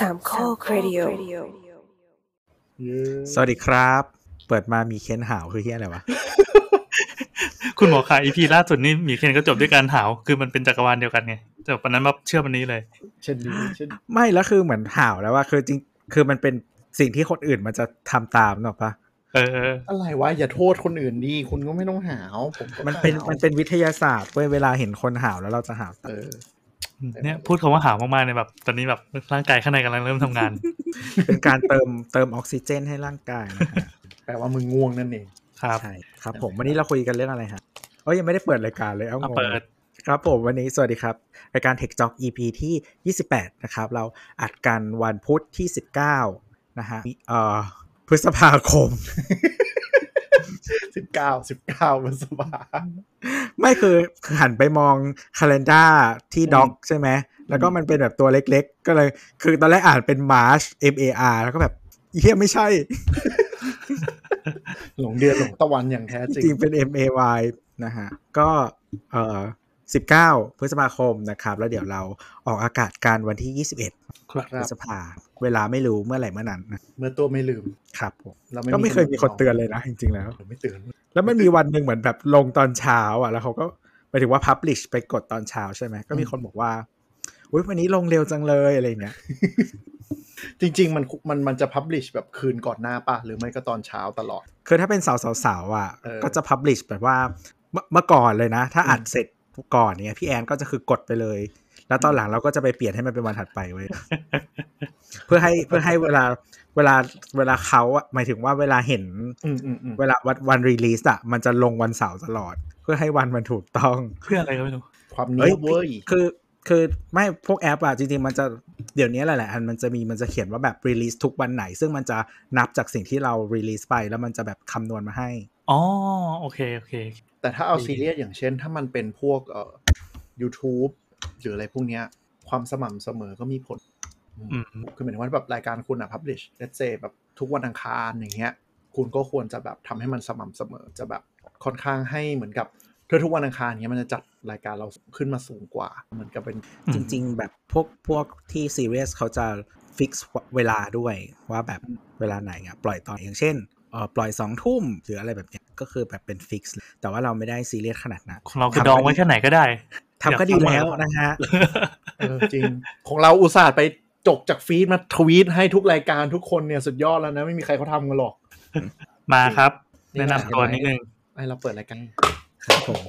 สามข้อครดิโอสวัสดีครับ เปิดมามีเค้นหาวคือเฮียอะไรวะ คุณหมอคะอีพีล่าสุดนี่หมีเคนก็จบด้วยการหาว คือมันเป็นจักรวาลเดียวกันไงแต่วันนั้นมาเชื่อวันนี้เลยเช่นนี้เช่นไม่แล้วคือเหมือนหาวแล้วว่าคือจริงคือมันเป็นสิ่งที่คนอื่นมันจะทำตามหรอกปะเอออะไรวะอย่าโทษคนอื่นดี คุณก็ไม่ต้องหาวผมก็มันเป็นหาวมันเป็นวิทยาศาสตร์เว้ยเวลาเห็นคนหาวแล้วเราจะหาวตามเออ เนี่ยพูดคำว่าหาวมากๆเนี่ยแบบ ตอนนี้แบบร่างกายข้างในกำลังเริ่มทำงาน เป็นการเติมเติมออกซิเจนให้ร่างกายนะฮะแปลว่ามึงง่วงนั่นเองครับใช่ครับ ผมวันนี้เราคุยกันเรื่องอะไรฮะโอ้ยยังไม่ได้เปิดรายการเลยเอ้าเอางงเปิดครับผมวันนี้สวัสดีครับรายการ Tech Talk EP ที่ 28 นะครับ เราอัดกันวันพุธที่ 19 นะฮะเอ่อพฤษภาคม สิบเก้าสิบเก้ามันสบายไม่คือหันไปมองคาล endar ที่ด็อกใช่ไหม แล้วก็มันเป็นแบบตัวเล็กๆ ก็เลย คือตอนแรกอ่านเป็น March M A R แล้วก็แบบเฮียไม่ใช่ หลงเดือนหลงตะวันอย่างแท้จจริงริงๆเป็น M A Y นะฮะ ก็เอ่อ 19 พฤษภาคมนะครับ แล้วเดี๋ยวเราออกอากาศการวันที่ 21ครับพฤษภาเวลาไม่รู้เมื่อไหร่เมื่อนั้นนะเมื่อตัวไม่ลืมครับผมเราก็ไม่เคยมีคนเตือนเลยนะ จริง ๆ แล้วเออไม่เตือนแล้วมันมีวันหนึ่งเหมือนแบบลงตอนเช้า อะ แล้วเขาก็หมายถึงว่า publish ไปกดตอนเช้าใช่ไหมก็มีคนบอกว่าอุ้ยวันนี้ลงเร็วจังเลยอะไรเงี้ยจริง ๆ มันมันมันจะพับลิชแบบคืนก่อนหน้าป่ะ หรือไม่ก็ตอนเช้าตลอด คือถ้าเป็นสาวๆๆอะเออก็จะ publish แบบว่าเมื่อเมื่อก่อนเลยนะ ถ้าอัดเสร็จ ก่อนเนี่ยพี่แอนก็จะคือกดไปเลย แล้วตอนหลังเราก็จะไปเปลี่ยนให้มันเป็นวันถัดไปไว้ยเพื่อให้เพื่อให้เวลาเวลาเวลาเขาอะหมายถึงว่าเวลาเห็นอืมอืมอืมเวลาวันวันรีลีสอะมันจะลงวันเสาร์ตลอด เพื่อให้วันมันถูกต้อง เพื่ออะไรก็ไม่รู้ความเอ้เนี้ยยเว้ยคือคือไม่พวกแอปอะจริงๆ มันจะเดี๋ยวนี้หลายๆอันมันจะมีมันจะเขียนว่าแบบรีลีสทุกวันไหน ซึ่งมันจะนับจากสิ่งที่เรารีลีสไป แล้วมันจะแบบคำนวณมาให้อ๋อโอเคโอเค แต่ถ้าเอาดีซีเรียสอย่างเช่น ถ้ามันเป็นพวกเอ่อ YouTube หรืออะไรพวกเนี้ย ความสม่ำเสมอก็มีผลอืมคือหมายถึงว่าแบบรายการคุณอะ publish let's say แบบทุกวันอังคารอย่างเงี้ย คุณก็ควรจะแบบทำให้มันสม่ำเสมอจะแบบค่อนข้างให้เหมือนกับเธอทุกวันอังคารเงี้ยมันจะจัดรายการเราขึ้นมาสูงกว่า เหมือนกับเป็นอืมจริง ๆ แบบพวกพวกที่ซีเรียสเขาจะฟิกเวลาด้วยว่าแบบเวลาไหนอะปล่อยตอนอย่างเช่นเออ ปล่อยสองทุ่มหรืออะไรแบบเนี้ยก็คือแบบเป็นฟิกแต่ว่าเราไม่ได้ซีเรียสขนาดนั้นของเราคือดองไว้แค่ไหนก็ได้ทำก็ดีแล้วนะฮะเออจริงของเราอุตส่าห์ไปจกจากฟีดมาทวีตให้ทุกรายการทุกคนเนี่ยสุดยอดแล้วนะ ไม่มีใครเขาทำกันหรอก มาครับนี่แนะไงนำตัวนิดนึงให้เราเปิดรายการครับผม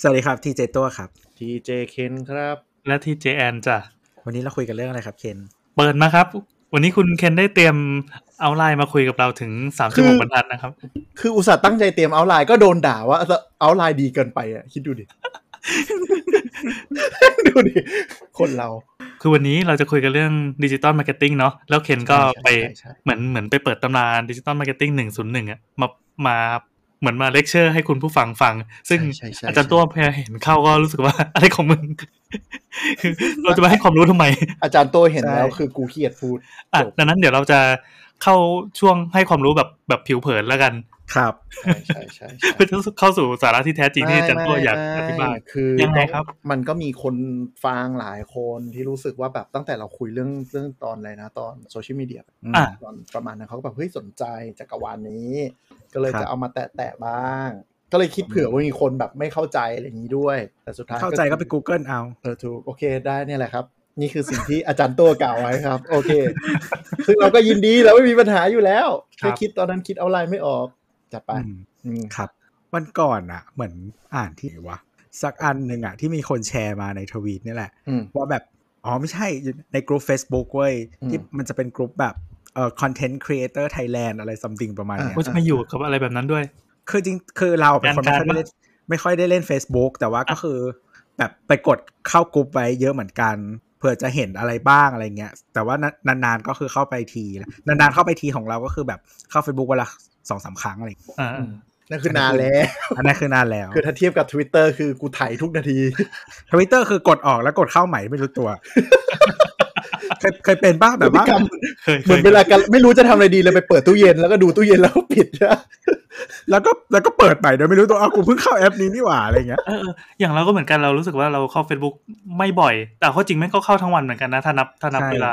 สวัสดีครับทีเจตัวครับทีเจเคนครับ และที่ JN จ้ะวันนี้เราคุยกันเรื่องอะไรครับเคน เปิดมาครับ วันนี้คุณเคนได้เตรียมเอาไลน์มาคุยกับเราถึงสามคืชั่วอโมงบรรทัดนะครับ คืออุตส่าห์ตั้งใจเตรียม outline ก็โดนด่าว่า outline ดีเกินไปอะ คิดดูดิ ดูดิ คนเรา คือวันนี้เราจะคุยกันเรื่องดิจิตอลมาร์เก็ตติ้งเนาะ แล้วเคนก็ใช่ใช่ไปใช่ใช่เหมือนเหมือนไปเปิดตำราดิจิตอลมาร์เก็ตติ้งหนึ่งศูนย์หนึ่งอะมามา เหมือนมาเลคเชอร์ให้คุณผู้ฟังฟัง ซึ่งใช่ใช่อาจารย์โตพอเห็นเข้าก็รู้สึกว่าอะไรของมึงคือเราจะมาให้ความรู้ทำไม อาจารย์โตเห็นแล้วคือกูขี้เกียจพูดอะจบดังนั้นเดี๋ยวเราจะเข้าช่วงให้ความรู้แบบแบบผิวเผินแล้วกัน ครับใช่ใช่ใช่ใช่เพื่อเข้าสู่สาระที่แท้จริงที่อาจารย์ตัวอยากอธิบายไม่คือยังไงครับ มันก็มีคนฟังหลายคนที่รู้สึกว่าแบบตั้งแต่เราคุยเรื่องเรื่องตอนอะไรนะตอนโซเชียลมีเดียอะตอนประมาณนั้นเขาก็แบบเฮ้ยสนใจจักรวาลนี้ ก็เลยครับจะเอามาแตะๆบ้าง ก็เลยคิดเผื่อว่ามีคนแบบไม่เข้าใจอะไรอย่างนี้ด้วย แต่สุดท้ายเข้าใจก็ไป Google เอาเออถูกโอเคได้เนี่ยแหละครับนี่คือสิ่งที่อาจารย์ตัวกล่าวไว้ครับ โอเค ซึ่งเราก็ยินดีเราไม่มีปัญหาอยู่แล้วครัแค่บคิดตอนนั้นคิดเอาไลน์ไม่ออก จัดไปอืมอืมครับ วันก่อนอะเหมือนอ่านที่ไหนวะสักอันหนึ่งอะที่มีคนแชร์มาในทวีตนี่แหละอืมว่าแบบ อ๋อไม่ใช่อยู่ในกลุ่ม Facebook เว้ยอืมที่มันจะเป็นกลุ่มแบบเอ่อ content creator Thailand อะไร something ประมาณเนี้ยว่าจะมาอยู่กับอะไรแบบนั้นด้วย คือจริงคือเราเป็นคนไม่งานค่อยการได้เล่นไม่ค่อยได้เล่น Facebook แต่ว่าก็คือแบบไปกดเข้ากลุ่มไว้เยอะเหมือนกันเผื่อจะเห็นอะไรบ้างอะไรเงี้ย แต่ว่านานๆก็คือเข้าไปที นานๆเข้าไปทีของเราก็คือแบบเข้า Facebook เวลา สองสามครั้งอะไรอย่างเงี้ยอ่านั่นคือนานแล้วอันนั้นคือนานแล้ว คือถ้าเทียบกับ Twitter คือกูไถทุกนาทีทวิตเตอร์คือกดออกแล้วกดเข้าใหม่ไม่รู้ตัว เคยเคยเป็นบ้างแบบว่าพฤติกรรมเคยเหมือนเคเวยลากันไม่รู้จะทำอะไรดีเลยไปเปิดตู้เย็นแล้วก็ดูตู้เย็นแล้วก็ปิดใช่ไหมแล้วก็แล้วก็เปิดใหม่โดยไม่รู้ตัวอ้าวกูเพิ่งเข้าแอปนี้นี่หว่าอะไรเงี้ยเออเอออย่างเราก็เหมือนกันเรารู้สึกว่าเราเข้า Facebook ไม่บ่อย แต่ข้อเท็จจริงแม่งก็เข้าทั้งวันเหมือนกันนะถ้านับถ้านับใช่เวลา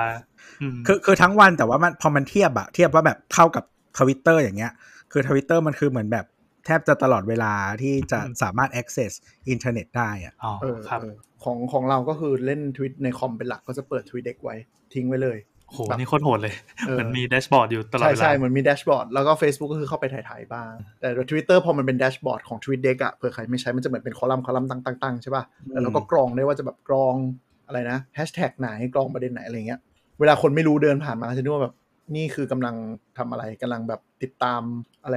อืมคือคือทั้งวันแต่ว่ามันพอมันเทียบอะเทียบว่าแบบเข้ากับ ทวิตเตอร์อย่างเงี้ย คือทวิตเตอร์มันคือเหมือนแบบแทบจะตลอดเวลาที่จะอืมสามารถ access อินเทอร์เน็ตได้อะอ๋อเออครับเออของของเราก็คือเล่นทวิตในคอมเป็นหลักก็จะเปิด TweetDeck ไว้ทิ้งไว้เลยโหนี่โคตรโหดเลยเออเหมือนมีแดชบอร์ดอยู่ตลอดใช่เวลาใช่เหมือนมีแดชบอร์ดแล้วก็ Facebook ก็คือเข้าไปถ่ายๆบ้าง แต่ Twitter พอมันเป็นแดชบอร์ดของ t w i t เด็กอะเผื่อใครไม่ใช้มันจะเหมือนเป็นคอลัมน์คอลัมน์ตั้งๆๆใช่ป่ะแล้วเราก็กรองได้ว่าจะแบบกรองอะไรนะแฮชแท็กไหนกรองประเด็นไหนอะไรเงี้ยเวลาคนไม่รู้เดินผ่านมาจะนึกว่าแบบ นี่คือกำลังทำอะไรกำลังแบบติดตามอะไร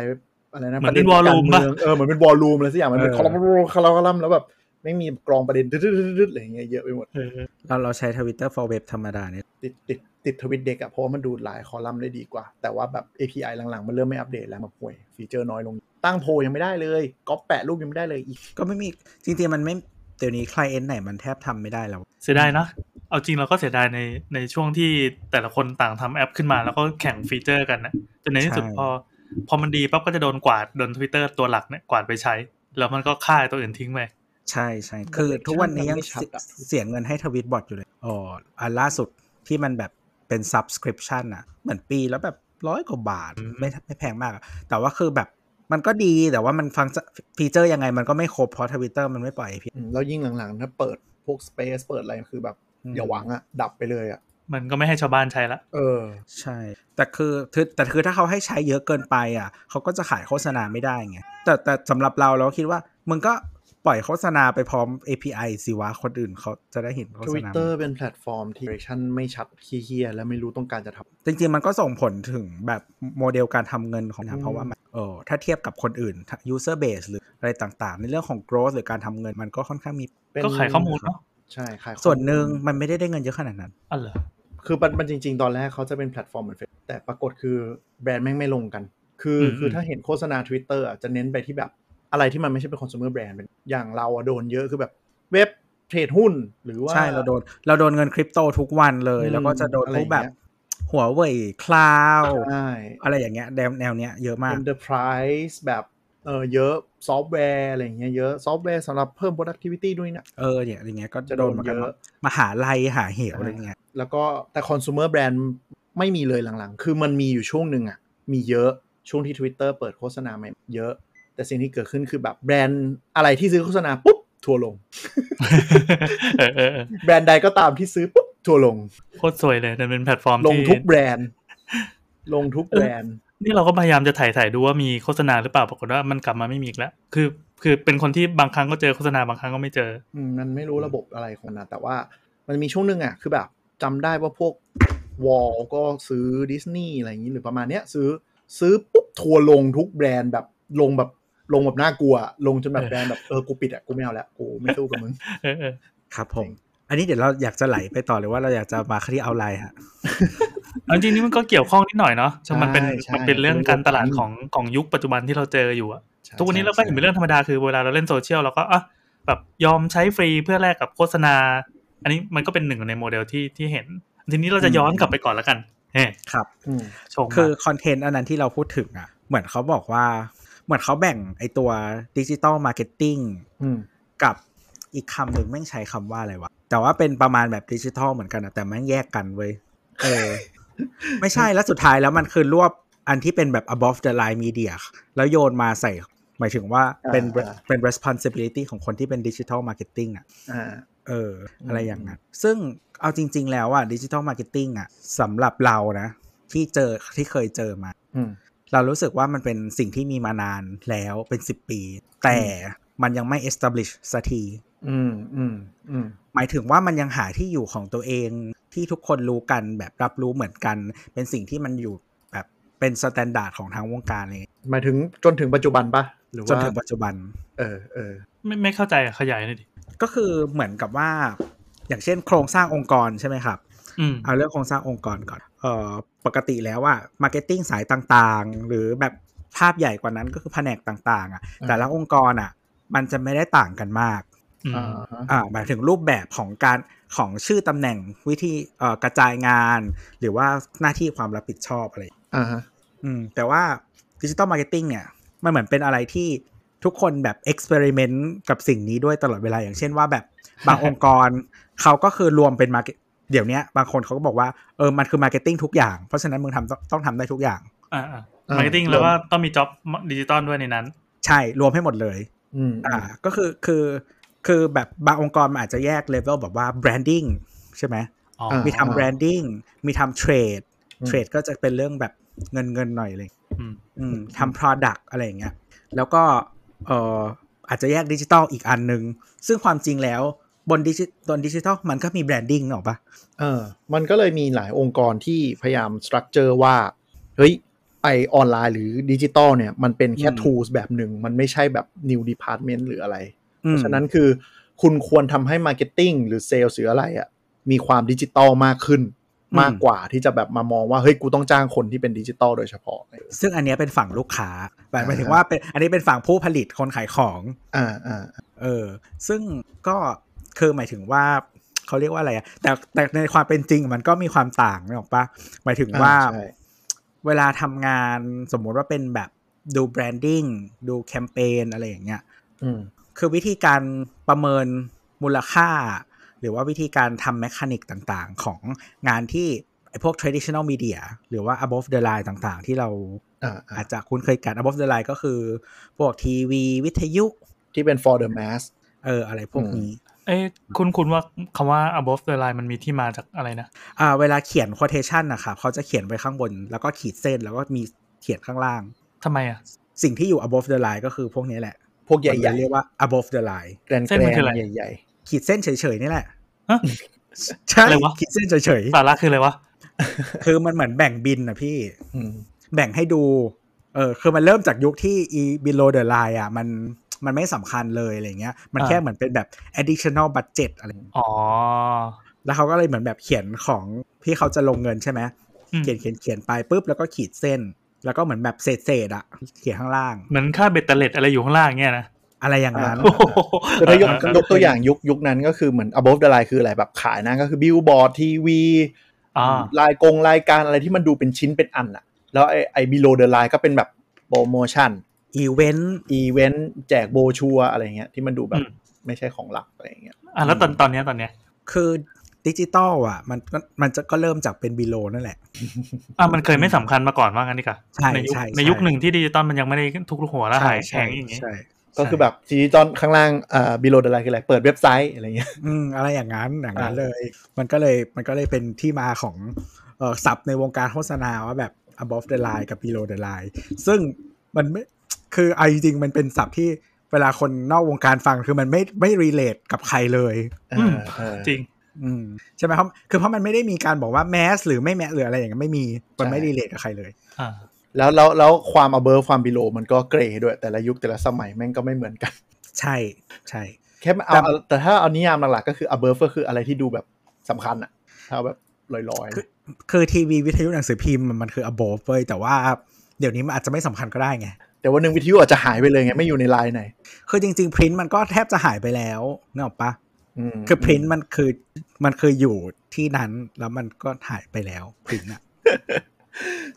อะไรนะเหมือนประเด็เป็นน volume การเมืองเออเหมือนเป็น volume อะไรสักอย่างมันเป็นเออคอลัมน์คอลัมน์คอลัมน์แล้วแบบไม่มีกรองประเด็นดึดๆๆๆอะไรอย่างเงี้ยเยอะไปหมดเออเราเราใช้ Twitter for Web ธรรมดาเนี่ยติดติดติด TweetDeck อะเพราะว่ามันดูหลายคอลัมน์ได้ดีกว่า แต่ว่าแบบ API หลังๆ มันเริ่มไม่อัปเดตแล้วมาห่วยฟีเจอร์น้อยลง ตั้งโพลยังไม่ได้เลยก๊อปแปะรูปยังไม่ได้เลยอีก ก็ไม่มีจริงๆมันไม่เดี๋ยวนี้ client ไหนมันแทบทำไม่ได้แล้วเสียดายเนอะ เอาจริงเราก็เสียดายในในช่วงที่แต่ละคนต่างทำแอปขึ้นมา แล้วก็แข่งฟีเจอร์กันนะจนในที่สุดใช่พอ พอมันดีปั๊บก็จะโดนกวาดโดนทวิตเตอร์ตัวหลักเนี่ยกวาดไปใช้ แล้วมันก็ฆ่าตัวอื่นทิ้งไปใช่ใช่คือทุกวันนี้ยังมันไม่ชัดอะเสียเงินให้ทวิตบอทอยู่เลยอ๋ออันล่าสุดที่มันแบบเป็น subscription อะเหมือนปีแล้วแบบร้อยกว่าบาทอืมไม่ไม่แพงมากอะแต่ว่าคือแบบมันก็ดีแต่ว่ามันฟังฟีเจอร์ยังไงมันก็ไม่ครบเพราะทวิตเตอร์มันไม่ปล่อยให้พี่อืมแล้วยิ่งหลังๆถ้าเปิดพวก Space เปิดอะไรคือแบบ อืมอย่าหวังอะดับไปเลยอะมันก็ไม่ให้ชาวบ้านใช้ละ เออ ใช่ แต่คือคือแต่คือถ้าเขาให้ใช้เยอะเกินไปอะ เขาก็จะขายโฆษณาไม่ได้ไง แต่แต่สำหรับเราเราคิดว่า มึงก็ปล่อยโฆษณาไปพร้อม API สิวะ คนอื่นเขาจะได้เห็นโฆษณา Twitter เป็นแพลตฟอร์มที่ direction ไม่ชัดเคี้ยๆและไม่รู้ต้องการจะทำจริง ๆ มันก็ส่งผลถึงแบบโมเดลการทำเงินของนะอืมเพราะว่ามันเออถ้าเทียบกับคนอื่น user base หรืออะไรต่างๆ ในเรื่องของ growth หรือการทำเงินมันก็ค่อนข้างมีเป็นก็ขายข้อมูลเนาะ ใช่ขายข้อมูลส่วนหนึ่งมันไม่ได้ได้เงินเยอะขนาดนั้นอ๋อเหรอคือมันมันจริง ๆ ตอนแรกเขาจะเป็นแพลตฟอร์มเหมือน Facebook แต่ปรากฏคือแบรนด์แม่งไม่ลงกัน คืออืมคือถ้าเห็นโฆษณา Twitter อะจะเน้นไปที่แบบอะไรที่มันไม่ใช่เป็น consumer brand เป็นอย่างเราอะโดนเยอะคือแบบเว็บเทรดหุ้นหรือว่าใช่เราโดนเราโดนเงินคริปโตทุกวันเลยอืมแล้วก็จะโดนอะไรพวกแบบอย่างเงี้ย Huawei Cloud ใช่อะไรอย่างเงี้ยแนวแนวเนี้ยเยอะมาก enterprise แบบ เออเยอะซอฟต์แวร์อะไรอย่างเงี้ยเยอะซอฟต์แวร์สำหรับเพิ่ม productivity ด้วยนะเออเนี่ยอย่างเงี้ยก็จะจะโดโดนโดนเหมือนกันเยอะเนอะมหาลัยหาเหวอะไรเงี้ยแล้วก็แต่ consumer brand ไม่มีเลยหลังๆ คือมันมีอยู่ช่วงหนึ่งอะ มีเยอะช่วงที่ Twitter เปิดโฆษณาใหม่เยอะ แต่สิ่งที่เกิดขึ้นคือแบบแบรนด์อะไรที่ซื้อโฆษณาปุ๊บทัวร์ลงเออเออเออแบรนด์ใดก็ตามที่ซื้อปุ๊บทัวร์ลงโคตรซวยเลยมันเป็นแพลตฟอร์มลงที่ทุกแบรนด์ ลงทุกแบรนด์ นี่เราก็พยายามจะถ่ายถ่ายดูว่ามีโฆษณาหรือเปล่าปรากฏว่ามันกลับมาไม่มีอีกแล้ว คือ คือเป็นคนที่บางครั้งก็เจอโฆษณาบางครั้งก็ไม่เจออืมมันไม่รู้ระบบอะไรของมันแต่ว่ามันมีช่วงหนึ่งอะคือแบบจำได้ว่าพวกวอลก็ซื้อดิสนีย์อะไรอย่างนี้หรือประมาณเนี้ยซื้อซื้อปุ๊บทัวร์ลงทุกแบรนด์แบบลงแบบลงแบบน่ากลัว ลงจนแบบเออแบรนด์แบบเออกูปิดอะกูไม่เอาแล้วกูไม่สู้กับมึงเออเออครับผมจริงอันนี้เดี๋ยวเราอยากจะไหลไปต่อหรือว่าเราอยากจะมาที่เอาไลน์ฮะเอา จริงๆนี่มันก็เกี่ยวข้องนิดหน่อยเนาะใช่มันเป็นใช่มันเป็นเรื่องการตลาดเป็นเรื่องของของยุคปัจจุบันที่เราเจออยู่อะใช่ทุกวันนี้เราก็เห็นเป็นใช่เรื่องธรรมดาคือเวลาเราเล่นโซเชียลเราก็อะแบบยอมใช้ฟรีเพื่อแลกกับโฆษณา อันนี้มันก็เป็นหนึ่งในโมเดลที่ที่เห็น ทีนี้เราจะย้อนกลับไปก่อนแล้วกันเฮ้ครับอืมชงคือมาคอนเทนต์อันนั้นที่เราพูดถึงอะ เหมือนเขาบอกว่า เหมือนเขาแบ่งไอตัวดิจิตอลมาร์เก็ตติ้งอืมกับอีกคำหนึ่งแม่งใช้คำว่าอะไรวะ แต่ว่าเป็นประมาณแบบดิจิทัลเหมือนกันอะแต่แม่งแยกกันเว้ยเออ ไม่ใช่แล้วสุดท้ายแล้วมันคือรวบอันที่เป็นแบบ above the line media แล้วโยนมาใส่ หมายถึงว่าเป็นอ่าเป็น responsibility ของคนที่เป็นดิจิทัลมาร์เก็ตติ้งอะอ่าเออ อะไรอย่างนั้น ซึ่งเอาจริง ๆ แล้วอะดิจิทัลมาร์เก็ตติ้งอะสำหรับเรานะ ที่เจอที่เคยเจอมาอืมเรารู้สึกว่ามันเป็นสิ่งที่มีมานานแล้วเป็น10ปี แต่มันยังไม่ establish สักที อืมอืมอืมหมายถึงว่ามันยังหาที่อยู่ของตัวเองที่ทุกคนรู้กันแบบรับรู้เหมือนกัน เป็นสิ่งที่มันอยู่แบบเป็นสแตนดาร์ดของทางวงการเลยหมายถึงจนถึงปัจจุบันปะหรือจนว่าถึงปัจจุบัน เออเออไม่ไม่เข้าใจอะขยายหน่อยดิก็คือเหมือนกับว่า อย่างเช่น โครงสร้างองค์กรใช่ไหมครับอืมเอาเรื่องโครงสร้างองค์กรก่อนเอ่อปกติแล้วว่ามาร์เก็ตติ้งสายต่างๆ หรือแบบภาพใหญ่กว่านั้นก็คือแผนกต่าง ๆอะแต่ละองค์กรอะมันจะไม่ได้ต่างกันมาก อืมอ่าฮะอ่าหมายถึงรูปแบบของการของชื่อตำแหน่งวิธีเอ่อกระจายงาน หรือว่าหน้าที่ความรับผิดชอบอะไรอ่าฮะอืมแต่ว่าดิจิตอลมาร์เก็ตติ้งเนี่ยมันเหมือนเป็นอะไรที่ทุกคนแบบ experiment กับสิ่งนี้ด้วยตลอดเวลาอย่างเช่นว่าแบบบางองค์กรเขาก็คือรวมเป็นมาเดี๋ยวเนี้ยบางคนเขาก็บอกว่าเออมันคือมาร์เก็ตติ้งทุกอย่าง เพราะฉะนั้นมึงทำต้องต้องทำได้ทุกอย่างอ่ามาร์เก็ตติ้งแล้วก็ต้องมี job ดิจิตอลด้วยในนั้น ใช่รวมให้หมดเลยอืมอ่าก็คือคือ คือแบบบางองค์กรมันอาจจะแยกเลเวลแบบว่า branding ใช่ไหมอ๋อมีทำ branding มีทำ trade อืมเทรดก็จะเป็นเรื่องแบบเงินเงินหน่อยเลยอืมอืมทำ product อะไรอย่างเงี้ยแล้วก็เอ่ออาจจะแยกดิจิตอลอีกอันหนึ่งซึ่งความจริงแล้วบนดิจิบนดิจิตอลมันก็มี branding หรอกปะเออ มันก็เลยมีหลายองค์กรที่พยายาม structure ว่า เฮ้ย ไอออนไลน์หรือดิจิตอลเนี่ย มันเป็นแค่ tools แบบหนึ่ง มันไม่ใช่แบบ new department หรืออะไร อืมฉะนั้นคือ คุณควรทำให้ marketing หรือ sales หรืออะไรอะ่ะมีความดิจิตอลมากขึ้นมากกว่าที่จะแบบมามองว่าเฮ้ยกูต้องจ้างคนที่เป็นดิจิตอลโดยเฉพาะ ซึ่งอันเนี้ยเป็นฝั่งลูกค้าหมายหมายถึงว่าเป็นอันนี้เป็นฝั่งผู้ผลิตคนขายของอ่าอ่าเออ ซึ่งก็คือหมายถึงว่าเขาเรียกว่าอะไรอะแต่แต่ในความเป็นจริงมันก็มีความต่างนึกออกปะหมายถึงว่าใช่เวลาทำงานสมมุติว่าเป็นแบบดู branding ดูแคมเปญอะไรอย่างเงี้ยอืม คือวิธีการประเมินมูลค่า หรือว่าวิธีการทำ mechanic ต่างๆ ของงานที่ไอพวก traditional media หรือว่า above the line ต่างๆ ที่เราอ่าอ่าอาจจะคุ้นเคยกัน above the line ก็คือ พวกทีวีวิทยุที่เป็น for the mass เออ อะไรพวกนี้เอ้ยคุณคุณว่าคำว่า above the line มันมีที่มาจากอะไรนะ อ่า เวลาเขียน quotation นะครับเขาจะเขียนไว้ข้างบน แล้วก็ขีดเส้นแล้วก็มีเขียนข้างล่างทำไมอะ สิ่งที่อยู่ above the line ก็คือพวกนี้แหละ พวกใหมันญ่เรียกว่า above the line ๆแกรนเส้แกนรมันคืออะไรนใหญ่ขีดเส้นเฉยๆนี่แหละฮะใช่อะไรวะขีดเส้นเฉยสาระคืออะไรวะๆคือมันเหมือนแบ่งบินนะพี่ๆอืมแบ่งให้ดู เออคือมันเริ่มจากยุคที่ e below the line อะ มันมันไม่สำคัญเลยอะไรเงี้ย มันอ่าแค่เหมือนเป็นแบบ additional budget อะไรอ๋อ แล้วเขาก็เลยเหมือนแบบเขียนของที่เขาจะลงเงินใช่ไหมอืมเขียนเขียนเขียนไปปุ๊บแล้วก็ขีดเส้น แล้วก็เหมือนแบบเศษเศษๆอะเขียนข้างล่าง เหมือนค่าเบ็ดเตล็ดอะไรอยู่ข้างล่างเงี้ยนะอะไรอย่างนั้นโอ้โหคือถ้ายกเออยกตัวอย่างยุคยุคนั้นก็คือเหมือน above the line คืออะไรแบบขายนะก็คือบิลบอร์ดทีวีอ่ารายกงรายการอะไรที่มันดูเป็นชิ้นเป็นอันอะแล้วไอไอ below the line ก็เป็นแบบโปรโมชั่นอีเวนต์อีเวนต์แจกโบรชัวร์อะไรเงี้ยที่มันดูแบบไม่ใช่ของหลักอะไรเงี้ยอะแล้วตอนตอนเนี้ยตอนเนี้ยคือ ดิจิตอลอะ มันก็มันจะก็เริ่มจากเป็น below นั่นแหละอะมันเคยไม่สำคัญมาก่อนว่างั้นดีกว่าใช่ในยุคใช่ในยุคใช่หนึ่งที่ดิจิตอลมันยังไม่ได้ทุกหัวแล้วหายแข็งอย่างงี้ใช่ก็คือแบบดิจิตอลข้างล่างอ่า below the line คืออะไรเปิดเว็บไซต์อะไรเงี้ยอืมอะไรอย่างนั้นอย่างนั้นอ่าเลย มันก็เลยมันก็เลยเป็นที่มาของเอ่อศัพท์ในวงการโฆษณาว่าแบบ above the line กับ below the line ซึ่งมันไม่คือเอาจริงๆมันเป็นศัพท์ที่เวลาคนนอกวงการฟังคือมันไม่ไม่ relate กับใครเลยอืมเออจริง อืมใช่ไหมครับคือเพราะมันไม่ได้มีการบอกว่าแมสหรือไม่แมสหรืออะไรอย่างเงี้ยไม่มีมันไม่ใช่ relate กับใครเลยอ่าแล้วแล้วแล้วความ above ความ below มันก็เกรย์ด้วย แต่ละยุคแต่ละสมัยแม่งก็ไม่เหมือนกัน ใช่ใช่แค่เอาแต่เอาแต่ถ้าเอานิยามหลักๆก็คือ above ก็คืออะไรที่ดูแบบสำคัญอะถ้าเอาแบบลอยๆนะคือทีวีวิทยุหนังสือพิมพ์มันมันคือ above เว้ยแต่ว่าเดี๋ยวนี้มันอาจจะไม่สำคัญก็ได้ไงแต่วันหนึ่งวิทยุอาจจะหายไปเลยไงไม่อยู่ในไลน์ไหน คือจริงๆ print มันก็แทบจะหายไปแล้วนึกออกปะม คือ print มันคือมันคืออยู่ที่นั้น แล้วมันก็หายไปแล้ว print อะ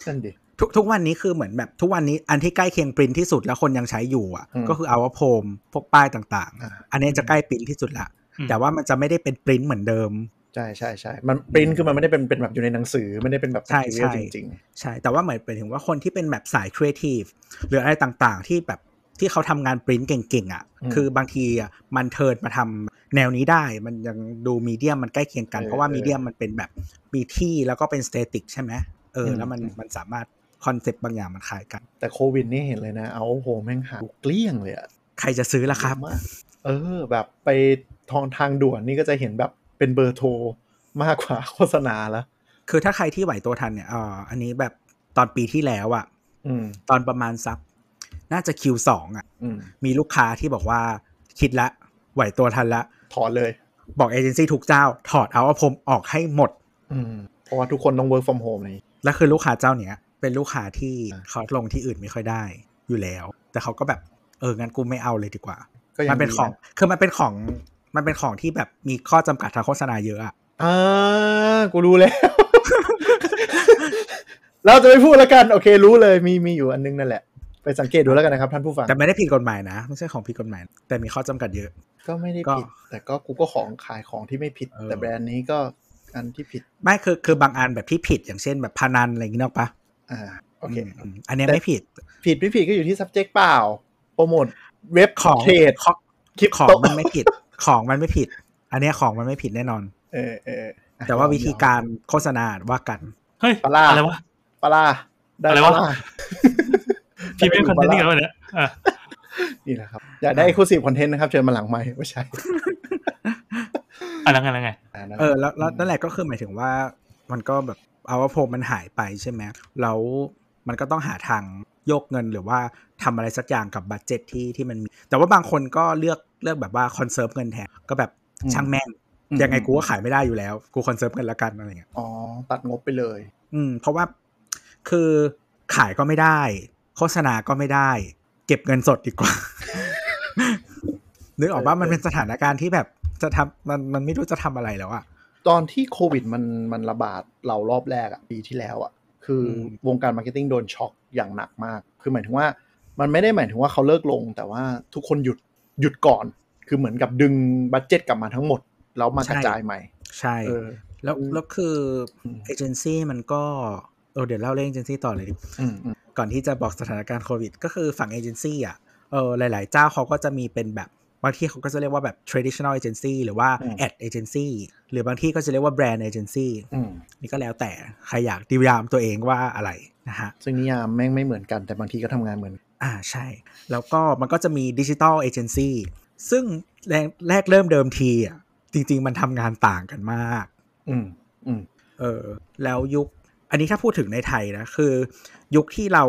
นั่นดิทุกทุกวันนี้คือเหมือนแบบทุกวันนี้อันที่ใกล้เคียง print ที่สุดแล้วคนยังใช้อยู่อะอืมก็คือ our home พวกป้ายต่างอ่าๆอันนี้จะใกล้ print ที่สุดละอืมแต่ว่ามันจะไม่ได้เป็น print เหมือนเดิมใช่ใช่ใช่มันปริ้นคือมันไม่ได้เป็นเป็นแบบอยู่ในหนังสือไม่ได้เป็นแบบใช่ material ใช่จริงใช่แต่ว่าหมายไปถึงว่าคนที่เป็นแบบสายครีเอทีฟหรืออะไรต่างๆ ที่แบบ ที่เขาทำงานปริ้นเก่งๆอะคือบางทีอะมัน turn มาทำแนวนี้ได้ มันยังดู medium มันใกล้เคียงกัน เพราะว่า medium มันเป็นแบบมีที่แล้วก็เป็น static ใช่ไหมเออแล้วมันมันสามารถคอนเซปต์บางอย่างมันคล้ายกันๆแต่โควิดนี่เห็นเลยนะ out of home แม่งหายเกลี้ยงเลยอะใครจะซื้อล่ะครับเยอะมากเออ แบบไปทองทางด่วนนี่ก็จะเห็นแบบเป็นเบอร์โทรมากกว่าโฆษณาแล้ว คือถ้าใครที่ไหวตัวทันเนี่ยเอ่ออันนี้แบบตอนปีที่แล้วอะอืมตอนประมาณสัก น่าจะ Q2 อะอืมมีลูกค้าที่บอกว่าคิดละ ไหวตัวทันละ ถอนเลย บอกเอเจนซี่ทุกเจ้า ถอดเอาว่าผมออกให้หมดอืมเพราะว่าทุกคนต้อง work from home เลยแล้วคือลูกค้าเจ้าเนี้ย เป็นลูกค้าที่อ่าเขาลงที่อื่นไม่ค่อยได้อยู่แล้ว แต่เขาก็แบบเอองั้นกูไม่เอาเลยดีกว่าก็ยังมันเป็นดีะของคือมันเป็นของมันเป็นของที่แบบมีข้อจำกัดทางโฆษณาเยอะอะอ่ากูรู้แล้ว เราจะไม่พูดแล้วกัน โอเค รู้เลยมีมีอยู่อันนึงนั่นแหละไป สังเกตดูแล้วกันนะครับท่านผู้ฟัง แต่ไม่ได้ผิดกฎหมายนะ ไม่ใช่ของผิดกฎหมาย แต่มีข้อจำกัดเยอะ ก็ไม่ได้ก็ผิด แต่ก็กูก็ของขายของที่ไม่ผิดเออแต่แบรนด์นี้ก็อันที่ผิด ไม่คือคือบางอันแบบที่ผิดอย่างเช่นแบบพนันอะไรอย่างงี้เนกปะอ่าโอเคอืมอันเนี้ยแต่ไม่ผิด ผิดไม่ผิดก็อยู่ที่ subject เปล่า โปรโมทเว็บของเทรดของคลิปของโตมันไม่ผิด ของมันไม่ผิด อันเนี้ยของมันไม่ผิดแน่นอน เออเอออะแต่ว่าวิธีการโฆษณาว่ากัน เฮ้ยปลาร้าอะไรวะปลาร้าได้อะไรปวะลาร้า พรีเมียมคอนเทนต์นี่กันวะเนี่ยอะนี่แหละครับ อยากได้ exclusive content นะครับ เชิญมาหลังไมค์ไม่ใช่อะไรไงอะไรไงอ่านั่นเออแล้วแล้วนั่นแหละก็คือหมายถึงว่ามันก็แบบเอาว่าโพมันหายไปใช่ไหมแล้วมันก็ต้องหาทางโยกเงินหรือว่าทำอะไรสักอย่างกับ budget ที่ที่มันมี แต่ว่าบางคนก็เลือกเลือกแบบว่า conserve เงินแทนก็แบบช่างแม่งอืมยังไงกูก็ขายไม่ได้อยู่แล้ว กู conserve เงินละกันอะไรเงี้ยอ๋อตัดงบไปเลย อืมเพราะว่าคือขายก็ไม่ได้ โฆษณาก็ไม่ได้ เก็บเงินสดดีกว่านึกออกว่ามันเป็นสถานการณ์ที่แบบจะทำมันมันไม่รู้จะทำอะไรแล้วอะตอนที่โควิดมันมันระบาดเรารอบแรกอะปีที่แล้วอะคืออมวงการ marketing โดนช็อกอย่างหนักมาก คือหมายถึงว่ามันไม่ได้หมายถึงว่าเขาเลิกลง แต่ว่าทุกคนหยุดหยุดก่อน คือเหมือนกับดึง budget กลับมาทั้งหมด แล้วมากระจายใหม่ ใช่เออแล้วอืมแล้วคืออมเอเจนซี่มันก็เออเดี๋ยวเล่าเรื่องเอเจนซี่ต่อเลยดิอืมอืมก่อนที่จะบอกสถานการณ์โควิด ก็คือฝั่งเอเจนซี่อะเออหลาย ๆ เจ้าเขาก็จะมีเป็นแบบบางที่เขาก็จะเรียกว่าแบบ traditional agency หรือว่า ad agency หรือบางที่ก็จะเรียกว่า brand agency อืมนี่ก็แล้วแต่ใครอยากดิวยามตัวเองว่าอะไรนะฮะ ซึ่งนิยามแม่งไม่เหมือนกันแต่บางทีก็ทำงานเหมือน อ่าใช่ แล้วก็มันก็จะมีดิจิ t a ลเอเจนซี่ซึ่งแรกแรกเริ่มเดิมทีอะจริง ๆ มันทำงานต่างกันมาก อืมอืมเออแล้วยุค อันนี้ถ้าพูดถึงในไทยนะ คือ ยุคที่เรา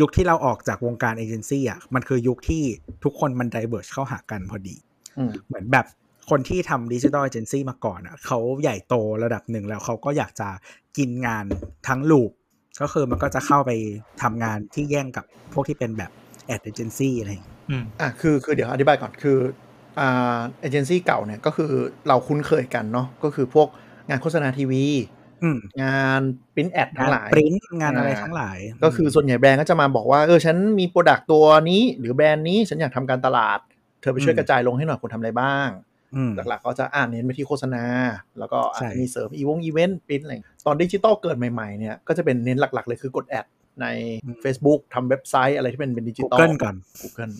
ยุคที่เราออกจากวงการเอเจนซี่อะมันคือยุคที่ทุกคนมัน diverge เข้าหากันพอดีอืมเหมือนแบบคนที่ทำ digital agency มาก่อนอะเขาใหญ่โตระดับหนึ่งแล้วเขาก็อยากจะกินงานทั้งลูก ก็คือมันก็จะเข้าไปทำงานที่แย่งกับพวกที่เป็นแบบ ad agency อะไรอย่างเงี้ยอืมอะคือคือเดี๋ยวอธิบายก่อนคืออ่าเอเจนซี่เก่าเนี่ยก็คือเราคุ้นเคยกันเนาะก็คือพวกงานโฆษณาทีวีอืม งาน print ad ทั้งหลายปริ้นงานอะไรอ่าทั้งหลาย ก็คือส่วนใหญ่แบรนด์ก็จะมาบอกว่าเออฉันมี product ตัวนี้ หรือแบรนด์นี้ฉันอยากทำการตลาด เธอไปช่วยกระจายลงให้หน่อยคุณทำอะไรบ้างอืมหลักๆก็จะอ่านเน้นไปที่โฆษณา แล้วก็อาจใช่จะมีเสริมอีวงอีเวนต์ปริ้นอะไรตอนดิจิตอลเกิดใหม่ๆเนี่ยก็จะเป็นเน้นหลักๆ เลยคือกด ad ใน Facebook ทำเว็บไซต์อะไรที่เป็นเป็นดิจิตอล Google ก่อน Google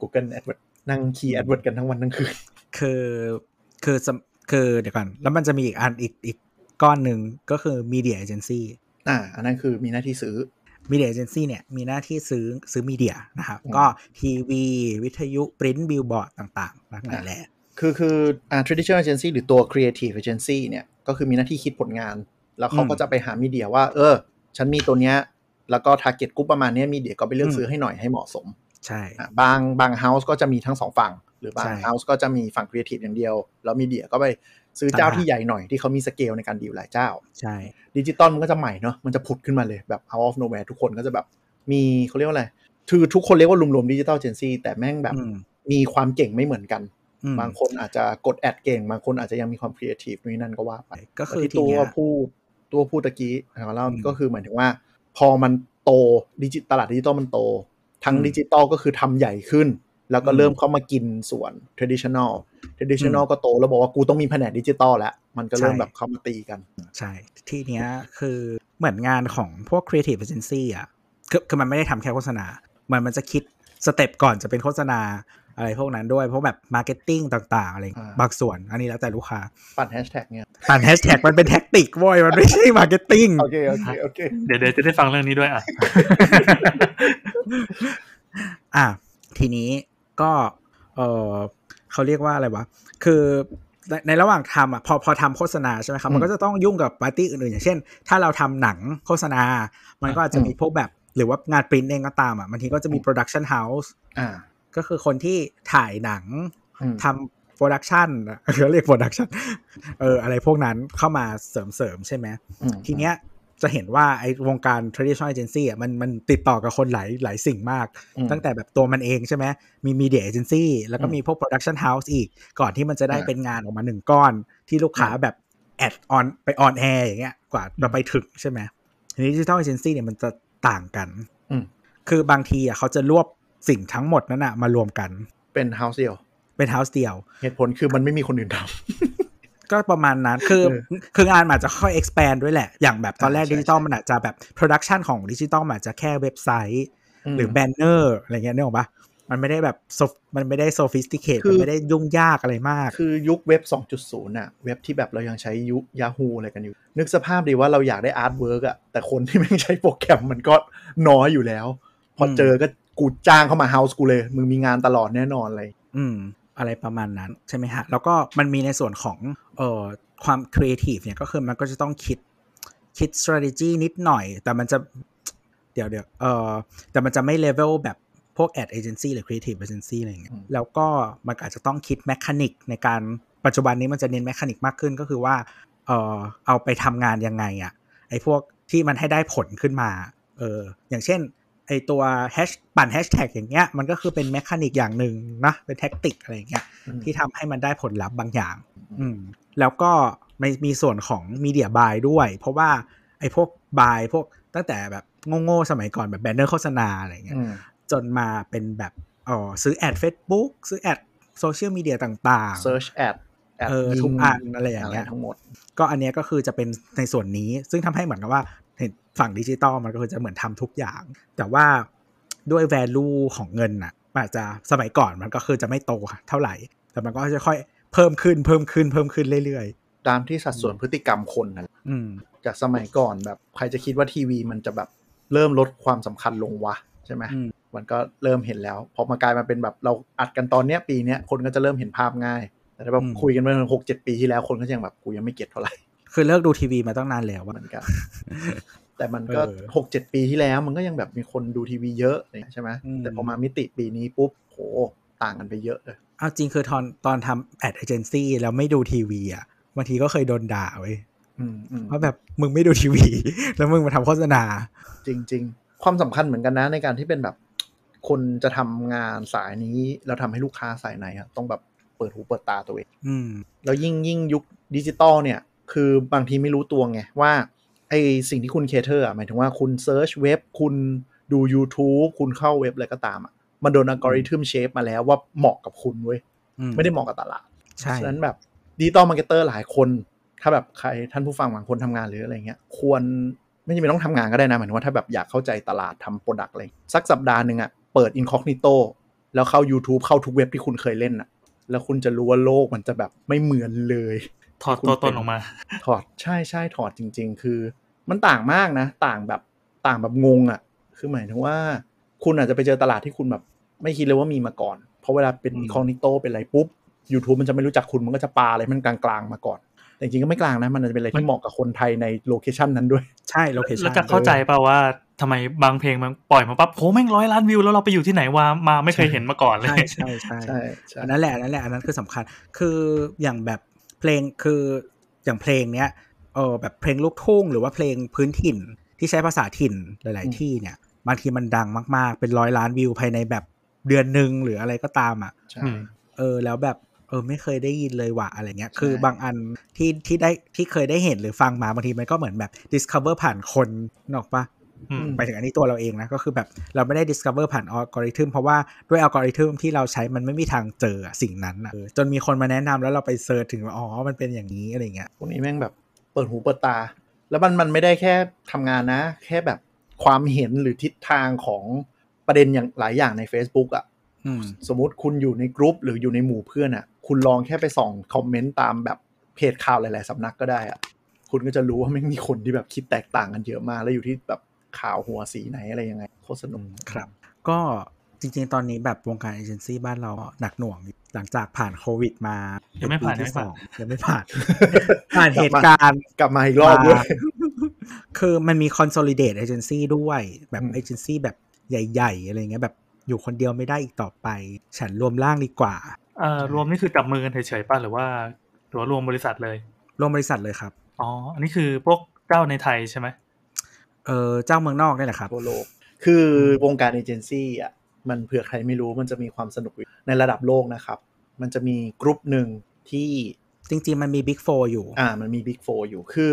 Google AdWords นั่ง key AdWords กันทั้งวันทั้งคืนคือคือสำคือเดี๋ยวก่อน แล้วมันจะมีอีกอันอีกอีก ก้อนหนึ่งก็คือ media agency อ่าอันนั้นคือมีหน้าที่ซื้อ media agency เนี่ยมีหน้าที่ซื้อซื้อมีเดียนะครับอืมก็ทีวีวิทยุปริ้นบิลบอร์ดต่างๆทั้งหลายแหละคือคืออ่า traditional agency หรือตัว creative agency เนี่ยก็คือมีหน้าที่คิดผลงาน แล้วเขาก็จะไปหามีเดียว่า เออ ฉันมีตัวเนี้ย แล้วก็ target group ประมาณเนี้ยมีเดียก็ไปเลือกซื้อให้หน่อยให้เหมาะสม ใช่อะบางบาง house ก็จะมีทั้งสองฝั่ง หรือบางใช่ house ก็จะมีฝั่ง creative อย่างเดียว แล้วมีเดียก็ไป ซื้อเจ้าที่ใหญ่หน่อยที่เขามีสเกลในการดีลหลายเจ้า ใช่ดิจิตอลมันก็จะใหม่เนาะมันจะผุดขึ้นมาเลยแบบ out of nowhere ทุกคนก็จะแบบมีเขาเรียกว่าอะไรคือทุกคนเรียกว่ารวมๆ digital agency แต่แม่งแบบอืมมีความเก่งไม่เหมือนกันอืมบางคนอาจจะกด ad เก่ง บางคนอาจจะยังมีความครีเอทีฟนี่นั่นก็ว่าไปก็คือแต่ที่ทีตัวเนี้ยพูดตัวพูดตะกี้ของเราอืมก็คือหมายถึงว่า พอมันโตดิจิตลาดดิจิตอลมันโต ทั้งอืมดิจิตอลก็คือทำใหญ่ขึ้น แล้วก็อืมเริ่มเข้ามากินส่วน traditional traditional ก็โตแล้วบอกว่ากูต้องมีแผนกดิจิตอลแล้ว มันก็เริ่มใช่แบบเข้ามาตีกัน ใช่ ที่เนี้ยคือเหมือนงานของพวก creative agency อะคือคือมันไม่ได้ทำแค่โฆษณา มันมันจะคิด step ก่อนจะเป็นโฆษณาอะไรพวกนั้นด้วย เพราะแบบ marketing ต่าง ๆ อะไรอ่าบางส่วน อันนี้แล้วแต่ลูกค้า ปั่นแฮชแท็กเนี่ยปั่นแฮชแท็กมันเป็น tactic โว้ยมันไม่ใช่ marketing โอเค โอเค โอเค เดี๋ยวเดี๋ยวจะได้ฟังเรื่องนี้ด้วยอะ อะ ทีนี้ ก็เออเขาเรียกว่าอะไรวะ คือในในระหว่างทำอะพอพอทำโฆษณาใช่ไหมครับอืมมันก็จะต้องยุ่งกับปาร์ตี้อื่นๆ อย่างเช่น ถ้าเราทำหนังโฆษณา มันก็อาจจะมีพวกแบบ หรือว่างานปริ้นเองก็ตามอะบางทีก็จะมี production house อ่าก็คือคนที่ถ่ายหนังอืมทำ production เขาเรียก productionเอออะไรพวกนั้นเข้ามาเสริมๆใช่ไหมอืมทีเนี้ย จะเห็นว่าไอ้วงการ traditional agency อะมันมันติดต่อกับคนหลายหลายสิ่งมากอืมตั้งแต่แบบตัวมันเองใช่ไหมมี media agency แล้วก็อืมมีพวก production house อีก ก่อนที่มันจะได้อ่าเป็นงานออกมาหนึ่งก้อนที่ลูกค้าอ่าแบบ add on ไป on air อย่างเงี้ยกว่าจะไปถึงใช่ไหมทีนี้ digital agency เนี่ยมันจะต่างกันอืมคือบางทีอะเขาจะรวบสิ่งทั้งหมดนั้นอะมารวมกัน เป็น house เดียว เป็น house เดียว เหตุผลคือมันไม่มีคนอื่นท ก็ประมาณนั้น คือเออคืองานมันอาจจะค่อย expand ด้วยแหละ อย่างแบบตอนแรกอ่าใช่ดิจิตอลใช่มันอาจจะแบบ production ของดิจิตอลมันอาจจะแค่เว็บไซต์หรือแบนเนอร์อะไรเงี้ยนึกออกปะมันไม่ได้แบบ sof- มันไม่ได้ sophisticate คือมันไม่ได้ยุ่งยากอะไรมาก คือยุคเว็บ 2.0น่ะ เว็บที่แบบเรายังใช้ยุค Yahoo อะไรกันอยู่ นึกสภาพดีว่าเราอยากได้ artwork อะแต่คนที่ไม่งใช้โปรแกรมมันก็น้อยอยู่แล้ว พออมเจอก็กูจ้างเข้ามาเฮาส์กูเลย มึงมีงานตลอดแน่นอนเลย อืม อะไรประมาณนั้นใช่ไหมฮะ แล้วก็มันมีในส่วนของเอ่อความ creative เนี่ยก็คือมันก็จะต้องคิดคิด strategy นิดหน่อย แต่มันจะเดี๋ยวเดี๋ยวเอ่อแต่มันจะไม่ level แบบพวก ad agency หรือ creative agency อะไรอย่างเงี้ยอืมแล้วก็มันอาจจะต้องคิด mechanic ในการปัจจุบันนี้มันจะเน้น mechanic มากขึ้นก็คือว่าเอ่อเอาไปทำงานยังไงอะไอ้พวกที่มันให้ได้ผลขึ้นมาเอออย่างเช่น ไอตัวแฮชปั่นแฮชแท็กอย่างเงี้ยมันก็คือเป็น mechanic อย่างหนึ่งนะเป็น tactic อะไรอย่างเงี้ยอืมที่ทำให้มันได้ผลลัพธ์บางอย่าง อืมแล้วก็ไม่มีส่วนของ media buy ด้วย เพราะว่าไอ้พวก buy พวกตั้งแต่แบบโง่ๆสมัยก่อนแบบแบนเนอร์โฆษณาอะไรเงี้ยอืมจนมาเป็นแบบอ๋อซื้อแอด Facebook ซื้อ ad โซเชียลมีเดียต่าง search ad แอดเออยิงทุกอันอะไรอย่างเงี้ยทั้งหมด ก็อันเนี้ยก็คือจะเป็นในส่วนนี้ ซึ่งทำให้เหมือนกับว่าเห็น ฝั่งดิจิตอลมันก็คือจะเหมือนทำทุกอย่าง แต่ว่าด้วย value ของเงินน่ะมันอาจจะสมัยก่อนมันก็คือจะไม่โตเท่าไหร่ แต่มันก็จะค่อยเพิ่มขึ้นเพิ่มขึ้นเพิ่มขึ้นเรื่อยตามที่สัดส่วนพฤติกรรมคนนั่นแหละๆอืมจากสมัยก่อนแบบใครจะคิดว่าทีวีมันจะแบบเริ่มลดความสำคัญลงวะใช่ไหมอืมมันก็เริ่มเห็นแล้วพอมากลายมาเป็นแบบเราอัดกันตอนเนี้ยปีเนี้ยคนก็จะเริ่มเห็นภาพง่าย แต่ถ้าแบบอืมคุยกันเมื่อหกเจ็ดปีที่แล้วคนก็ยังแบบกูยังไม่เก็ตเท่าไหร่คือเลิกดูทีวีมาตั้งนานแล้วเหว่ามือนกัน แต่มันก็เออหกเจ็ดปีที่แล้วมันก็ยังแบบมีคนดูทีวีเยอะใช่ไหมอืมแต่พอมามิติปีนี้ปุ๊บโหต่างกันไปเยอะเลยเอาจริงคือตอนตอนทำแอดเอเจนซี่แล้วไม่ดูทีวีอะบางทีก็เคยโดนด่าเว้ยอืมอืมว่าแบบมึงไม่ดูทีวี แล้วมึงมาทำโฆษณา จริง ๆ ความสำคัญเหมือนกันนะในการที่เป็นแบบ คนจะทำงานสายนี้แล้วทำให้ลูกค้าสายไหนอะต้องแบบเปิดหูเปิดตาตัวเองอืมแล้วยิ่งยิ่งยุคดิจิตอลเนี่ย คือบางทีไม่รู้ตัวไงว่า ไอสิ่งที่คุณ cater หมายถึงว่าคุณ search เว็บคุณดู YouTube คุณเข้าเว็บอะไรก็ตามอะมันโดนอัลกอริทึม shape มาแล้วว่าเหมาะกับคุณเว้ยอืมไม่ได้เหมาะกับตลาดใช่ฉะนั้นแบบdigital marketer หลายคน ถ้าแบบใครท่านผู้ฟังบางคนทำงานหรืออะไรเงี้ย ควรไม่จำเป็นต้องทำงานก็ได้นะหมายถึงว่าถ้าแบบอยากเข้าใจตลาดทำ product อะไรสักสัปดาห์หนึ่งอะเปิด Incognito แล้วเข้า YouTube เข้าทุกเว็บที่คุณเคยเล่นอะแล้วคุณจะรู้ว่าโลกมันจะแบบไม่เหมือนเลย ถอดตัวตนออกมา ถอดใช่ใช่ถอดจริง ๆ คือ มันต่างมากนะ ต่างแบบต่างแบบงงอะ่ะ คือหมายถึงว่า คุณอาจจะไปเจอตลาดที่คุณแบบ ไม่คิดเลยว่ามีมาก่อน เพราะเวลาเป็น Incognito เป็นอะไรปุ๊บ YouTube มันจะไม่รู้จักคุณมันก็จะปาอะไรมันกลางๆมาก่อนแต่จริงๆก็ไม่กลางนะ มันอาจจะเป็นอะไรที่เหมาะกับคนไทยในโลเคชันนั้นด้วย ใช่ location แล้วจะเข้าใจเปล่าว่าทำไมบางเพลงมันปล่อยมาปั๊บโหแม่งร้อยล้านวิว แล้วเราไปอยู่ที่ไหนวามาไม่เคยเห็นมาก่อนเลย ใช่ใช่ใช่ใช่ใช่อันนั้นแหละอันนั้นแหละอันนั้นคือสำคัญ คืออย่างแบบ เพลงคืออย่างเพลงเนี้ยเออแบบเพลงลูกทุ่งหรือว่าเพลงพื้นถิ่นที่ใช้ภาษาถิ่นหลาย ๆ ที่เนี่ยบางทีมันดังมาก ๆ เป็นร้อยล้านวิวภายในแบบเดือนหนึ่งหรืออะไรก็ตามอะใช่อืมเออ แล้วแบบเออไม่เคยได้ยินเลยว่ะอะไรเงี้ยใช่คือบางอันที่ที่ได้ที่เคยได้เห็นหรือฟังมาบางทีมันก็เหมือนแบบ discover ผ่านคนนกออกปะอืม ไปถึงอันนี้ตัวเราเองนะก็คือแบบเราไม่ได้ discover ผ่านอัลกอริทึมเพราะว่าด้วยอัลกอริทึมที่เราใช้มันไม่มีทางเจออะสิ่งนั้นอะเออจนมีคนมาแนะนำแล้วเราไปเซิร์ชถึงว่าอ๋อมันเป็นอย่างนี้อะไรเงี้ยพวกนี้แม่งแบบเปิดหูเปิดตา แล้วมันมันไม่ได้แค่ทำงานนะ แค่แบบความเห็นหรือทิศทางของประเด็นอย่างหลายอย่างใน Facebook อะ่ะอืมสมมติคุณอยู่ในกรุ๊ปหรืออยู่ในหมู่เพื่อนอะ่ะ คุณลองแค่ไปส่องคอมเมนต์ตามแบบเพจข่าวหลาย ๆสำนักก็ได้อะ่ะคุณก็จะรู้ว่าไม่งมีคนที่แบบคิดแตกต่างกันเยอะมากแล้วอยู่ที่แบบ ข่าวหัวสีไหนอะไรยังไงโคตรสนุกครับ ก็จริงๆ ตอนนี้แบบวงการเอเจนซี่บ้านเราหนักหน่วงหลังจากผ่านโควิดมายังไม่ผ่านเป็ยังไม่ที่สผ่านองยังไม่ผ่าน ผ่านเหตุการณ์กลับมาอีกรอบด้วยคือมันมี consolidate agency ด้วยแบบอืมเอเจนซี่แบบใหญ่ ๆ อะไรเงี้ยแบบอยู่คนเดียวไม่ได้อีกต่อไป ฉันรวมร่างดีกว่าเอ่อรวมนี่คือจับมือกันเฉยๆป่ะหรือว่าหรือว่ารวมบริษัทเลย รวมบริษัทเลยครับอ๋ออันนี้คือพวกเจ้าในไทยใช่ไหม เออเจ้าเมืองนอกนี่แหละครับทั่วโลกคือวงการเอเจนซี่อะมันเผื่อใครไม่รู้มันจะมีความสนุกอยู่ในระดับโลกนะครับ มันจะมีกรุ๊ปหนึ่งที่จริงๆ มันมี Big Four อยู่ อ่า มันมี Big Four อยู่ คือ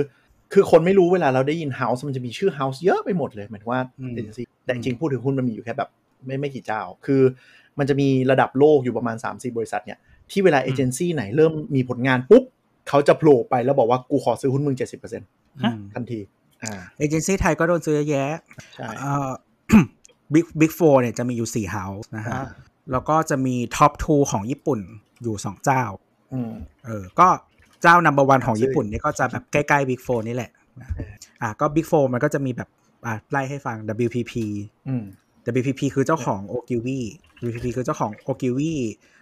คือคนไม่รู้เวลาเราได้ยิน house มันจะมีชื่อ house เยอะไปหมดเลยหมายถึงว่าอืมเอเจนซี่แต่จริงๆพูดถึงหุ้นมันมีอยู่แค่แบบ ไม่ไม่กี่เจ้า คือมันจะมีระดับโลกอยู่ประมาณ 3-4 บริษัทเนี่ย ที่เวลาเอเจนซี่ไหนเริ่มมีผลงานปุ๊บ เขาจะโผล่ไปแล้วบอกว่ากูขอซื้อหุ้นมึง 70%อืมทันทีอ่า เอเจนซี่ไทยก็โดนซื้อเยอะแยะใช่เอ่อ Big Big Four เนี่ยจะมีอยู่สี่ house นะฮะอ่าแล้วก็จะมี top two ของญี่ปุ่นอยู่สองเจ้าอืมเออ ก็เจ้า number one ของญี่ปุ่นนี่ก็จะแบบใกล้ๆ Big Four นี่แหละนะเอออะก็ Big Four มันก็จะมีแบบอะไล่ให้ฟัง WPP อืม WPP คือเจ้าของ o g i w i WPP คือเจ้าของ o g i w i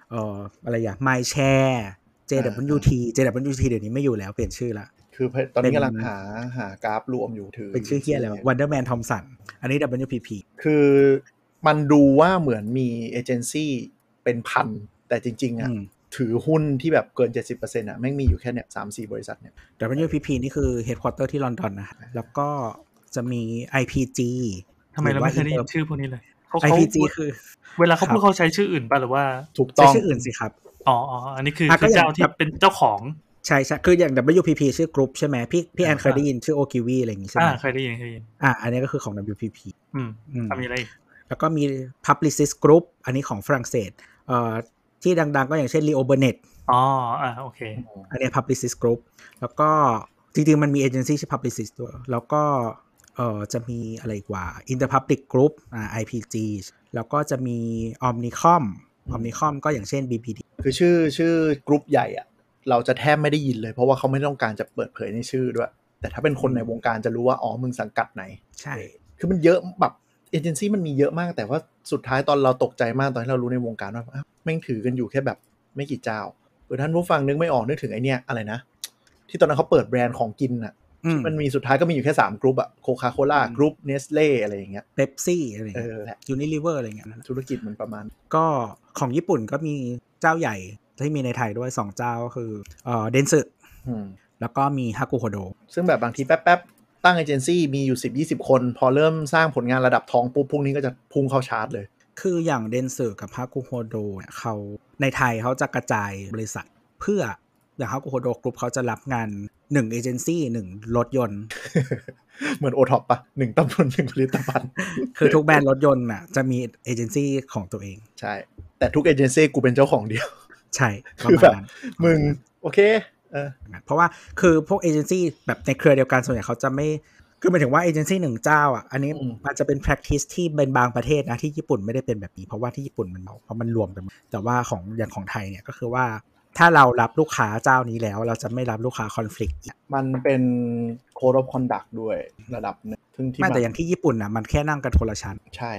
เอ่ออะไรอย่าง Mindshare JWT JWT เดี๋ยวนี้ไม่อยู่แล้วเปลี่ยนชื่อละ คือตอนนี้เป็นกำลังหาหากราฟรวมอยู่ถือ เป็นชื่อเฮียแล้ว Wonderman Thompson อันนี้ WPP คือมันดูว่าเหมือนมีเอเจนซี่เป็นพัน แต่จริง ๆอะอืมถือหุ้นที่แบบเกิน 70%อะแม่งมีอยู่แค่เนี่ยสามสี่บริษัทเนี่ย WPP นี่คือ headquarter ที่ลอนดอนนะฮะแล้วก็จะมี IPG ทำไมเราไม่เคยได้ยินชื่อพวกนี้เลยเขาเขา IPG คือ เวลาเขาพูดครับเขาใช้ชื่ออื่นป่ะหรือว่า ถูกใช้ต้องชื่ออื่นสิครับ อ๋ออ๋ออันนี้คืออะก็คืออย่างเจ้าที่แบบเป็นเจ้าของ ใช่ใช่คืออย่าง WPP ชื่อกรุ๊ปใช่ไหมพี่พี่แอนเคยได้ยินชื่อ o g i w i อะไรอย่างงี้ใช่ไหอ่ามเคยได้ยินเคยได้ยินอะอันนี้ก็คือของ WPP อืมอืมทำมีอะไรอีกแล้วก็มี Publicis Group อันนี้ของฝรั่งเศสเอ่อที่ดัง ๆ ก็อย่างเช่น Leo Burnett อ๋ออ่าโอเค อันนี้ Publicis Group แล้วก็จริง ๆ มันมีเอเจนซี่ชื่อ Publicis ด้วยแล้วก็เอ่อจะมีอะไรอีกว่า Interpublic Group อ่า IPG แล้วก็จะมี Omnicom Omnicom ก็อย่างเช่น BPD คือชื่อชื่อกรุ๊ปใหญ่อะ เราจะแทบไม่ได้ยินเลย เพราะว่าเขาไม่ต้องการจะเปิดเผยในชื่อด้วย แต่ถ้าเป็นคนในวงการจะรู้ว่า อ๋อ มึงสังกัดไหน ใช่ คือมันเยอะแบบเอเจนซี่มันมีเยอะมาก แต่ว่าสุดท้ายตอนเราตกใจมากตอนที่เรารู้ในวงการว่าอ้าวแม่งถือกันอยู่แค่แบบไม่กี่เจ้าเออท่านผู้ฟังนึกไม่ออกนึกถึงไอเนี้ยอะไรนะ ที่ตอนนั้นเขาเปิดแบรนด์ของกินอะอืมมันมีสุดท้ายก็มีอยู่แค่สามกรุ๊ปอะโคคาโคล่ากรุ๊ปเนสเล่อะไรอย่างเงี้ย Pepsi อะไรอย่างเอเงี้ยอแหละ Unilever อะไรอย่างเงี้ยธุรกิจมันประมาณ ก็ของญี่ปุ่นก็มีเจ้าใหญ่ ที่มีในไทยด้วย 2 เจ้าก็คือเอ่อเดนซึอืมแล้วก็มีฮากุโฮโด ซึ่งแบบบางทีแป๊บๆ ตั้งเอเจนซี่มีอยู่ 10 20 คน พอเริ่มสร้างผลงานระดับทองปุ๊บพวกนี้ก็จะพุ่งเข้าชาร์จเลย คืออย่างเดนซึกับฮากุโฮโดเนี่ยเขาในไทยเขาจะกระจายบริษัทเพื่ออย่างฮากุโฮโดกรุ๊ปเขาจะรับงาน1เอเจนซี่1รถยนต์ เหมือนโอท็อปปะหนึ่งตำบลหนึ่งผลิตภัณฑ์คือทุกแบรนด์รถยนต์น่ะจะมีเอเจนซี่ของตัวเอง ใช่ แต่ทุกเอเจนซี่กูเป็นเจ้าของเดียว ใช่ประคือมาแบณบนั้นมึงโอเคเออเพราะว่าคือพวกเอเจนซี่แบบในเครือเดียวกันส่วนใหญ่เขาจะไม่คือหมายถึงว่าเอเจนซี่หนึ่งเจ้าอะอันนี้อืมอาจจะเป็น practice ที่เป็นบางประเทศนะที่ญี่ปุ่นไม่ได้เป็นแบบนี้ เพราะว่าที่ญี่ปุ่นมันเพราะมันรวมกันหมดแต่ว่าของอย่างของไทยเนี่ยก็คือว่า ถ้าเรารับลูกค้าเจ้านี้แล้ว เราจะไม่รับลูกค้า conflict อีกมันเป็น code of conduct ด้วยระดับหนึงซึ่งที่ไม่มันแต่อย่างที่ญี่ปุ่นนะมันแค่นั่งกันคนละชั้นใช่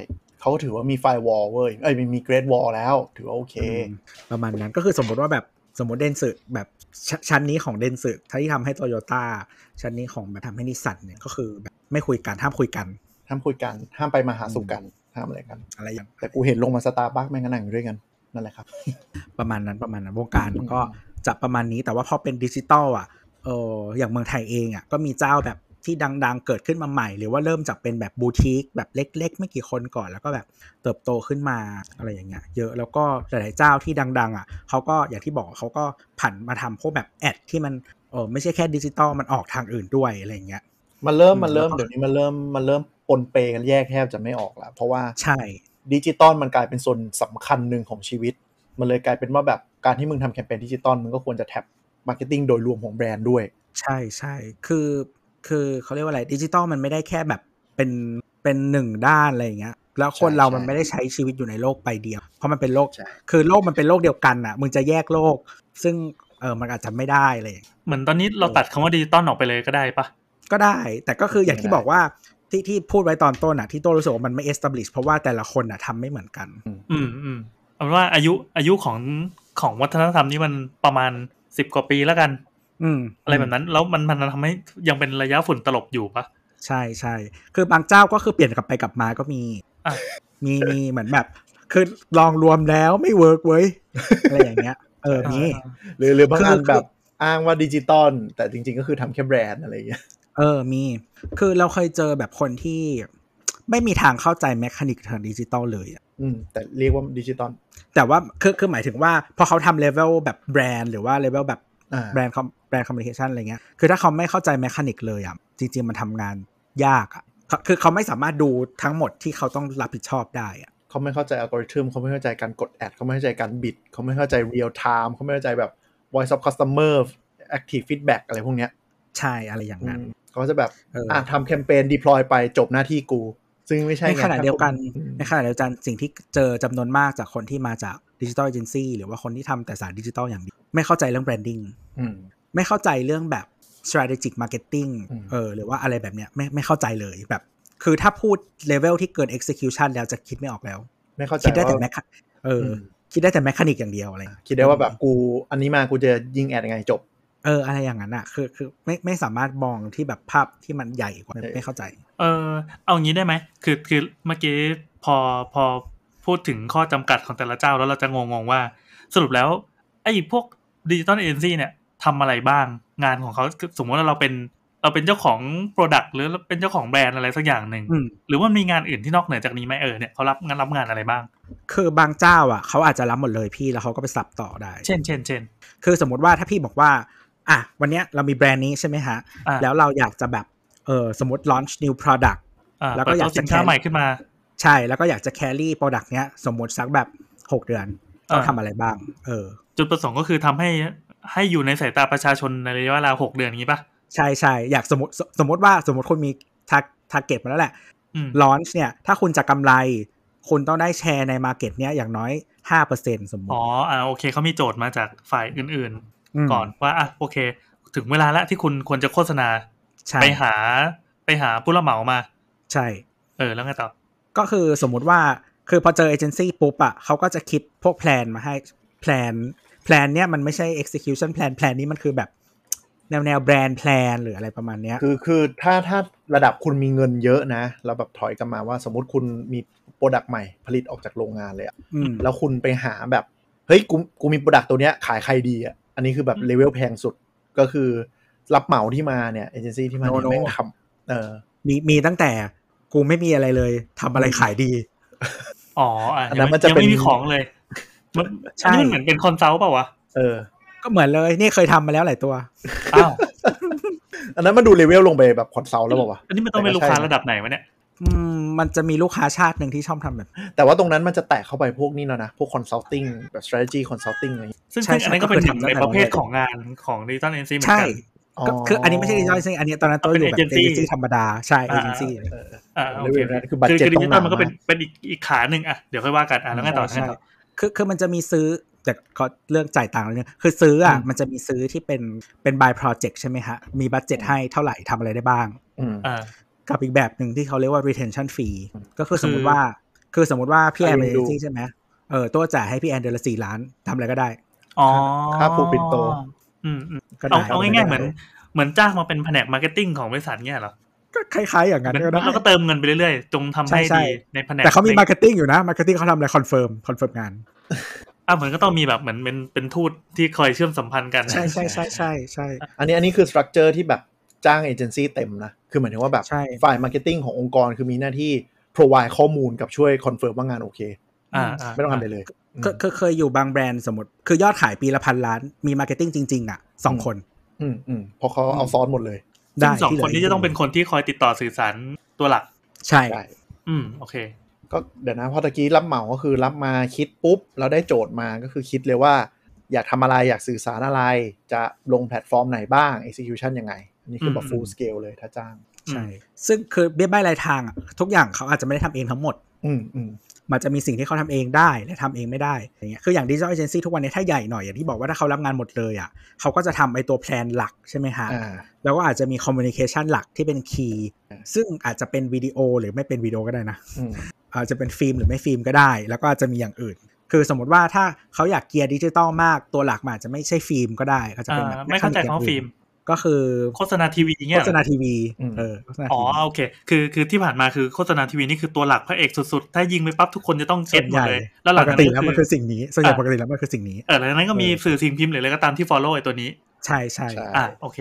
เขาก็ถือว่ามี firewall เว้ยเอ้ยมีมี Great Wall แล้ว ถือว่าโอเคอืมประมาณนั้นก็คือสมมติว่าแบบสมมติเดนสึแบบชั้นนี้ของเดนสึถ้าที่ทำให้โตโยต้าชั้นนี้ของแบบทำให้นิสสันเนี่ยก็คือแบบไม่คุยกันห้ามคุยกัน ห้ามคุยกัน ห้ามไปมาหาสู่กันห้ามอะไรกัน อะไรอย่างแต่กูเห็นลงมาสตาร์บัคแม่งก็นั่งอยู่ด้วยกันนั่นแหละครับ ประมาณนั้นประมาณนั้นวงการมันก็อืมจะประมาณนี้แต่ว่าพอเป็นดิจิตอลอะเอออย่างเมืองไทยเองอะก็มีเจ้าแบบ ที่ดังๆ เกิดขึ้นมาใหม่ หรือว่าเริ่มจากเป็นแบบบูติกแบบเล็ก ๆ ไม่กี่คนก่อนแล้วก็แบบเติบโตขึ้นมาอะไรอย่างเงี้ยเยอะแล้วก็หลายๆเจ้าที่ดัง ๆ อะเขาก็อย่างที่บอกเขาก็ผันมาทำพวกแบบ ad ที่มันเออไม่ใช่แค่ดิจิตอลมันออกทางอื่นด้วยอะไรอย่างเงี้ยมันเริ่มอืมมันเริ่มแล้วก็เดี๋ยวนี้มันเริ่มมันเริ่มปนเปกันแยกแทบจะไม่ออกแล้วเพราะว่าใช่ดิจิตอลมันกลายเป็นส่วนสำคัญหนึ่งของชีวิต มันเลยกลายเป็นว่าแบบการที่มึงทำแคมเปญดิจิตอลมึงก็ควรจะ tap marketing โดยรวมของแบรนด์ด้วย ใช่ใช่คือ คือเขาเรียกว่าอะไรดิจิตอลมันไม่ได้แค่แบบเป็นเป็นหนึ่งด้านอะไรอย่างเงี้ยแล้วคนใช่เราใช่มันไม่ได้ใช้ชีวิตอยู่ในโลกใบเดียว เพราะมันเป็นโลกใช่คือโลกมันเป็นโลกเดียวกันอะ มึงจะแยกโลก ซึ่งเออมันอาจจะไม่ได้อะไรอย่างเลย เหมือนตอนนี้เราตัดคำว่าดิจิตอลออกไปเลยก็ได้ปะก็ได้ แต่ก็คืออย่างที่ไม่ได้บอกว่าที่ที่พูดไว้ตอนต้นอะ ที่โต้รู้สึกว่ามันไม่ establish เพราะว่าแต่ละคนอะทำไม่เหมือนกัน อืมอืมเอาเป็นว่าอายุอายุของของวัฒนธรรมนี้มันประมาณสิบกว่าปีแล้วกัน อืมอะไรแบบนั้น แล้วมันมันทำให้ยังเป็นระยะฝุ่นตลบอยู่ปะใช่ใช่คือบางเจ้าก็คือเปลี่ยนกลับไปกลับมาก็มีอะมีมีเหมือนแบบ คือลองรวมแล้วไม่เวิร์กเว้ยอะไรอย่างเงี้ย เออมีหรือหรือบางคืออันคือแบบอ้างว่าดิจิตอลแต่จริง ๆ ก็คือทำแค่แบรนด์อะไรอย่างเงี้ยเออมี คือเราเคยเจอแบบคนที่ไม่มีทางเข้าใจ mechanic ทางดิจิตอลเลยอะอืมแต่เรียกว่าดิจิตอลแต่ว่าคือคือหมายถึงว่า พอเขาทำเลเวลแบบแบรนด์หรือว่า level แบบอ่า brand comm brand communication อะไรเงี้ย คือถ้าเขาไม่เข้าใจ mechanic เลยอะ จริง ๆ มันทำงานยากอะเขาคือเขาไม่สามารถดูทั้งหมดที่เขาต้องรับผิดชอบได้อะเขาไม่เข้าใจอัลกอริทึมเขาไม่เข้าใจการกด ad เขาไม่เข้าใจการ bid เขาไม่เข้าใจเรียลไทม์เขาไม่เข้าใจแบบ voice of customer active feedback อะไรพวกเนี้ย ใช่อะไรอย่างนั้นอืมเขาจะแบบเอออ่อะทำแคมเปญ deploy ไปจบหน้าที่กู ซึ่งไม่ใช่ในไงขณะเดียวกันอืมในขณะเดียวกันสิ่งที่เจอจำนวนมากจากคนที่มาจากดิจิ t a ลเอเจนซี่หรือว่าคนที่ทำแต่สายดิจิตอลอย่างเดียวไม่เข้าใจเรื่อง branding อืม ไม่เข้าใจเรื่องแบบ strategic marketing อืมเออหรือว่าอะไรแบบเนี้ยไม่ไม่เข้าใจเลยแบบ คือถ้าพูดเลเวลที่เกิน execution แล้วจะคิดไม่ออกแล้ว ไม่เข้าใจคิดได้แต่ว่า mech เอออมคิดได้แต่ mechanic อย่างเดียวอะไรคิดได้ว่าแบบกู อันนี้มากูจะยิง ad ยังไงจบ เออ อะไรอย่างนั้นอะ คือคือไม่ไม่สามารถมองที่แบบภาพที่มันใหญ่กว่าเออไม่เข้าใจ เออ เอางี้ได้ไหมคือคือเมื่อกี้พอพอพูดถึงข้อจำกัดของแต่ละเจ้าแล้วเราจะงงๆว่า สรุปแล้วไอ้พวกดิจิตอลเอเจนซี่เนี่ย ทำอะไรบ้างงานของเขาคือสมมติว่าเราเป็นเราเป็นเจ้าของ Product หรือเราเป็นเจ้าของแบรนด์อะไรสักอย่างหนึ่งอืมหรือว่ามีงานอื่นที่นอกเหนือจากนี้ไหมเออเนี่ยเขารับงานรับงานอะไรบ้าง คือบางเจ้าอะเขาอาจจะรับหมดเลยพี่แล้วเขาก็ไปสับต่อได้ เช่นเช่นเช่นคือสมมติว่าถ้าพี่บอกว่า อะวันเนี้ยเรามีแบรนด์นี้ใช่ไหมฮะอ่าแล้วเราอยากจะแบบเออสมมติ launch new product อ่าแล้วก็เปิดอยาตักวจะสินค้าแข่งใหม่ขึ้นมา ใช่แล้วก็อยากจะ carry product เนี้ยสมมติสักแบบ6เดือนต้องอ่าทำอะไรบ้าง เออ จุดประสงค์ก็คือทำให้ ให้อยู่ในสายตาประชาชนในระยะเวลาหกเดือนอย่างนี้ปะใช่ใช่อยากสมมติสมมติว่าสมมติคุณมีtarget มาแล้วแหละอืม launch เนี่ย ถ้าคุณจะกำไรคุณต้องได้แชร์ใน market เนี้ยอย่างน้อย5%สมมติ อ๋ออ่าโอเคเขามีโจทย์มาจากฝ่ายอื่นมๆก่อนว่าอะโอเค ถึงเวลาแล้วที่คุณควรจะโฆษณาใช่ไปหาไปหาผู้รับเหมามา ใช่ เออ แล้วไงต่อ ก็คือสมมุติว่าคือพอเจอเอเจนซี่ปุ๊บอะเขาก็จะคิดพวก plan มาให้ plan plan เนี้ยมันไม่ใช่ execution plan plan นี้มันคือแบบแนวแนว brand plan หรืออะไรประมาณเนี้ยคือคือถ้าถ้าระดับคุณมีเงินเยอะนะ เราแบบถอยกลับมาว่าสมมติคุณมี product ใหม่ผลิตออกจากโรงงานเลยอะอืมแล้วคุณไปหาแบบเฮ้ยกูกูมี product ตัวเนี้ยขายใครดีอะอันนี้คือแบบอืมเลเวลแพงสุดก็คือรับเหมาที่มาเนี่ยเอเจนซี่ที่มาเนี่ยโนโนแม่งทำเออมีมีตั้งแต่กูไม่มีอะไรเลยทำอะไรขายดี อ๋ออะอันยันั้งนไม่มันจะยังเป็นไม่มีของเลย มันใช่อันนี้มันเหมือนเป็นคอนซัลท์เปล่าวะเออ ก็เหมือนเลยนี่เคยทำมาแล้วหลายตัวอ้าวอันนั้นมันดูเลเวลลงไปแบบคอนซัลท์แล้วบอกว่าวะอันนี้มันต้องเป็นแต่ก็ลูกค้าใช่นะระดับไหนวะเนี่ยอืมมันจะมีลูกค้าชาติหนึ่งที่ชอบทำแบบ แต่ว่าตรงนั้นมันจะแตะเข้าไปพวกนี้แล้วนะ พวก consulting แบบ strategy consulting อะไรอย่างงี้ซึ่งใช่ซึ่งอันนั้นก็ใช่เป็นหก็นึ่งคือในทำตั้งแต่ประเภทแรกของงานของดิจิตอลเอ็นซีเหมือนใช่กันก็คืออันนี้ไม่ใช่ดิจิทัลซิงอันนี้ตอนนั้นตัวอยู่แบบเป็นเอเจน agency ซี่ธรรมดาใช่เออ่าเจนซี่เอออ่าเลโอเวเคลนั้นคือ budget คือดิต้อจิงตอลหนามันก็เป็นมากเป็นอีกอีกขาหนึ่งอะเดี๋ยวค่อยว่ากันอะแล้วไงต่อแล้วไงใช่ต่อ คือคือมันจะมีซื้อแต่เขาเรื่องจ่ายตังค์แล้วเนี่ยคือซื้ออะอืมมันจะมีซื้อที่เป็นเป็น by project ใช่ไหมฮะ มี budget ให้เท่าไหร่ทำอะไรได้บ้างอืมอ่ากับอีกแบบหนึ่งที่เขาเรียกว่า retention fee ก็คือคือสมมติว่า คือสมมติว่าพี่แอนเป็นเอดูเจนซี่ใช่ไหมเออตัวจ่ายให้พี่แอนเดือนละสี่ล้านทำอะไรก็ได้อ๋อค่าผูกปิ่นโต อืมอืมก็เอาได้เอาง่ายๆเหมือน เหมือนจ้างมาเป็นแผนก marketing ของบริษัทเงี้ยเหรอ ก็คล้ายๆอย่างนั้นเหมือนก็ได้เราก็เติมเงินไปเรื่อยๆ จงทำให้ใช่ใช่ดีในแผนกแต่เขามี marketing อยู่นะ marketing เขาทำอะไร confirm confirm งานอะเหมือนก็ต้องมีแบบเหมือนเป็นเป็นทูตที่คอยเชื่อมสัมพันธ์กัน ใช่ใช่ใช่ใช่ใช่อันนี้อันนี้คือ structure ที่แบบจ้างเอเจนซี่เต็มนะ คือหมายถึงว่าแบบใช่ฝ่าย marketing ขององค์กรคือมีหน้าที่ provide ข้อมูลกับช่วย confirm ว่างานโอเคอ่าไม่ต้องทำอะไรเลยก็ก็เคยอยู่บางแบรนด์สมมติ คือยอดขายปีละพันล้านมี marketing จริง ๆ อะสองคน อืมอืมเพราะเขาเอาซอสหมดเลย ซึ่ได้งสองที่หลืคนนี้จะต้องเป็นคนที่คอยติดต่อสื่อสารตัวหลักใช่ใช่ อืม โอเค ก็เดี๋ยวนะพอตะกี้รับเหมาก็คือรับมาคิดปุ๊บเราได้โจทย์มาก็คือคิดเลยว่า อยากทำอะไรอยากสื่อสารอะไร จะลงแพลตฟอร์มไหนบ้าง execution ยังไง อันนี้คือแบบอืม full scale เลยถ้าจ้าง ใช่ซึ่งคือเบี้ยใบรายทางอะทุกอย่างเขาอาจจะไม่ได้ทำเองทั้งหมด อืมอืมมันจะมีสิ่งที่เขาทำเองได้และทำเองไม่ได้อย่างเงี้ยคืออย่างดิจิทัลเอเจนซี่ทุกวันนี้ถ้าใหญ่หน่อยอย่างที่บอกว่าถ้าเขารับงานหมดเลยอะเขาก็จะทำไอตัว plan หลักใช่ไหมฮะอ่าแล้วก็อาจจะมี communication หลักที่เป็น key อ่าซึ่งอาจจะเป็นวิดีโอหรือไม่เป็นวิดีโอก็ได้นะอืมอาจจะเป็นฟิล์มหรือไม่ฟิล์มก็ได้ แล้วก็อาจจะมีอย่างอื่น คือสมมติว่าถ้าเขาอยากเกียร์ดิจิตอลมากตัวหลักมันอาจจะไม่ใช่ฟิล์มก็ได้ก็จะเป็นแบบอ่าไม่เข้าใจ mechanic คำว่าฟิล์ม ก็คือโฆษณาทีวีเงี้ยโฆเหรษณาทีวีเหรออืมเออโฆษณาทีอ๋อวีโอเค คือคือที่ผ่านมาคือโฆษณาทีวีนี่คือตัวหลักพระเอกสุดๆ ถ้ายิงไปปั๊บทุกคนจะต้อง get หมดเลย แล้วหลัปงกจากตินั้นแล้วมันก็คืคืออสิ่งนี้ส่วนใหญ่อะปกติแล้วมันคือสิ่งนี้เออหลังจากนั้นก็มีสื่อสิ่งพิมพ์หรืออะไรก็ตามที่ follow ไอ้ตัวนี้ ใช่ใช่ใช่อะโอเค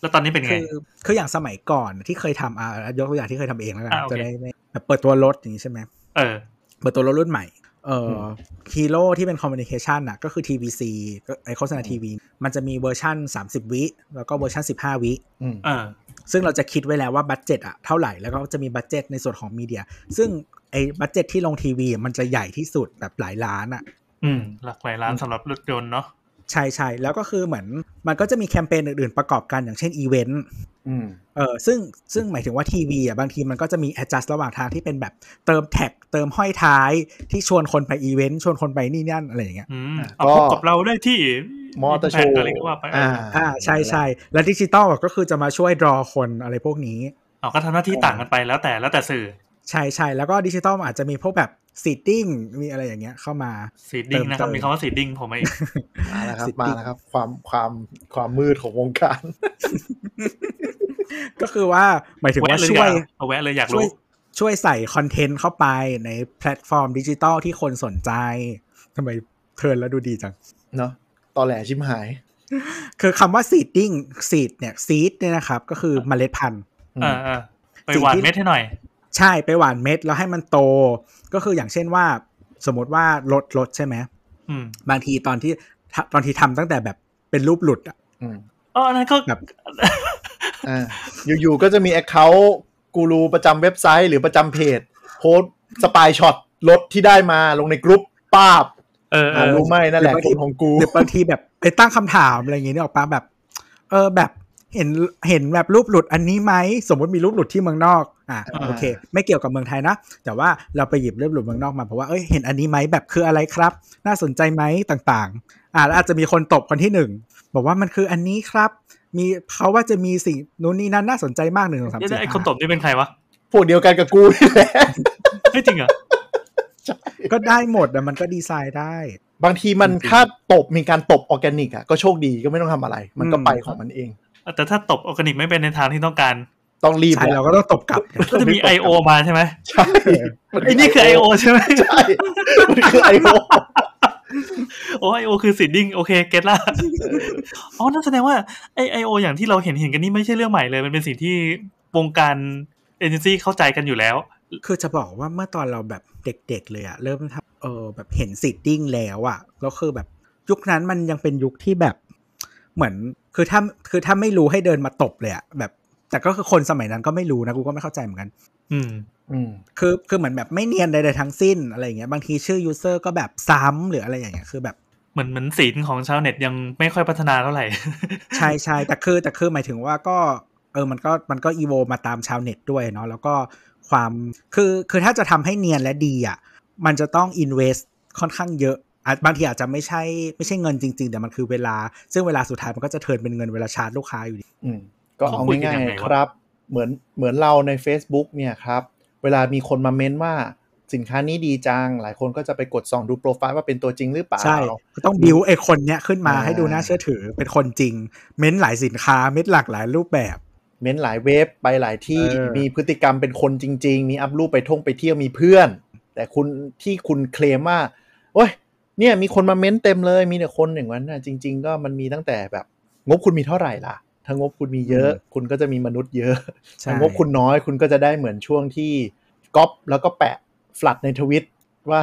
แล้วตอนนี้เป็นไงคือคืออย่างสมัยก่อนที่เคยทำอ่ายกตัวอย่างที่เคยทำเองแล้วกันอะโอเคจะได้ไม่แบบเปิดตัวรถอย่างนี้ใช่ไหมเออเปิดตัวรถรุ่นใหม่ เอ่อฮีโร่ที่เป็น communication อะก็คือ TVC ก็ไอโฆษณาทีวีมันจะมีเวอร์ชัน30 วิ แล้วก็เวอร์ชัน15 วิอืมเออซึ่งเราจะคิดไว้แล้วว่า budget อะเท่าไหร่ แล้วก็จะมี budget ในส่วนของ media ซึ่งไอ้ budget ที่ลงทีวีมันจะใหญ่ที่สุดแบบหลายล้านอะอืม หลักหลายล้านสำหรับรถยนต์เนาะ ใช่ใช่แล้วก็คือเหมือนมันก็จะมีแคมเปญอื่นๆประกอบกันอย่างเช่นอีเวนต์อืมเออซึ่งซึ่งหมายถึงว่าทีวีอะบางทีมันก็จะมี adjust ระหว่างทางที่เป็นแบบเติม tag เติมห้อยท้ายที่ชวนคนไปอีเวนต์ชวนคนไปนี่นั่นอะไรอย่างเงี้ยอืมอะเอาก็พบกับเราได้ที่มอเตอร์โชว์อะไรก็ว่าไปอ่าอ่าใช่ใช่แล้วดิจิตอลก็คือจะมาช่วย draw คนอะไรพวกนี้เอาก็ทำหน้าที่ต่างกันไปแล้วแต่แล้วแต่สื่อใช่ใช่แล้วก็ดิจิตอลอาจจะมีพวกแบบ seeding มีอะไรอย่างเงี้ยเข้ามา seeding นะครับเติมมีคำว่า seeding ผมเองมาแล้วครับสิบปีมาแล้วครับ ความความความมืดของวงการ ก็คือว่าหมายถึงว่าแวะเลยช่วยดีกเอาแวะเลยอยากช่วยรู้ช่วยใส่คอนเทนต์เข้าไปในแพลตฟอร์มดิจิตอลที่คนสนใจทำไมเทิร์นแล้วดูดีจัง เนาะตอแหลชิบหาย คือคำว่า seeding seed เนี่ย seed เนี่ยนะครับ ก็คือเมล็ดพันธุ์เออเออไปหว่านเม็ดให้หน่อย ใช่ไปหว่านเม็ดแล้วให้มันโต ก็คืออย่างเช่นว่า สมมติว่ารถรถใช่ไหมอืมบางทีตอนที่ตอนที่ทำตั้งแต่แบบเป็นรูปหลุดอะอืมอ๋ออันนั้นก็แบบอ่าอยู่ๆก็จะมี accountกูรูประจำเว็บไซต์หรือประจำเพจ โพสต์ spy shot รถที่ได้มาลงในกรุ๊ปป้าบเออเออ่าอรู้ไหมนั่นแหละหรือบางคทีนของกูหรือบางทีแบบไปตั้งคำถามอะไรอย่างเงี้ยนี่ออกปะแบบ เออแบบเห็นเห็นแบบรูปหลุดอันนี้ไหมสมมติมีรูปหลุดที่เมืองนอก อะโอเค ไม่เกี่ยวกับเมืองไทยนะ แต่ว่าเราไปหยิบรูปหลุดเมืองนอกมาเพราะว่าเอ้ยเห็นอันนี้ไหมแบบคืออะไรครับ น่าสนใจไหมต่างๆ อ่าแล้วอาจจะมีคนตบคนที่หนึ่งบอกว่ามันคืออันนี้ครับ มีเขาว่าจะมีสิ่งนู้นนี่นั่นน่าสนใจมากหนึ่งสองสามเดี๋ยวสี่นะไอ้คนตบนี่เป็นใครวะพวกเดียวกันกับกูนี่แหละไม่จริงเหรอก็ได้หมดอะมันก็ดีไซน์ได้ บางทีมันถ้าตบมีการตบออร์แกนิกอะก็โชคดีก็ไม่ต้องทำอะไร มันก็อืมไปของมันเอง แต่ถ้าตบออร์แกนิกไม่เป็นในทางที่ต้องการ ต้องรีบใช่เราก็ต้องตบกลับก็จะมี I.O. มาใช่ไหมใช่ไอ้นี่คือ I.O. ใช่ไหมใช่มันคือ IOโอ้ I.O. คือ seeding โอเค get ละอ๋อนั่นแสดงว่าไอ I.O. อย่างที่เราเห็นเห็นกันนี่ไม่ใช่เรื่องใหม่เลย มันเป็นสิ่งที่วงการเอเจนซี่เข้าใจกันอยู่แล้ว คือจะบอกว่าเมื่อตอนเราแบบเด็กๆเลยอะเริ่มทำเออแบบเห็น seeding แล้วอะแล้วคือแบบยุคนั้นมันยังเป็นยุคที่แบบเหมือนคือถ้าคือถ้าไม่รู้ให้เดินมาตบเลยอะแบบ แต่ก็คือคนสมัยนั้นก็ไม่รู้นะกูก็ไม่เข้าใจเหมือนกัน อืม อืม คือคือเหมือนแบบไม่เนียนใดๆทั้งสิ้นอะไรอย่างเงี้ยบางทีชื่อ user ก็แบบซ้ำหรืออะไรอย่างเงี้ยคือแบบเหมือนเหมือนศีลของชาวเน็ตยังไม่ค่อยพัฒนาเท่าไหร่ ใช่ใช่แต่คือแต่คือหมายถึงว่าก็ เออมันก็มันก็อีโวมาตามชาวเน็ตด้วยเนาะแล้วก็ความคือคือถ้าจะทำให้เนียนและดีอะมันจะต้องอินเวสค่อนข้างเยอะอาจบางทีอาจจะไม่ใช่ไม่ใช่เงินจริง ๆ แต่มันคือเวลา ซึ่งเวลาสุดท้ายมันก็จะเทิร์นเป็นเงินเวลาชาร์จลูกค้าอยู่ดีอืม ก็เขาเอาคุยกันง่ายยังไงวะๆครับ เหมือนเหมือนเราใน Facebook เนี่ยครับ เวลามีคนมาเม้นว่าสินค้านี้ดีจัง หลายคนก็จะไปกดส่องดูโปรไฟล์ว่าเป็นตัวจริงหรือเปล่า ใช่ก็ต้องบิวไอ้คนเนี้ยขึ้นมาอ่าให้ดูน่าเชื่อถือ เป็นคนจริง เม้นหลายสินค้า เม้นหลากหลายรูปแบบ เม้นหลายเว็บไปหลายที่เออมีพฤติกรรมเป็นคนจริง ๆ มีอัพรูปไปท่องไปเที่ยวมีเพื่อน แต่คุณที่คุณเคลมว่าโอ้ย เนี่ยมีคนมาเม้นเต็มเลย มีแต่คนอย่างนั้นนะจริง ๆ ก็มันมีตั้งแต่แบบงบคุณมีเท่าไหร่ล่ะ ถ้างบคุณมีเยอะ คุณก็จะมีมนุษย์เยอะใช่ถ้างบคุณน้อยคุณก็จะได้เหมือนช่วงที่ก๊อปแล้วก็แปะฟลัดในทวิตว่า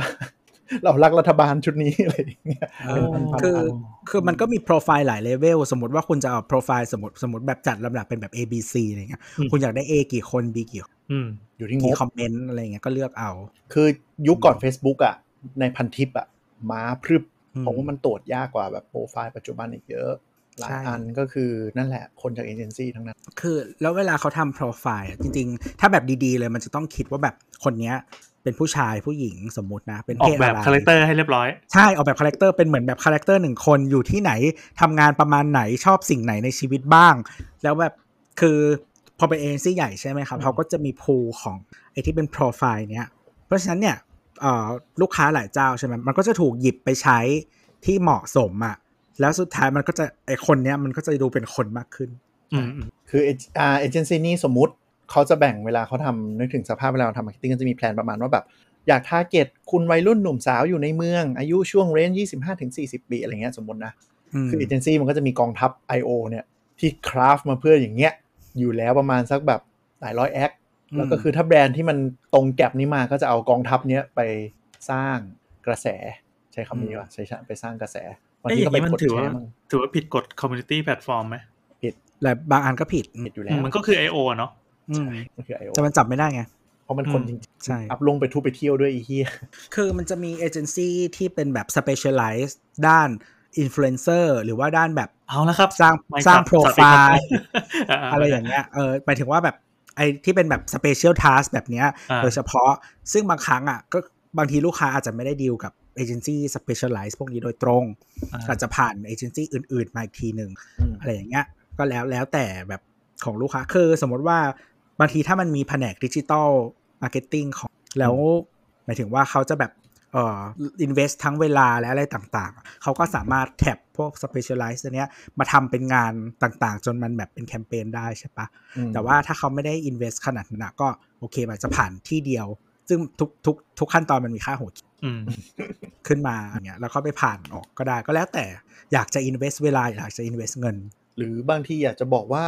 เรารักรัฐบาลชุดนี้อะไรอย่างเงี้ยเออเป็นพันๆคืออันคือมันก็มีโปรไฟล์หลายเลเวลสมมติว่าคุณจะเอาโปรไฟล์สมมติสมมติแบบจัดลำดับเป็นแบบ A B C อะไรเงี้ยอืมคุณอยากได้ A กี่คน B กี่อืมอยู่ที่งกี่บคอมเมนต์อะไรเงี้ยก็เลือกเอา คือยุคก่อน Facebook อะในพันทิปอะม้าพรึบอืมผมว่ามันตรวจยากกว่าแบบโปรไฟล์ปัจจุบันอีกเยอะ หลายใช่อันก็คือนั่นแหละคนจากเอเจนซี่ทั้งนั้น คือแล้วเวลาเขาทำโปรไฟล์อะจริง ๆ ถ้าแบบดีๆเลยมันจะต้องคิดว่าแบบคนเนี้ยเป็นผู้ชายผู้หญิงสมมุตินะ เป็นเพศอะไรออกศแบบคาแรคเตอร์ให้เรียบร้อย ใช่ออกแบบคาแรคเตอร์เป็นเหมือนแบบคาแรคเตอร์หนึ่งคนอยู่ที่ไหนทำงานประมาณไหนชอบสิ่งไหนในชีวิตบ้าง แล้วแบบคือพอเป็นเอเจนซี่ใหญ่ใช่ไหมครับเขาก็จะมี pool ของไอที่เป็นโปรไฟล์เนี้ยเพราะฉะนั้นเนี่ยเอ่อลูกค้าหลายเจ้าใช่ไหมมันก็จะถูกหยิบไปใช้ที่เหมาะสมอะ แล้วสุดท้ายมันก็จะไอคนเนี้ยมันก็จะดูเป็นคนมากขึ้นอืมอืมคือเออ่าเอเจนซี่นี่สมมุติเขาจะแบ่งเวลาเขาทำนึกถึงสภาพเวลาเราทำมาร์เก็ตติ้งก็จะมี plan ประมาณว่าแบบ อยาก target คุณวัยรุ่นหนุ่มสาวอยู่ในเมือง อายุช่วง range 25-40ปีอะไรเงี้ยสมมตินะ คือเอเจนซี่มันก็จะมีกองทัพ I.O. เนี่ย ที่ craft มาเพื่ออย่างเงี้ย อยู่แล้วประมาณสักแบบหลายร้อยแอคแล้วก็คือถ้าแบรนด์ที่มันตรง gap นี้มาก็จะเอากองทัพเนี้ยไปสร้างกระแส ใช้คำนี้ว่าใช้ไปสร้างกระแส บางเอ้ยทีอก็ย่างไปนี้มันกดถือแชว่าร์มั่งถือว่าผิดกฎ community platform ไหมและบางอันก็ผิดผิดอยู่อืแล้มวมันก็คือ I.O. อะเนาะอืมมันคือ IO แต่มันจับไม่ได้ไงเพราะมันคนอืจมริงใช่ๆอัพลงไปทุบไปเที่ยวด้วยไอีเหี้ยคือมันจะมีเอเจนซี่ที่เป็นแบบ specialize ด้านอินฟลูเอนเซอร์หรือว่าด้านแบบเอาละครับ สร้างไม่สร้างจับโปรจับไฟอีกครับล์อะไรอย่างเงี้ยเออหมายถึงว่าแบบไอ้ที่เป็นแบบ special task แบบเนี้ยอ่าโดยเฉพาะซึ่งบางครั้งอะก็บางทีลูกค้าอาจจะไม่ได้ดีลกับ เอเจนซี่ specialize พวกนี้โดยตรงอ่าอาจจะผ่านเอเจนซี่อื่น ๆ มาอีกทีหนึ่งอืมอะไรอย่างเงี้ย ก็แล้วแล้วแต่แบบของลูกค้าคือสมมติว่าบางทีถ้ามันมีแผนกดิจิตอลมาร์เก็ตติ้งของแล้วหมายถึงว่าเขาจะแบบเอ่อ invest ทั้งเวลาและอะไรต่างๆ เขาก็สามารถ tap พวก specialize อันเนี้ยมาทำเป็นงานต่างๆ จนมันแบบเป็นแคมเปญได้ใช่ปะอืมแต่ว่าถ้าเขาไม่ได้ invest ขนาดนั้นนะก็โอเคมันจะผ่านที่เดียว ซึ่งทุกทุกทุกขั้นตอนมันมีค่าหัวคิดอืมขึ้นมาอย่างเงี้ยแล้วก็ไปผ่านออกก็ได้ก็แล้วแต่อยากจะ invest เวลาอยากจะ invest เงิน หรือบางทีอยากจะบอกว่า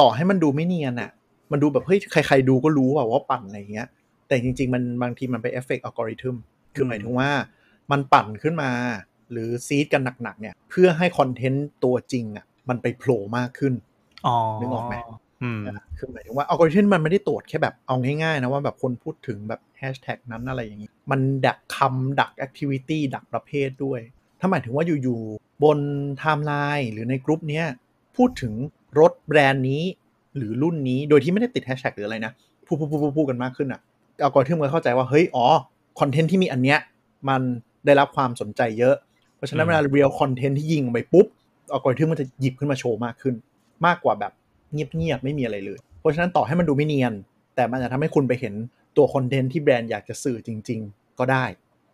ต่อให้มันดูไม่เนียนอะมันดูแบบเฮ้ยใคร ๆ ดูก็รู้ว่าว่าปั่นอะไรเงี้ย แต่จริง ๆ มันบางทีมันไปเอฟเฟกต์อัลกอริทึมคือหมายถึงว่ามันปั่นขึ้นมา หรือ seed กันหนักๆเนี่ย เพื่อให้คอนเทนต์ตัวจริงอะมันไปโผล่มากขึ้นอ๋อนึกออกไหมอืมนะ คือหมายถึงว่าอัลกอริทึมมันไม่ได้ตรวจแค่แบบเอาง่ายๆนะว่าแบบคนพูดถึงแบบแฮชแท็กนั้นอะไรอย่างนี้ มันดักคำดัก activity ดักประเภทด้วย ถ้าหมายถึงว่าอยู่ๆ บนไทม์ไลน์หรือในกรุ๊ปเนี้ยพูดถึงรถแบรนด์นี้หรือรุ่นนี้โดยที่ไม่ได้ติดแฮชแท็กหรืออะไรนะพูดพูดพูดพูดพูดกันมากขึ้นอะอัลกอริทึมก็เข้าใจว่าเฮ้ยอ๋อคอนเทนต์ที่มีอันเนี้ยมันได้รับความสนใจเยอะ เพราะฉะนั้นอืมเวลา real content ที่ยิงไปปุ๊บอัลกอริทึมมันจะหยิบขึ้นมาโชว์มากขึ้น มากกว่าแบบ เงียบๆไม่มีอะไรเลย เพราะฉะนั้นต่อให้มันดูไม่เนียน แต่มันจะทำให้คุณไปเห็นตัวคอนเทนต์ที่แบรนด์อยากจะสื่อจริง ๆ ก็ได้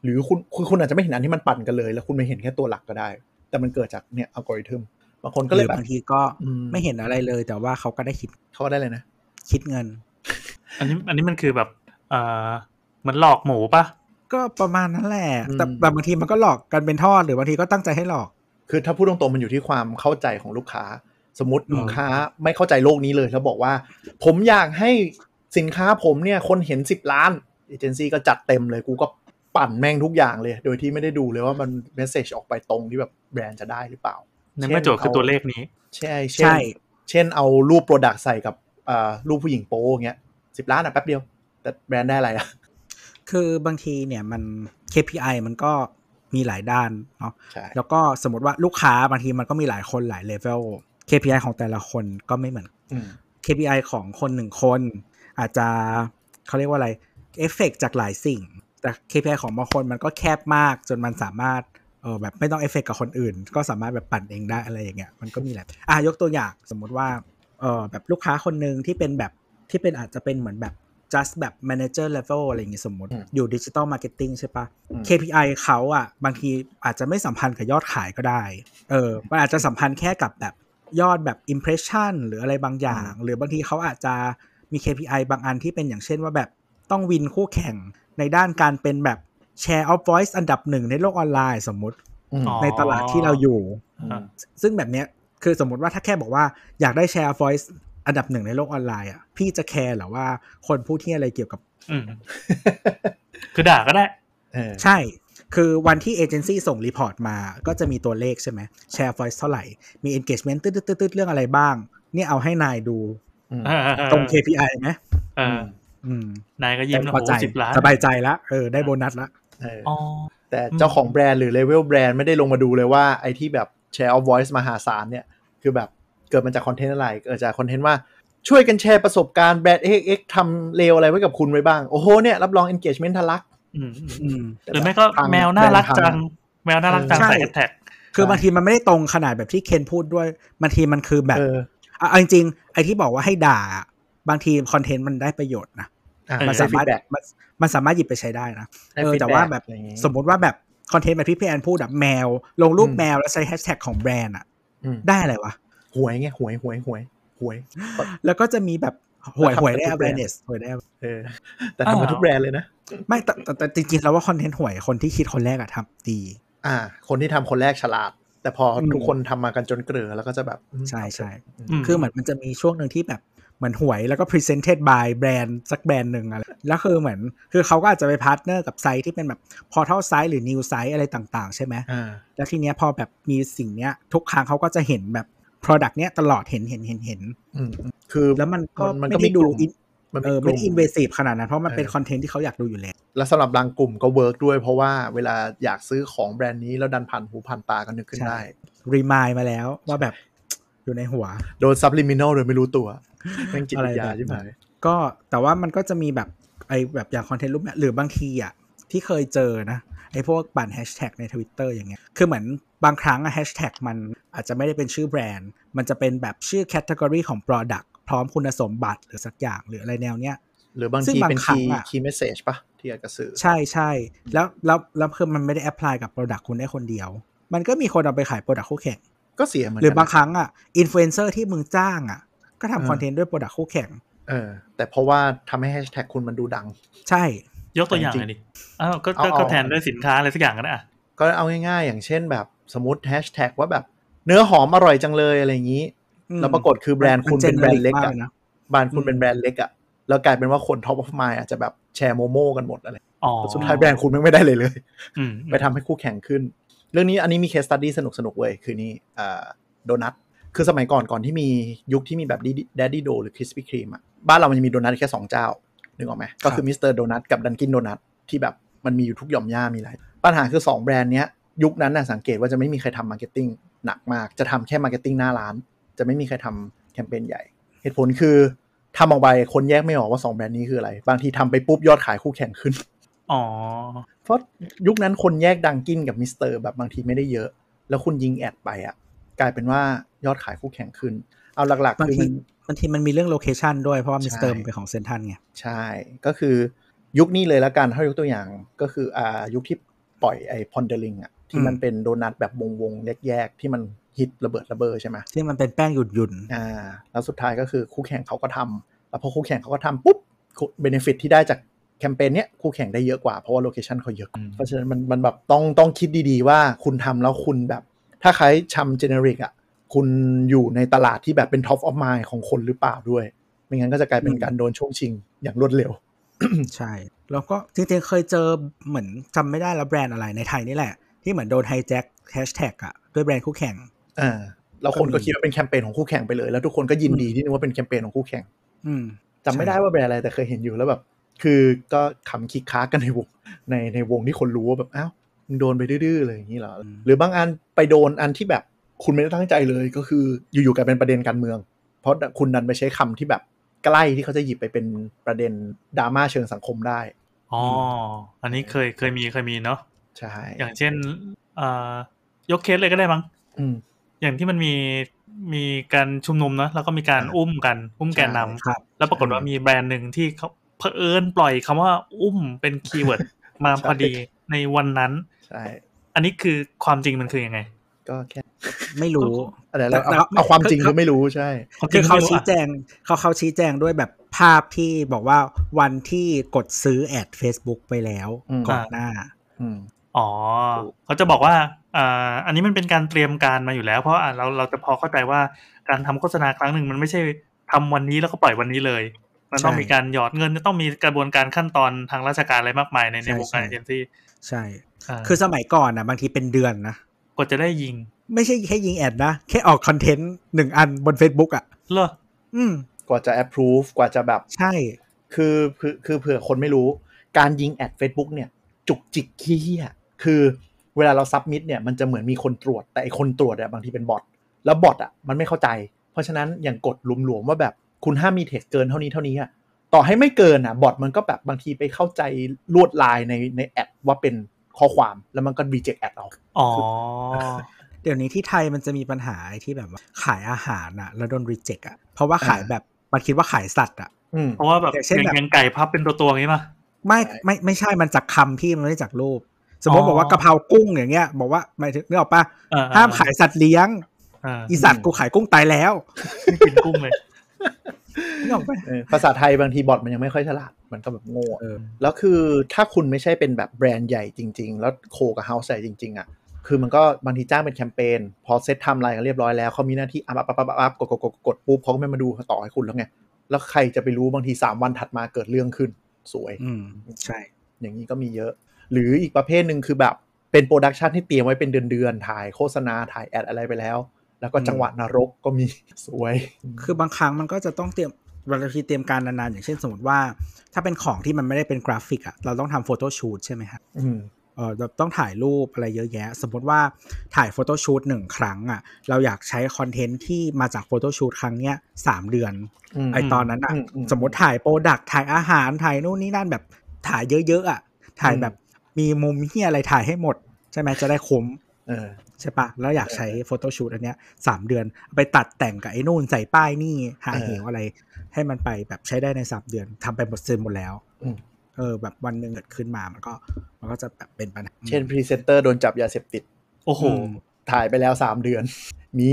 หรือคุณคุณคุณอาจจะไม่เห็นอันที่มันปั่นกันเลย แล้วคุณไม่เห็นแค่ตัวหลักก็ได้ แต่มันเกิดจากเนี่ยอัลกอริทึมบางคนก็เลยหรือแบบบางทีก็อืมไม่เห็นอะไรเลย แต่ว่าเขาก็ได้คิดเขาก็ได้เลยนะ คิดเงิน อันนี้อันนี้มันคือแบบเอ่อเหมือนหลอกหมูปะก็ประมาณนั้นแหละอืมแต่แต่บางทีมันก็หลอกกันเป็นทอดหรือบางทีก็ตั้งใจให้หลอก คือถ้าพูดตรงๆมันอยู่ที่ความเข้าใจของลูกค้า สมมติอืมลูกค้าไม่เข้าใจโลกนี้เลย แล้วบอกว่า ผมอยากให้สินค้าผมเนี่ยคนเห็นสิบล้านเอเจนซี่ก็จัดเต็มเลยกูก็ปั่นแม่งทุกอย่างเลย โดยที่ไม่ได้ดูเลยว่ามันเมสเซจออกไปตรงที่แบบแบรนด์จะได้หรือเปล่าในเมื่อโจทย์คือตัวเลขนี้ ใช่เช่นใช่เช่นเอารูป product ใส่กับอ่ารูปผู้หญิงโป๊อย่างเงี้ยสิบล้านอะแป๊บเดียว แต่แบรนด์ได้อะไรอะคือบางทีเนี่ยมัน KPI มันก็มีหลายด้านเนาะใช่แล้วก็สมมติว่าลูกค้าบางทีมันก็มีหลายคนหลายเลเวล KPI ของแต่ละคนก็ไม่เหมือนอืม KPI ของคนหนึ่งคน อาจจะเขาเรียกว่าอะไรเอฟเฟกจากหลายสิ่ง แต่ KPI ของบางคนมันก็แคบมากจนมันสามารถเออแบบไม่ต้องเอฟเฟกกับคนอื่น ก็สามารถแบบปั่นเองได้อะไรอย่างเงี้ยมันก็มีแหละอะยกตัวอย่างสมมุติว่าเออแบบลูกค้าคนหนึ่งที่เป็นแบบที่เป็นอาจจะเป็นเหมือนแบบ just แบบ manager level อะไรอย่างงี้สมมติอืมอยู่ digital marketing ใช่ปะอืม KPI เขาอะบางทีอาจจะไม่สัมพันธ์กับยอดขายก็ได้ เออ มันอาจจะสัมพันธ์แค่กับแบบ ยอดแบบ impression หรืออะไรบางอย่าง หรือบางทีเขาอาจจะมี KPI บางอันที่เป็นอย่างเช่นว่าแบบต้องวินคู่แข่งในด้านการเป็นแบบ share of voice อันดับหนึ่งในโลกออนไลน์สมมุติอืมอ๋อในตลาดที่เราอยู่อ่าซึ่งแบบเนี้ยคือสมมติว่าถ้าแค่บอกว่าอยากได้ share of voice อันดับหนึ่งในโลกออนไลน์อะพี่จะแคร์หรือว่าคนพูดที่อะไรเกี่ยวกับอืมคือด่าก็ได้เออใช่ คือวันที่เอเจนซี่ส่ง report มาก็จะมีตัวเลขใช่ไหม share voice เท่าไหร่ มี engagement ตืดๆๆๆเรื่องอะไรบ้าง เนี่ยเอาให้นายดูอืมตรง KPI ไหมเอออืมนายก็ยิ้มแล้วพอโอ้ใจสิบล้านสบายใจแล้วเออได้โบนัสละเอออ๋อแต่เจ้าของแบรนด์หรือเลเวลแบรนด์ไม่ได้ลงมาดูเลยว่าไอ้ที่แบบ share of voice มหาศาลเนี่ย คือแบบเกิดมาจากคอนเทนต์อะไร เกิดจากคอนเทนต์ว่าช่วยกันแชร์ประสบการณ์แบรนด์ XX ทำเลวอะไรไว้กับคุณไว้บ้าง โอ้โหเนี่ย รับรอง engagement ทะลักอืมอืมอืม หรือไม่ก็พังแมวน่ารักแบรนด์พังจัง แมวน่ารักจังใช่ใส่แฮชแท็กคือบางทีมันไม่ได้ตรงขนาดแบบที่เคนพูดด้วยบางทีมันคือแบบเออเอาเอาจริงๆไอ้ที่บอกว่าให้ด่า บางทีคอนเทนต์มันได้ประโยชน์นะอะมันได้สามารถ feedback มันมันสามารถหยิบไปใช้ได้นะได้เออแต่ feedback ว่าแบบอะไรอย่างงี้สมมุติว่าแบบคอนเทนต์แบบที่พี่แอนพูดแบบแมว ลงรูปอืมแมวแล้วใช้แฮชแท็กของแบรนด์อะอืมได้อะไรวะหวยไงหวยหวยหวยหวย แล้วก็จะมีแบบ หวยแล้วทำหวยได้กับทุกแบรนด์ awareness หวยได้เออแต่ทำมาทุกแบรนด์เลยนะ ไม่แต่แต่แต่จริงๆแล้วว่าคอนเทนต์หวยคนที่คิดคนแรกอะทำดี อ่า คนที่ทำคนแรกฉลาด แต่พออมทุกคนทำมากันจนเกลือแล้วก็จะแบบอืมใช่ใช่อืมคือเหมือนมันจะมีช่วงหนึ่งที่แบบเหมือนหวยแล้วก็ presented by แบรนด์สักแบรนด์หนึ่งอะไร แล้วคือเหมือน คือเขาก็อาจจะไปพาร์ทเนอร์กับไซต์ที่เป็นแบบ portal site หรือ new site อะไรต่าง ๆ ใช่ไหมอ่าแล้วทีเนี้ยพอแบบมีสิ่งเนี้ย ทุกครั้งเขาก็จะเห็นแบบ product เนี้ยตลอดเห็นเห็นเห็นเห็นอืมอืมคือแล้วมันก็มันไม่ก็ได้มีดูกลุ่มอินมันเอมีอกไม่ลุ่ได้ม invasive ขนาดนั้นเพราะมันเป็นเออคอนเทนต์ที่เขาอยากดูอยู่แล้ว แล้วสำหรับบางกลุ่มก็ work ด้วยเพราะว่าเวลาอยากซื้อของแบรนด์นี้แล้วดันผ่านหูผ่านตากันนึกขึ้นใช่ได้ remind มาแล้วว่าแบบอยู่ในหัว โดนซับลิมิน a ลโดยไม่รู้ตัวแม่งจิตวิทยาอะไรแบบใช่ไหมก็แต่ว่ามันก็จะมีแบบไอแบบอย่างคอนเทนต์รูปแบบหรือบางทีอะที่เคยเจอนะไอพวกปั่นแฮชแท็กใน Twitter อย่างเงี้ยคือเหมือน บางครั้งอะแฮชแท็กมันอาจจะไม่ได้เป็นชื่อแบรนด์ มันจะเป็นแบบชื่อ category ของ Product พร้อมคุณสมบัติหรือสักอย่างหรืออะไรแนวเนี้ยหรือบางซึ่งทีบางเป็นครั้คีงย์อะ key message ปะที่อยากจะสื่อใช่ใช่แล้วแล้วแล้วคือมันไม่ได้ apply กับ Product คุณได้คนเดียว มันก็มีคนเอาไปขาย Product คู่แข่งก็เสียเหมือนหรือกันบางครั้งอะอินฟลูเอนเซอร์ที่มึงจ้างอะ ก็เออทำคอนเทนต์ด้วย Product คู่แข่งเออแต่เพราะว่าทำให้แฮชแท็กคุณมันดูดัง ใช่ ยกตัวอย่างจริหงน่อยดิอ้าวก็เอาก็เอาก็แทนด้วยสินค้าอะไรสักอย่างก็ได้อะ ก็เอาง่ายๆ อย่างเช่นแบบสมมติแฮชแท็กว่าแบบเนื้อหอมอร่อยจังเลยอะไรอย่างนี้อืมแล้วปรากฏคือแบรนด์มันคุณเป็นแบรนด์เล็ก generic อะมากเลยนะแบรนด์คุณอืมเป็นแบรนด์เล็กอะแล้วกลายเป็นว่าคน top of mind อาจจะแบบแชร์โมโม่กันหมดอะไรอ๋อสุดท้ายแบรนด์คุณไม่ได้เลยเลยอืมไปทำให้คู่แข่งขึ้น เรื่องนี้อันนี้มี case study สนุกสนุกๆเว้ยคือนี่โดนัทคือสมัยก่อนก่อนที่มียุคที่มีแบบแดดดี้โดห์หรือคริสปี้ครีมอะบ้านเรามันจะมีโดนัทแค่2เจ้านึกออกไหมก็คือมิสเตอร์โดนัทกับดันกินโดนัทที่แบบมันมีอยู่ทุกหย่อมหญ้ามีหลาย ปัญหาคือ 2 แบรนด์เนี้ยยุคนั้นน่ะสังเกตว่าจะไม่มีใครทำ marketing หนักมาก จะทำแค่ marketing หน้าร้าน จะไม่มีใครทำแคมเปญใหญ่ เหตุผลคือทำออกไปคนแยกไม่ออกว่า 2 แบรนด์นี้คืออะไร บางทีทำไปปุ๊บยอดขายคู่แข่งขึ้น อ๋อ เพราะยุคนั้นคนแยกดันกินกับมิสเตอร์แบบบางทีไม่ได้เยอะ แล้วคุณยิง ad ไปอะกลายเป็นว่ายอดขายคู่แข่งขึ้น เอาหลักบาๆงคือทีมันบางทีมันมีเรื่อง location ด้วยเพราะว่าใช่มิสเตอร์เป็นของเซ็นทรัลไง ใช่ ก็คือยุคนี้เลยละกันถ้ายกตัวอย่างก็คืออ่ายุคที่ ปล่อยไอ้พอนเดอริงอะที่มันเป็นโดนัทแบบวงวงๆแยกๆที่มันฮิตระเบิดระเบ้อใช่ไหมที่มันเป็นแป้งหยุ่นหยุ่นอ่าแล้วสุดท้ายก็คือคู่แข่งเขาก็ทำแล้วพอคู่แข่งเขาก็ทำปุ๊บ benefit ที่ได้จากแคมเปญเนี้ยคู่แข่งได้เยอะกว่าเพราะว่า location เขาเยอะอืมเพราะฉะนั้นมันมันแบบต้องต้องคิดดีๆ ว่าคุณทำแล้วคุณแบบ ถ้าใครทำ generic อะคุณอยู่ในตลาดที่แบบเป็น top of mind ของคนหรือเปล่าด้วย ไม่งั้นก็จะกลายเป็นการโดนช่วงชิงอย่างรวดเร็วๆ ใช่ แล้วก็จริงๆเคยเจอเหมือนจำไม่ได้แล้วแบรนด์อะไรในไทยนี่แหละ ที่เหมือนโดนไฮแจ็คแฮชแท็กอะด้วยแบรนด์คู่แข่งอ่าแล้วคนก็ก็มีคิดว่าเป็นแคมเปญของคู่แข่งไปเลย แล้วทุกคนก็ยินดีที่นึกว่าเป็นแคมเปญของคู่แข่งอืมจำไม่ได้ว่าแบรนด์อะไรแต่เคยเห็นอยู่แล้วแบบ คือก็ขำคิกค้ากันในวงในในวงที่คนรู้ว่าแบบอ้าวมึงโดนไปดื้อๆเลยอย่างนี้เหรออืมหรือบางอันไปโดนอันที่แบบคุณไม่ได้ตั้งใจเลยก็คืออยู่ๆกลายเป็นประเด็นการเมือง เพราะคุณดันไปใช้คำที่แบบ ใกล้ที่เขาจะหยิบไปเป็นประเด็นดราม่าเชิงสังคมได้อ๋ออันนี้เคยเคยมีเคยมีเนาะใช่อย่างเช่นเอ่อยกเคสเลยก็ได้มั้งอืมอย่างที่มันมีมีการชุมนุมเนอะแล้วก็มีการอ่าอุ้มกัน อุ้มแกนนำครับแล้วปรากฏว่ามีแบรนด์หนึ่งที่เขาเผอิญปล่อยคำว่าอุ้มเป็น keyword มาพอดีในวันนั้นใช่อันนี้คือความจริงมันคือยังไง ก็แค่ ไม่รู้อะไรแต่แล้วเอาแต่เอาความจริงคือคือไม่รู้ใช่ความจคืริองเขาไม่รู้ชี้อะแจงเขาเขาชี้แจงด้วยแบบภาพที่บอกว่าวันที่กดซื้อแอด Facebook ไปแล้วอืมก่อนหน้าอืมอ๋อเขาจะบอกว่าอ่าอันนี้มันเป็นการเตรียมการมาอยู่แล้ว เพราะอะเราเราจะพอเข้าใจว่าการทำโฆษณาครั้งหนึ่งมันไม่ใช่ทำวันนี้แล้วก็ปล่อยวันนี้เลย มันต้องใช่มีการหยอดเงินจะต้องมีกระบวนการขั้นตอนทางราชการอะไรมากมายในในใช่วงการใช่เอเจนซี่ใช่าคือสมัยก่อนนะบางทีเป็นเดือนนะ กว่าจะได้ยิง ไม่ใช่แค่ยิง ad นะ แค่ออกคอนเทนต์หนึ่งอันบน Facebook อะเหรออืมกว่าจะ approve กว่าจะแบบ ใช่ คือคือคือเผื่อคนไม่รู้ การยิง ad Facebook เนี่ย จุกจิกขี้เหี้ยคือเวลาเรา submit เนี่ยมันจะเหมือนมีคนตรวจแต่ไอคนตรวจอะบางทีเป็นบอทแล้วบอทอะมันไม่เข้าใจ เพราะฉะนั้นอย่างกฎหลวมๆว่าแบบคุณห้ามมีเท็กเกินเท่านี้เท่านี้อะต่อให้ไม่เกินอะบอทมันก็แบบบางทีไปเข้าใจลวดลายในใน ad ว่าเป็น ข้อความแล้วมันก็ reject ad เอาอ๋อเดี๋ยวนี้ที่ไทยมันจะมีปัญหาไอ้ที่แบบว่าขายอาหารอะแล้วโดน reject อะเพราะว่าขายอ่าแบบมันคิดว่าขายสัตว์อะอืมเพราะว่าแบบอย่างเช่นแบบยังไก่พับเป็นตัวตัวๆอย่างนี้ป่ะไม่ใช่ไม่ไม่ใช่มันจากคำพี่มันไม่ได้จากรูป สมมติอ๋อบอกว่ากะเพรากุ้งอย่างเงี้ย บอกว่าหมายถึงนึกออกปะอ่ห้ามขายสัตว์เลี้ยงอ่าอีสัตว์กูขายกุ้งตายแล้วไม่กินกุ้งเลย นึกออกปะเออภาษาไทยบางทีบอทมันยังไม่ค่อยฉลาด มันก็แบบโง่อะเออแล้วคือถ้าคุณไม่ใช่เป็นแบบแบรนด์ใหญ่จริง ๆ แล้วโคกับเฮาส์ใหญ่จริง ๆ อะ คือมันก็บางทีจ้างเป็นแคมเปญพอเซตทำอะไรกันเรียบร้อยแล้วเขามีหน้าที่อะปั๊บปั๊บปั๊บปั๊บกดกดกดกดปุ๊บเขาก็ไม่มาดูต่อให้คุณแล้วไง แล้วใครจะไปรู้บางที3วันถัดมาเกิดเรื่องขึ้น สวยอืมใช่ อย่างนี้ก็มีเยอะ หรืออีกประเภทหนึ่งคือแบบเป็น production ที่เตรียมไว้เป็นเดือนๆถ่ายโฆษณาถ่าย ad อะไรไปแล้ว แล้วก็จังหวะนรกก็มีสวย คือบางครั้งมันก็จะต้องเตรียมเวลาที่เตรียมการนานๆ อย่างเช่นสมมติว่า ถ้าเป็นของที่มันไม่ได้เป็นกราฟิกอะเราต้องทำ photo shoot ใช่ไหมครับอืมเออแบบต้องถ่ายรูปอะไรเยอะแยะ สมมติว่าถ่าย photo shoot หนึ่งครั้งอะเราอยากใช้คอนเทนต์ที่มาจาก photo shoot ครั้งเนี้ยสามเดือนมไอตอนนั้นอะอืมอืมสมมติถ่าย product ถ่ายอาหารถ่ายนู่นนี่นั่นแบบถ่ายเยอะๆอะถ่ายแบบมีมุมเหี้ยอะไรถ่ายให้หมด ใช่ไหมจะได้คุ้มเออ ใช่ปะแล้วอยากใช้ photo shoot อันเนี้ยสามเดือนไปตัดแต่งกับไอ้นู่นใส่ป้ายนี่ห่าเออเหวอะไร ให้มันไปแบบใช้ได้ในสามเดือนทำไปหมดเซ็นหมดแล้วอืมเออ แบบวันหนึ่งเกิดขึ้นมามันก็ มันก็จะแบบเป็นปัญหาเช่นพรีเซนเตอร์โดนจับยาเสพติด โอ้โหอืมถ่ายไปแล้ว3เดือน มี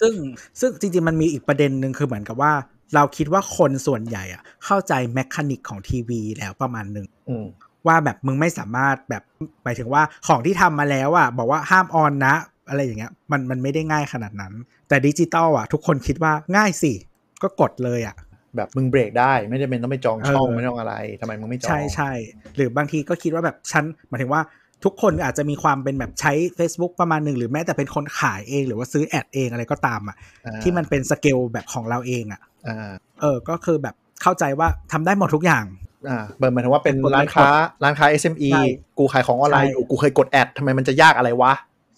ซึ่งซึ่งจริงๆ มันมีอีกประเด็นหนึ่งคือเหมือนกับว่า เราคิดว่าคนส่วนใหญ่อะเข้าใจแมคานิกของทีวีแล้วประมาณหนึ่งอืม ว่าแบบมึงไม่สามารถแบบหมายถึงว่าของที่ทำมาแล้วอะบอกว่าห้ามออนนะ อะไรอย่างเงี้ยมันมันไม่ได้ง่ายขนาดนั้น แต่ดิจิตอลอะ ทุกคนคิดว่าง่ายสิก็กดเลยอะแบบมึงเบรกได้ไม่จำเป็นต้องไปจองช่องเออไม่ต้องอะไรทำไมมึงไม่จอง ใช่ใช่หรือบางทีก็คิดว่าแบบฉันหมายถึงว่าทุกคนอาจจะมีความเป็นแบบใช้ Facebook ประมาณหนึ่งหรือแม้แต่เป็นคนขายเองหรือว่าซื้อแอดเองอะไรก็ตามอะอ่าที่มันเป็นสเกลแบบของเราเองอะอ่าเออก็คือแบบเข้าใจว่าทำได้หมดทุกอย่าง อ่าเปิดหมายถึงว่าเป็นกดไลร้านค์ค้า ร้านค้า SME ใช่กูขายของออนไลน์ใช่อยู่กูเคยกดแอดทำไมมันจะยากอะไรวะ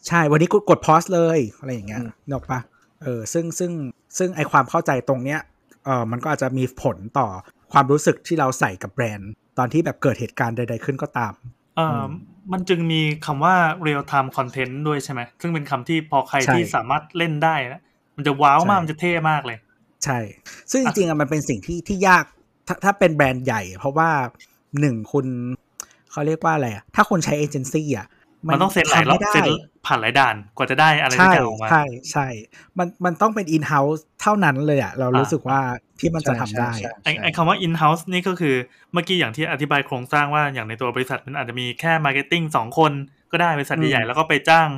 ใช่วันนี้กูกดพอสเลยอะไรอย่างเงี้ยอืมนกออกปะเออซึ่งซึ่งซึ่งไอความเข้าใจตรงเนี้ยเออมันก็อาจจะมีผลต่อความรู้สึกที่เราใส่กับแบรนด์ ตอนที่แบบเกิดเหตุการณ์ใด ๆ ขึ้นก็ตามเอ่ออมันจึงมีคำว่า real time content ด้วยใช่ไหม ซึ่งเป็นคำที่พอใครใช่ที่สามารถเล่นได้นะมันจะว้าวมากใช่มันจะเท่มากเลย ใช่ ซึ่งจริงๆอะมันเป็นสิ่งที่ที่ยาก ถ้าถ้าเป็นแบรนด์ใหญ่ เพราะว่าหนึ่งคุณเขาเรียกว่าอะไรอะถ้าคุณใช้เอเจนซี่อะมันต้องเซ็นหลายรอบทำไม่ได้เซ็นผ่านหลายด่านกว่าจะได้อะไรสักใช่อย่างออกมาใช่ใช่มันมันต้องเป็นอินเฮ้าส์เท่านั้นเลยอะเรารู้สึกว่าที่มันจะทำได้ใช่อะไอ้ใช่ไอ้คำว่า in house นี่ก็คือเมื่อกี้อย่างที่อธิบายโครงสร้างว่าอย่างในตัวบริษัทมันอาจจะมีแค่ marketing สองคนก็ได้บริษัทอืมใหญ่ๆแล้วก็ไปจ้าง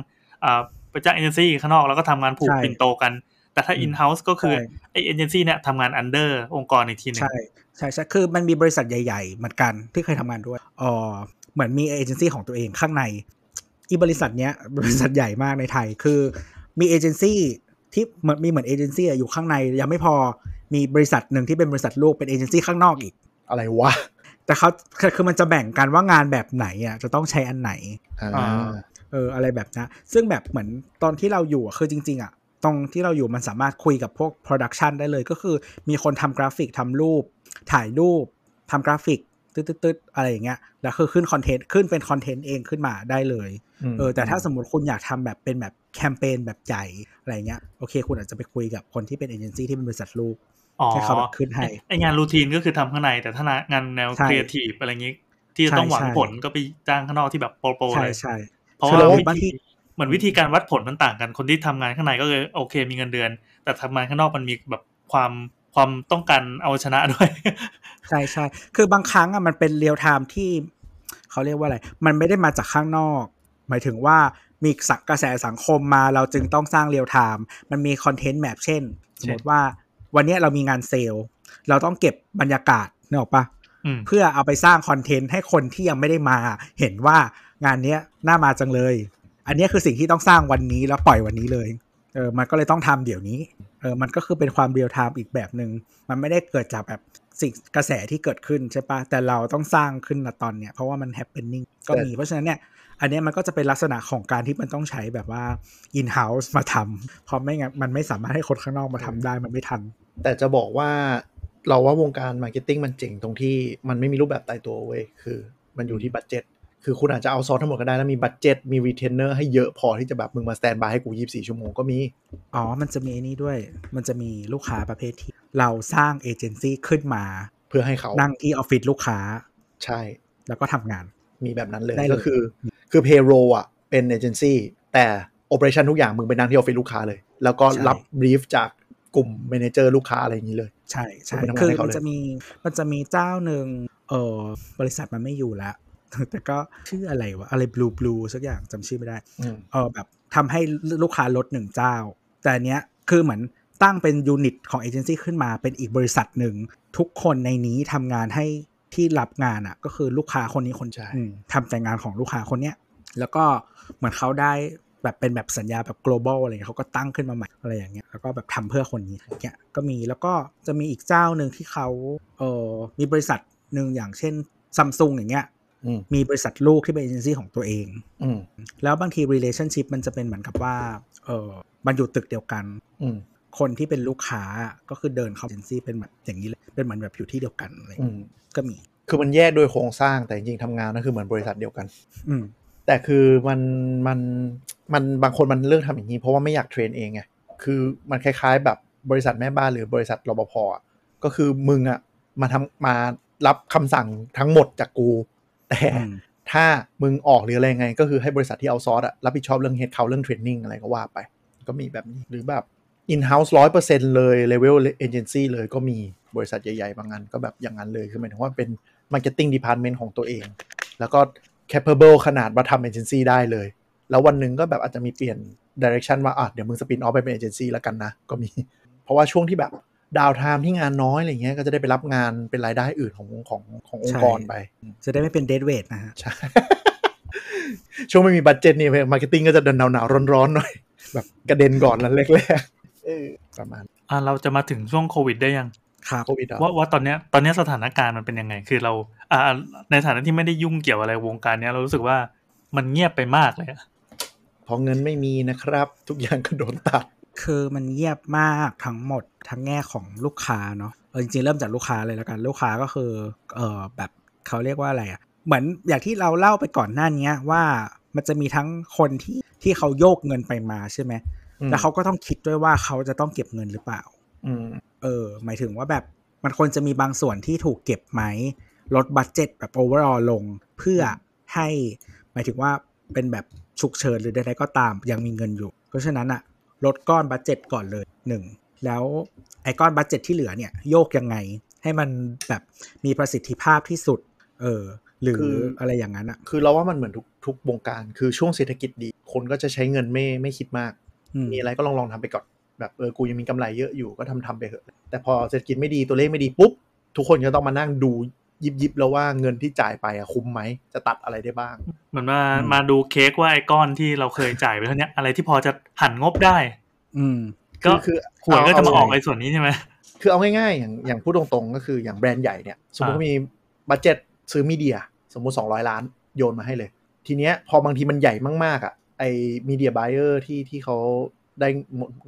อ่าไปจ้างเอเจนซี่ข้างนอกแล้วก็ทำงานผูกใช่ปิ่นโตกัน แต่ถ้าอืม in house ก็คือใช่ไอเอเจนซี่เนี่ยทำงาน under องค์กรอีกทีหนึง ใช่ใช่ใช่คือมันมีบริษัทใหญ่ๆเหมือนกันที่เคยทำงานด้วยอ๋อเหมือนมีเอเจนซี่ของตัวเองข้างในอีบริษัทเนี้ยบริษัทใหญ่มากในไทยคือมีเอเจนซี่ที่เหมือนมีเหมือนเอเจนซี่อยู่ข้างในยังไม่พอมีบริษัทหนึ่งที่เป็นบริษัทลูกเป็นเอเจนซี่ข้างนอกอีก อะไรวะ แต่เขาคือคือมันจะแบ่งกันว่างานแบบไหนอะจะต้องใช้อันไหนอ่าอ่าเอออะไรแบบนะซึ่งแบบเหมือนตอนที่เราอยู่อะคือจริง ๆ อะ ตรงที่เราอยู่มันสามารถคุยกับพวก production ได้เลยก็คือมีคนทำกราฟิกทำรูป ถ่ายรูปทำกราฟิกตึ๊ดๆๆอะไรอย่างเงี้ยแล้วคือขึ้นคอนเทนต์ขึ้นเป็นคอนเทนต์เองขึ้นมาได้เลยมเออแต่ถ้าสมมติคุณอยากทำแบบเป็นแบบแคมเปญแบบใหญ่อะไรเงี้ยโอเค คุณอาจจะไปคุยกับคนที่เป็นเอเจนซี่ที่เป็นบริษัทลูกอ๋อให้เขาแบบขึ้นให้ไอ้งาน routine ก็คือทำข้างใน แต่ถ้างานแนวใช่ครีเอทีฟอะไรอย่างงี้ที่จะต้องใช่หวังใช่ผลก็ไปจ้างข้างนอกที่แบบ pro pro ใช่เลยใช่เพราะคือว่าเราวิบางทีธีเหมือนวิธีการวัดผลมันต่างกันคนที่ทำงานข้างในก็คือโอเคมีเงินเดือน แต่ทำงานข้างนอกมันมีแบบความ ความต้องการเอาชนะด้วย ใช่ใช่คือบางครั้งอะมันเป็นเรียลไทม์ที่เขาเรียกว่าอะไร มันไม่ได้มาจากข้างนอก หมายถึงว่ามีสักกระแสสังคมมาเราจึงต้องสร้าง real time มันมีคอนเทนต์แบบเช่น สมมติว่าวันเนี้ยเรามีงานเซลล์ เราต้องเก็บบรรยากาศนึกออกปะอืมเพื่อเอาไปสร้างคอนเทนต์ให้คนที่ยังไม่ได้มาเห็นว่างานเนี้ยน่ามาจังเลย อันเนี้ยคือสิ่งที่ต้องสร้างวันนี้แล้วปล่อยวันนี้เลยเออมันก็เลยต้องทำเดี๋ยวนี้ เออมันก็คือเป็นความ real time อีกแบบหนึ่งมันไม่ได้เกิดจากแบบสิ่งกระแสที่เกิดขึ้นใช่ปะแต่เราต้องสร้างขึ้นณตอนเนี้ยเพราะว่ามัน happening ก็มี เพราะฉะนั้นเนี่ย อันเนี้ยมันก็จะเป็นลักษณะของการที่มันต้องใช้แบบว่า in house มาทำเพราะไม่งั้นมันไม่สามารถให้คนข้างนอกมาทำได้มันไม่ทัน แต่จะบอกว่าเราว่าวงการ marketing มันเจ๋งตรงที่มันไม่มีรูปแบบตายตัวเว้ยคือ มันอยู่ที่ budget คือคุณอาจจะเอาซอสทั้งหมดก็ได้แล้วมี budget มีรีเทนเนอร์ให้เยอะพอที่จะแบบมึงมา standby ให้กู 24 ชั่วโมงก็มี อ๋อ มันจะมีไอ้นี่ด้วย มันจะมีลูกค้าประเภทที่ เราสร้างเอเจนซี่ขึ้นมา เพื่อให้เขานั่งที่ออฟฟิศลูกค้า ใช่ แล้วก็ทำงานมีแบบนั้นเลยได้เลยก็คือ คือ payroll อะเป็นเอเจนซี่แต่ operation ทุกอย่างมึงไปนั่งที่ออฟฟิศลูกค้าเลย แล้วก็รับบรีฟจากกลุ่ม m ม n เจอร์ลูกค้าอะไรอย่างนี้เลย ใช่ใช่คุณไปทำงานคือให้เขามันเลยจะมีมันจะมีเจ้าหนึ่งเออบริษัทมันไม่อยู่แล้ว แต่ก็ชื่ออะไรวะ อะไรบลูบลูสักอย่างจำชื่อไม่ได้อืมเออแบบทำให้ลูกค้าลดหนึ่งเจ้า แต่อันเนี้ยคือเหมือนตั้งเป็นยูนิตของเอเจนซี่ขึ้นมาเป็นอีกบริษัทหนึ่ง ทุกคนในนี้ทำงานให้ที่รับงานอะ ก็คือลูกค้าคนนี้คนใช่อืมทำแต่งานของลูกค้าคนเนี้ยแล้วก็เหมือนเขาได้แบบเป็นแบบสัญญาแบบ global อะไรเงี้ยเขาก็ตั้งขึ้นมาใหม่อะไรอย่างเงี้ยแล้วก็แบบทำเพื่อคนนี้อย่างเงี้ยก็มีแล้วก็จะมีอีกเจ้าหนึ่งที่เขาเออมีบริษัทหนึ่งอย่างเช่นซัมซุงอย่างเงี้ยอื มมีบริษัทลูกที่เป็นเอเจนซี่ของตัวเองอืมแล้วบางที relationship มันจะเป็นเหมือนกับว่า เออมันอยู่ตึกเดียวกันอืมคนที่เป็นลูกค้าก็คือเดินเข้าเอเจนซี่เป็นแบบอย่างนี้เลยเป็นเหมือนแบบอยู่ที่เดียวกันอะไรอย่างอืเงี้ยมก็มี คือมันแยกโดยโครงสร้างแต่จริงๆทำงานนั่นคือเหมือนบริษัทเดียวกัน อืมแต่คือมันมันมันบางคนมันเลือกทำอย่างนี้ เพราะว่าไม่อยาก train เองไงคือมันคล้ายๆ แบบบริษัทแม่บ้านหรือบริษัทรปภอะก็คือมึงอะมาทำมารับคำสั่งทั้งหมดจากกู แต่ถ้ามึงออกหรืออะไรไง ก็คือให้บริษัทที่เอาซอร์สอะรับผิดชอบเรื่องเฮดเขาเรื่องเทรนนิ่งอะไรก็ว่าไป ก็มีแบบนี้หรือแบบ in-house ร้อยเปอร์เซ็นต์เลย level agency เลยก็มีบริษัทใหญ่ๆ บางอันก็แบบอย่างนั้นเลยคือหมายถึงว่าเป็น marketing department ของตัวเอง แล้วก็ capable ขนาดมาทำ agency ได้เลย แล้ววันหนึ่งก็แบบอาจจะมีเปลี่ยน direction ว่าอะเดี๋ยวมึงสปินออฟไปเป็น agency แล้วกันนะ ก็มี เพราะว่าช่วงที่แบบ downtime ที่งานน้อยอะไรเงี้ยก็จะได้ไปรับงานเป็นรายได้อื่นของของขององค์กรไป จะได้ไม่เป็น dead weight นะฮะใช่ช่วงไม่มี budget นี่ marketing ก็จะหนาวหนาวๆร้อนๆหน่อย แบบกระเด็นก่อนแล้วแรกๆเออประมาณอะเราจะมาถึงช่วงโควิดได้ยังครับโควิดอะว่าว่าตอนเนี้ยตอนเนี้ยสถานการณ์มันเป็นยังไง คือเราอ่าในฐานะที่ไม่ได้ยุ่งเกี่ยวอะไรวงการเนี้ยเรารู้สึกว่ามันเงียบไปมากเลยอะพอเงินไม่มีนะครับ ทุกอย่างก็โดนตัด คือมันเงียบมากทั้งหมดทั้งแง่ของลูกค้าเนาะเออจริงๆเริ่มจากลูกค้าเลยแล้วกัน ลูกค้าก็คือเออแบบเขาเรียกว่าอะไรอะ่ะเหมือนอย่างที่เราเล่าไปก่อนหน้านี้ว่ามันจะมีทั้งคนที่ที่เขาโยกเงินไปมาใช่ไหมอืมแล้วเขาก็ต้องคิดด้วยว่าเขาจะต้องเก็บเงินหรือเปล่าอืมเออ หมายถึงว่าแบบมันควรจะมีบางส่วนที่ถูกเก็บไหมลด budget แบบ overall ลงเพื่อให้หมายถึงว่าเป็นแบบฉุกเฉินหรือใดๆก็ตามยังมีเงินอยู่ เพราะฉะนั้นอะ ลดก้อนบัตเจ็ตก่อนเลยหนึ่งแล้วไอ้ก้อนบัตเจ็ตที่เหลือเนี่ยโยกยังไง ให้มันแบบมีประสิทธิภาพที่สุด เออหรือคืออะไรอย่างนั้นอะคือเราว่ามันเหมือนทุกทุกวงการคือช่วงเศรษฐกิจดี คนก็จะใช้เงินไม่ไม่คิดมากอืมมีอะไรก็ลองลองทำไปก่อนแบบเออกูยังมีกำไรเยอะอยู่ก็ทำทำไปเถอะแต่พอเศรษฐกิจไม่ดีตัวเลขไม่ดีปุ๊บทุกคนก็ต้องมานั่งดู ยิบยิบๆแล้วว่าเงินที่จ่ายไปอะคุ้มไหมจะตัดอะไรได้บ้าง เหมือนมามาดูเค้กว่าไอ้ก้อนที่เราเคยจ่ายไปเท่าเนี้ยอะไรที่พอจะหันงบได้ อืม ก็คือหวยก็จะมาออกเไอ้ส่วนนี้ใช่ไหมคือเอาง่ายๆอย่างอย่างพูดตรงๆ ก็คืออย่างแบรนด์ใหญ่เนี่ย สมมติอ่าว่ามีบัตเจ็ตซื้อมีเดีย สมมุติ 200 ล้านโยนมาให้เลย ทีเนี้ยพอบางทีมันใหญ่มากๆอะไอ้มีเดียไบเออร์ที่ที่เขาได้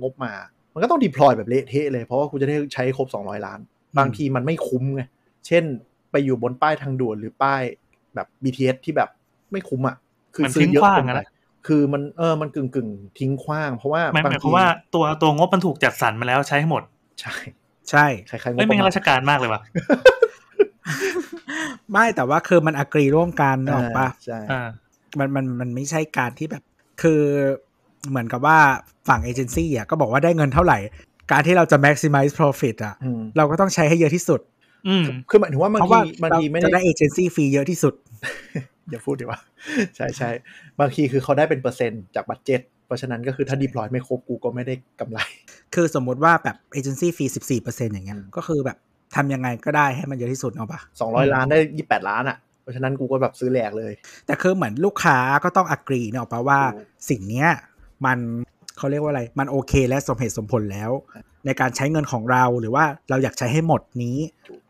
งบมา มันก็ต้องดิพลอยแบบเละเทะเลยเพราะว่าคุณจะได้ใช้ครบ 200 ล้าน บางทีมันไม่คุ้มไงเช่น ไปอยู่บนป้ายทางด่วนหรือป้ายแบบ BTS ที่แบบไม่คุ้มอะคือมันซื้ทิ้องเยอะขว้างเกินอะไปนะคือมันเออมันกึ่งกึ่งๆทิ้งขว้าง เพราะว่าหมายหบางมายคทีวามว่าตัวตัวงบมันถูกจัดสรรมาแล้วใช้ให้หมด ใช่ ใช่คล้ายๆงบไม่ปเป็นระมาณราชการมากเลยว่ะไม่แต่ว่าคือมันอกรีร่วมกันนึกออกปะใช่อ่ามันมันมันไม่ใช่การที่แบบ คือเหมือนกับว่าฝั่งเอเจนซี่อะก็บอกว่าได้เงินเท่าไหร่ การที่เราจะ maximize profit อะอืมเราก็ต้องใช้ให้เยอะที่สุด อืมคือหมายถึงว่าบางเพราะทีว่าบางเราทีไม่จะได้ได้ agency fee เยอะที่สุด อย่าพูดดีว่า ใช่ใช่บางทีคือเขาได้เป็นเปอร์เซ็นต์จาก budget เพราะฉะนั้นก็คือถ้า deploy ไม่ครบกูก็ไม่ได้กำไร คือสมมุติว่าแบบ agency fee สิบสี่เปอร์เซ็นอย่างเงี้ยอืมก็คือแบบทำยังไงก็ได้ให้มันเยอะที่สุดเนาะปะ200ล้านได้28ล้านอะเพราะฉะนั้นกูก็แบบซื้อแหลกเลย แต่คือเหมือนลูกค้าก็ต้องอักรีเนาะปะว่าถูกสิ่งเนี้ยมันเขาเรียกว่าอะไร มันโอเคและสมเหตุสมผลแล้ว ในการใช้เงินของเราหรือว่าเราอยากใช้ให้หมดนี้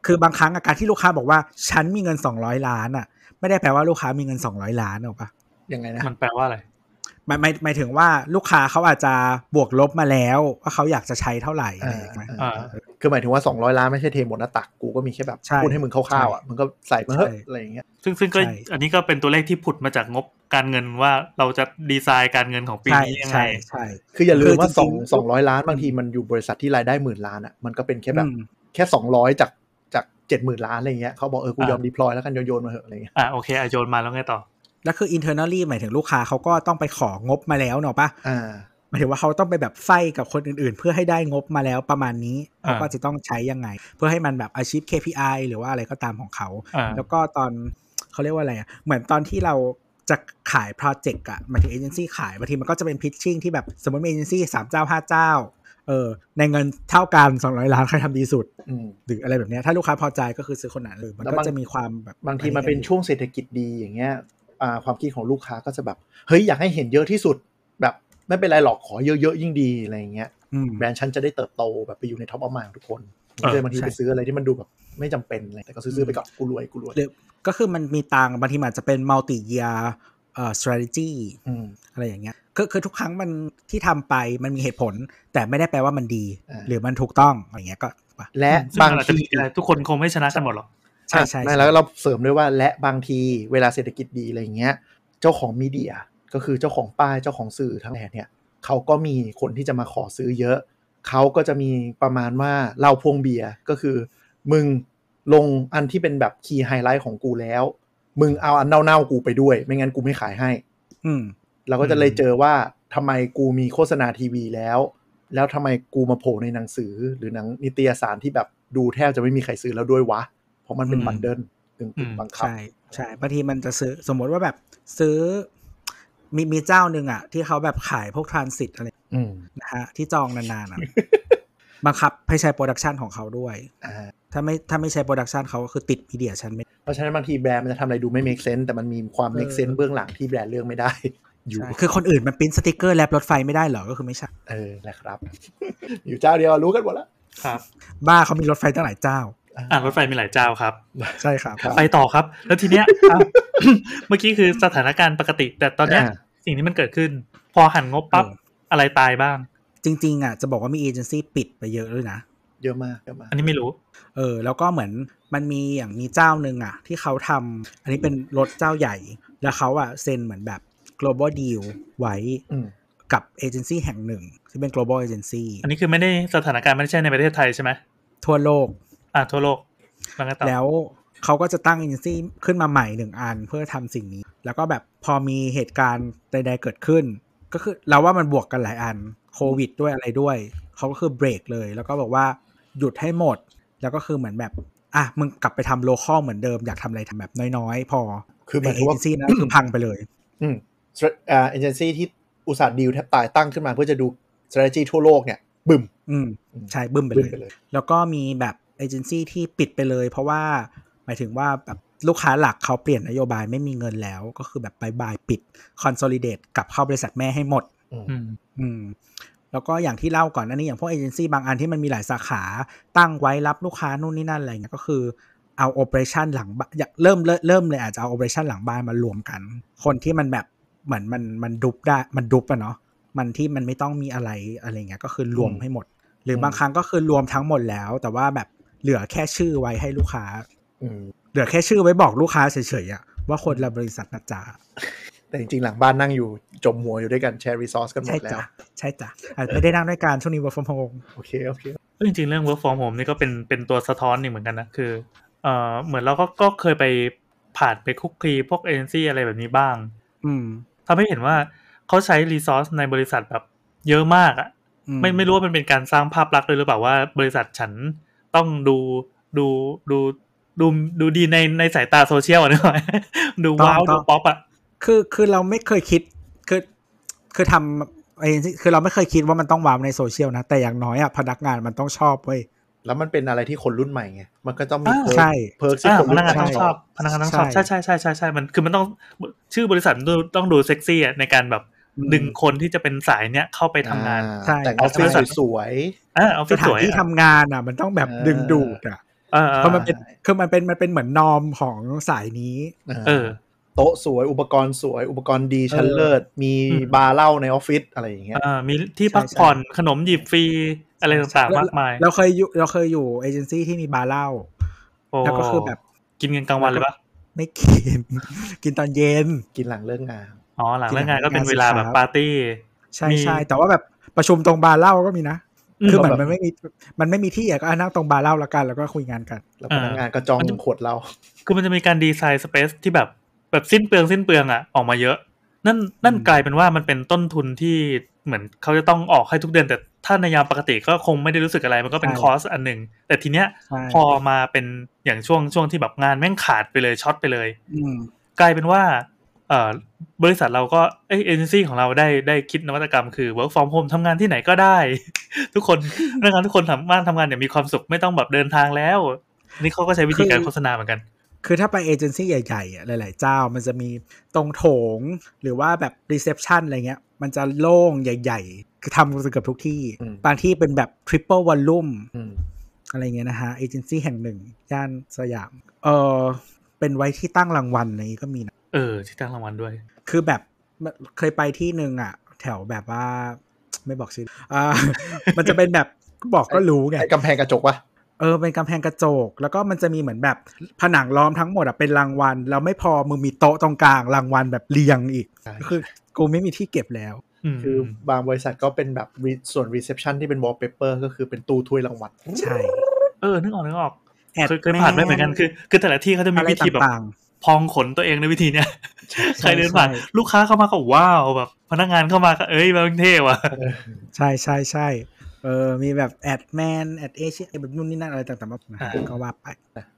คือบางครั้งอาการที่ลูกค้าบอกว่า ฉันมีเงิน200ล้านอะ ไม่ได้แปลว่าลูกค้ามีเงิน200ล้านหรอกปะยังไงนะมันแปลว่าอะไรหมายหมายหมายถึงว่าลูกค้าเขาอาจจะบวกลบมาแล้ว ว่าเขาอยากจะใช้เท่าไหร่อะไรอย่างเงี้ยอ่าอ่าคือหมายถึงว่า 200 ล้านไม่ใช่เทหมดหน้าตักกูก็มีแค่แบบใช่พูดให้มึงคร่าวๆอะมึงก็ใส่มาเถอะใช่อะไรอย่างเงี้ยซึ่งซึ่งก็ใช่อันนี้ก็เป็นตัวเลขที่ผุดมาจากงบการเงินว่าเราจะดีไซน์การเงินของปีใช่นี้ยังไงใช่ใช่คืออย่าลืคืมอว่าจริสองงๆสองร้อยล้านบางทีมันอยู่บริษัทที่รายได้หมื่นล้านอะมันก็เป็นแค่แบบอืมแค่ 200 จากจาก เจ็ดหมื่นล้านอะไรเงี้ยเขาบอกเออกูอ่ายยอมดีพลอยแล้วกันโยนๆมาเถอะอะไรเงี้ยอะโอเคอะโยนมาแล้วไงต่อ แล้วคือ internally หมายถึงลูกค้าเขาก็ต้องไปของบมาแล้วเนาะปะอ่าหมายถึงว่าเขาต้องไปแบบไฟกับคนอื่นๆ เพื่อให้ได้งบมาแล้วประมาณนี้อ่าเขาก็จะต้องใช้ยังไง เพื่อให้มันแบบอาชีพ KPI หรือว่าอะไรก็ตามของเขาอ่าแล้วก็ตอนเขาเรียกว่าอะไรอะเหมือนตอนที่เราจะขายโปรเจกต์อะหมายถึงเอเจนซี่ขายบางทีมันก็จะเป็นพิชชิ่งที่แบบสมมติมีเอเจนซี่สามเจ้าห้าเจ้า เออในเงินเท่ากันสองร้อยล้านใครทำดีสุดอืมหรืออะไรแบบเนี้ยถ้าลูกค้าพอใจก็คือซื้อคนนั้นเลยมันแล้วก็บางจะมีความแบบบางทีมันเป็นช่วงเศรษฐกิจดีอย่างเงี้ยอ่าความคิดของลูกค้าก็จะแบบ เฮ้ย อยากให้เห็นเยอะที่สุด แบบไม่เป็นไรหรอกขอเยอะๆยิ่งดีอะไรอย่างเงี้ยอืมแบรนด์ฉันจะได้เติบโตแบบไปอยู่ใน top of mind ของทุกคนเออเลยบางทีใช่ไปซื้ออะไรที่มันดูแบบไม่จำเป็นอะไรแต่ก็ซื้อๆไปก่อนกูรวยกูรวยหรือก็คือมันมีตังค์บางทีมันอาจจะเป็น multi year เอ่อ strategy อืมอะไรอย่างเงี้ยคือคือทุกครั้งมันที่ทำไปมันมีเหตุผล แต่ไม่ได้แปลว่ามันดีอ่าหรือมันถูกต้องอะไรเงี้ยก็ปะและซึ่งบางมันอาจจะทีมีอะไรทุกคนคงไม่ชนะกันหมดหรอกใช่ใช่ไม่ใช่แล้วเราเสริมด้วยว่าและบางทีเวลาเศรษฐกิจดีอะไรอย่างเงี้ย เจ้าของ media ก็คือเจ้าของป้ายเจ้าของสื่อทั้งหลายแหล่เนี่ยเขาก็มีคนที่จะมาขอซื้อเยอะเขาก็จะมีประมาณว่าเหล้าพ่วงเบียร์ก็คือ มึงลงอันที่เป็นแบบ key highlight ของกูแล้ว มึงเอาอันเน่าๆกูไปด้วย ไม่งั้นกูไม่ขายให้ อืม เราก็จะเลยเจอว่าทำไมกูมีโฆษณาทีวีแล้ว แล้วทำไมกูมาโผล่ในหนังสือหรือหนังนิตยสารที่แบบดูแทบจะไม่มีใครซื้อแล้วด้วยวะ เพราะมันเป็นอืม bundle กึ่งอืมๆบังคับ ใช่ใช่บางทีมันจะซื้อสมมติว่าแบบซื้อมีมีเจ้าหนึ่งอะ ที่เขาแบบขายพวก transit อะไรอืมนะฮะที่จองนานๆอะบังคับให้ใช้ production ของเขาด้วยอ่าถ้าไม่ถ้าไม่ใช้ production เขาก็คือติด media ชั้นไม่เพราะฉะนั้นบางทีแบรนด์มันจะทำอะไรดูไม่ make sense แต่มันมีความ make เออ sense เบื้องหลังที่แบรนด์เลือกไม่ได้ อยู่ใช่คือคนอื่นมันปริ้นสติกเกอร์แลบรถไฟไม่ได้เหรอ ก็คือไม่ใช่ เออแหละครับ อยู่เจ้าเดียวรู้กันหมดแล้วครับ บ้าเขามีรถไฟตั้งหลายเจ้า อ่ารถไฟมีหลายเจ้าครับ ใช่ครับครับไปต่อครับ แล้วทีเนี้ยอะเมื่อกี้คือสถานการณ์ปกติ แต่ตอนเนี้ยอ่าสิ่งที่มันเกิดขึ้น พอหันงบปั๊บเอออะไรตายบ้าง จริง ๆ อะ จะบอกว่ามีเอเจนซี่ปิดไปเยอะด้วยนะเยอะมากเยอะมาก อันนี้ไม่รู้ เออ แล้วก็เหมือนมันมีอย่างมีเจ้าหนึ่งอะ ที่เขาทำอันนี้เป็นรถเจ้าใหญ่ แล้วเขาอะเซ็นเหมือนแบบ global deal ไว้อืมกับเอเจนซี่แห่งหนึ่ง ที่เป็น global agency อันนี้คือไม่ได้สถานการณ์ไม่ได้ใช่ในประเทศไทยใช่ไหมทั่วโลก อ่าทั่วโลกแล้วก็ต่อแล้วเขาก็จะตั้งเอเจนซี่ขึ้นมาใหม่หนึ่งอันเพื่อทำสิ่งนี้ แล้วก็แบบพอมีเหตุการณ์ใด ๆ เกิดขึ้น ก็คือเราว่ามันบวกกันหลายอันโควิดด้วยอะไรด้วยเขาก็คือเบรกเลย แล้วก็บอกว่าหยุดให้หมด แล้วก็คือเหมือนแบบอะมึงกลับไปทำ local เหมือนเดิมอยากทำอะไรทำแบบน้อยๆ พอ คือหเอมายถึงเจว่านซี่นั้นคือพังไปเลย อืมอ่า เอเจนซี่ที่อุตส่าห์ดีลแทบตายตั้งขึ้นมาเพื่อจะดู strategy ทั่วโลกเนี่ย บึ้มอืมใช่บึ้มไปบึ้มเลยไปเลย แล้วก็มีแบบเอเจนซี่ที่ปิดไปเลย เพราะว่าหมายถึงว่าแบบลูกค้าหลักเขาเปลี่ยนนโยบายไม่มีเงินแล้ว ก็คือแบบ bye bye ปิด consolidate กลับเข้าบริษัทแม่ให้หมด อืมอืมแล้วก็อย่างที่เล่าก่อนอันนี้อย่างพวกเอเจนซี่บางอันที่มันมีหลายสาขาตั้งไว้รับลูกค้านู่นนี่นั่นอะไรเงี้ยก็คือเอาโอเปอเรชันหลังบ้านอยากเริ่มเริ่มเริ่มเลยอาจจะเอาโอเปอเรชันหลังบ้านมารวมกัน คนที่มันแบบ เหมือนมันมันดุบได้มันดุบอะเนาะมันที่มันไม่ต้องมีอะไรอะไรเงี้ยก็คือรวมอืมให้หมด หรือบางครั้งก็คือรวมทั้งหมดแล้ว แต่ว่าแบบเหลือแค่ชื่อไว้ให้ลูกค้าอืมเหลือแค่ชื่อไว้บอกลูกค้าเฉยๆอะว่าคนละบริษัทนะจ๊ะแต่จริงๆหลังบ้านนั่งอยู่จมหัวอยู่ด้วยกันแชร์รีซอสกันหมใช่ดแล้จ้ะวใช่จ้ะอาจไม่ได้นั่งด้วยกันช่วงนี้ work from home โอเคโอเคจริงๆเรื่อง work from home นี่ก็เป็นเป็นตัวสะท้อนหนึ่งเหมือนกันนะคือเอ่อเหมือนเราก็ก็เคยไปผ่านไปคุกคลีพวกเอเจนซี่อะไรแบบนี้บ้าง อืม ทำให้เห็นว่าเขาใช้รีซอสในบริษัทแบบเยอะมากอะอืไม่ไม่รู้ว่ามันเป็นการสร้างภาพลักษณ์เลยหรือเปล่าว่า บริษัทฉันต้องดูดูดูดูดูดีในในสายตาโซเชียลอะนึกออกไหมดู wow ดูป๊อปอะคือคือเราไม่เคยคิดคือคือทำเอเจนซี่คือเราไม่เคยคิดว่ามันต้องวางในโซเชียลนะ แต่อย่างน้อยอะพนักงานมันต้องชอบเว้ย แล้วมันเป็นอะไรที่คนรุ่นใหม่ไงมันก็ต้องมีอ่า perk ใช่ perk ที่อ่าคนรุ่นใหม่ต้องชอบพนักงานต้องชอบใช่ใช่ใช่ใช่ใช่ใช่ใช่มันคือมันต้องชื่อบริษัทมันต้องต้องดูเซ็กซี่อะในการแบบอืมดึงคนที่จะเป็นสายเนี้ยเข้าไปทำงานอ่ใช่แต่งออฟฟิศใช่สวยอ่าออฟสฟิศถาสนวยที่อะทำงานอะ มันต้องแบบเออดึงดูดอะเออเพราะมันเป็นคือมันเป็นมันเป็นเหมือนนอมของสายนี้ๆเออ โต๊ะสวยอุปกรณ์สวย อุปกรณ์ดีชั้นเออเลิศ มีอืมบาร์เหล้าในออฟฟิศอะไรอย่างเงี้ยอ่ามีที่ใช่พักใช่ผ่อนขนมหยิบฟรี อะไรต่างๆมากมาย เราเคยอยู่เราเคยอยู่เอเจนซี่ที่มีบาร์เหล้าโอ้แล้วก็คือแบบกินกันกลางวันเลยปะไม่กิน กินตอนเย็นกินหลังเลิกงานอ๋อหลังกินเลิกงานหลังก็เป็นเลิกงานเวลาแบบสิครับปาร์ตี้ ใช่มีใช่แต่ว่าแบบประชุมตรงบาร์เหล้าก็มีนะอืมคือเหมือนมันไม่มีมันไม่มีที่อะก็นั่งตรงบาร์เหล้าแล้วกันแล้วก็คุยงานกัน แล้วอ่าพนักงานก็จ้องมันจะขวดเหล้าคือมันจะมีการดีไซน์สเปซที่แบบ แบบสิ้นเปลืองสิ้นเปลืองอะออกมาเยอะ นั่นนั่นอืมกลายเป็นว่ามันเป็นต้นทุนที่เหมือนเขาจะต้องออกให้ทุกเดือน แต่ถ้าในยามปกติก็คงไม่ได้รู้สึกอะไรมันก็เป็นใช่คอสอันหนึ่งแต่ทีเนี้ยใช่พอมาเป็นอย่างช่วงช่วงที่แบบงานแม่งขาดไปเลยช็อตไปเลยอืมกลายเป็นว่าเอ่อบริษัทเราก็เอยเอเจนซี่ของเราได้ได้คิดนวัตกรรมคือ work from home ทำงานที่ไหนก็ได้ ทุกคนพนักงานทุกคนสามารถทำงานอย่างมีความสุขไม่ต้องแบบเดินทางแล้ว นี่เขาก็ใช้วิธีการโฆษณาเหมือนกัน คือถ้าไปเอเจนซี่ใหญ่ๆอะหลาย ๆ เจ้ามันจะมีตรงโถงหรือว่าแบบ reception อะไรเงี้ย มันจะโล่งใหญ่ ๆ คือทำเกือบทุกที่อืมบางที่เป็นแบบ triple volume อืมอะไรเงี้ยนะฮะเอเจนซี่แห่งหนึ่ง ย่านสยาม เออเป็นไว้ที่ตั้งรางวัลอะไรนี้ก็มีนะเออ ที่ตั้งรางวัลด้วย คือแบบเคยไปที่หนึ่งอะ แถวแบบว่า ไม่บอกชื่ออ่ามันจะเป็นแบบบอกก็รู้ไงไอ้กำแพงกระจกวะ เออเป็นกำแพงกระจก แล้วก็มันจะมีเหมือนแบบผนังล้อมทั้งหมดอะเป็นรางวัลแล้วไม่พอมึงมีโต๊ะตรงกลางรางวัลแบบเรียงอีกใช่คือกูไม่มีที่เก็บแล้วอืมคือบางบริษัทก็เป็นแบบ re- ส่วน reception ที่เป็น wallpaper ก็คือเป็นตู้ถ้วยรางวัลใช่ เออนึกออกนึกออกแอดเคยเคยผ่านไปเหมือนกันคือ คือแต่ละที่เขาจะมีอะไรวิธีแบบต่างพองขนตัวเองในวิธีเนี้ยๆใครเดินผ่านใช่ลูกค้าเข้ามาก็ wow แบบ พนักงานเข้ามาก็เอ้ยมันเท่ว่ะใช่ใช่ใช่ เออ มีแบบ Adman AdAsia แบบนู่นนี่นั่นอะไรต่างๆมาอ่าก็ว่าไป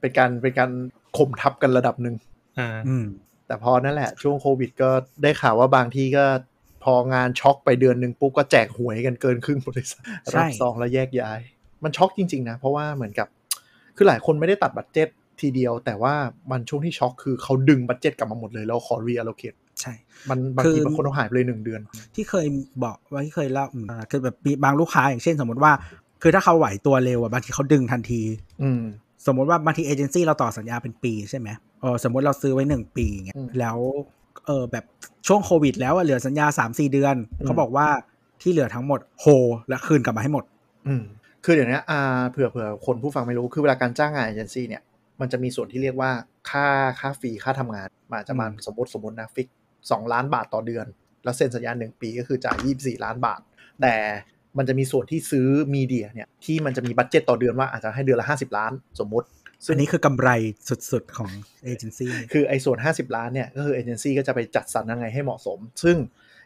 เป็นการเป็นการข่มทับกันระดับหนึ่งเอออืม แต่พอนั่นแหละ ช่วงโควิดก็ได้ข่าวว่าบางที่ก็พองานช็อกไปเดือนหนึ่งปุ๊บก็แจกหวยกันเกินครึ่งบริษัทใช่รับซองแล้วแยกย้าย มันช็อกจริง ๆ นะ เพราะว่าเหมือนกับ คือหลายคนไม่ได้ตัด budget ทีเดียว แต่ว่ามันช่วงที่ช็อกคือเขาดึง budget กลับมาหมดเลยแล้วขอ reallocate ใช่มันบางคือทีบางคนต้องหายไปเลยหนึ่งเดือน ที่เคยบอกว่าที่เคยเล่าอืมอ่าคือแบบมีบางลูกค้าอย่างเช่น สมมติว่า คือถ้าเขาไหวตัวเร็วอะบางทีเขาดึงทันที อืมสมมติว่าบางทีเอเจนซี่เราต่อสัญญาเป็นปีใช่ไหมเออสมมติเราซื้อไว้หนึ่งปีเงี้ยอืมแล้วเออแบบช่วงโควิด แล้วอะเหลือสัญญา3าสี่เดือนอืมเขาบอกว่าที่เหลือทั้งหมดโฮและคืนกลับมาให้หมด อืมคือเดี๋ยวนี้อ่าเผื่อเผื่อคนผู้ฟังไม่รู้คือเวลาการจ้างงานเอเจนซี่เนี่ยมันจะมีส่วนที่เรียกว่าค่าค่าฟรีค่าทำงานมันอาจจะมาอืมสมมติสมมตินะฟิก สองล้านบาทต่อเดือน แล้วเซ็นสัญญาหนึ่งปีก็คือจ่ายยี่สี่ล้านบาท แต่มันจะมีส่วนที่ซื้อ media เนี่ยที่มันจะมี budget ต่อเดือนว่าอาจจะให้เดือนละห้าสิบล้านสมมติซึ่งอันนี้คือกำไรสุดๆของเอเจนซี่คือไอ้ส่วน 50 ล้านเนี่ยก็คือเอเจนซี่ก็จะไปจัดสรรยังไงให้เหมาะสม ซึ่ง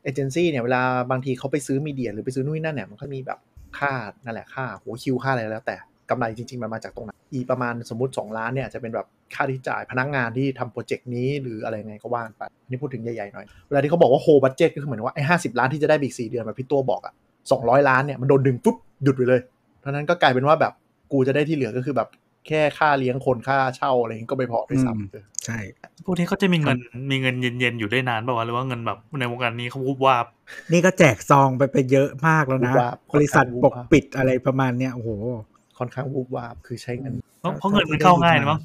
เอเจนซี่เนี่ยเวลาบางทีเขาไปซื้อ media หรือไปซื้อนู่นนั่นเนี่ยมันก็มีแบบค่านั่นแหละค่าหัวคิวค่าอะไรแล้วแต่กำไรจริง ๆ มันมาจากตรงไหนอีประมาณสมมติ 2 ล้านเนี่ยจะเป็นแบบ ค่าที่จ่ายพนักงานที่ทำโปรเจกต์นี้หรืออะไรไงก็ว่าไปอันนี่พูดถึงใหญ่ๆหน่อย เวลาที่เขาบอกว่า hold budget ก็คือเหมือนว่าไอ้ห้าสิบล้านที่จะได้อีกสี่เดือนแบบพี่ตัวบอกอะสองร้อยล้านเนี่ยมันโดนดึงปุ๊บหยุดไปเลยเพราะฉะนั้นก็กลายเป็นว่าแบบกูจะได้ที่เหลือก็คือแบบแค่ค่าเลี้ยงคนค่าเช่าอะไรอย่างงี้ก็ไม่พอด้วยซ้ำเออใช่พวกนี้เขาจะมีเงินมีเงินเย็นๆอยู่ได้นานป่าวะหรือว่าเงินแบบในวงการนี้เขาวูบวาบ นี่ก็แจกซองไปไปเยอะมากแล้วนะวูบวาบบริษัทค่อนข้างวูบปวาบกปิดอะไรประมาณเนี้ยโอ้โหค่อนข้างวูบวาบคือใช้เงินเพราะเพราะเงินมันเข้าง่ายนะมั้ง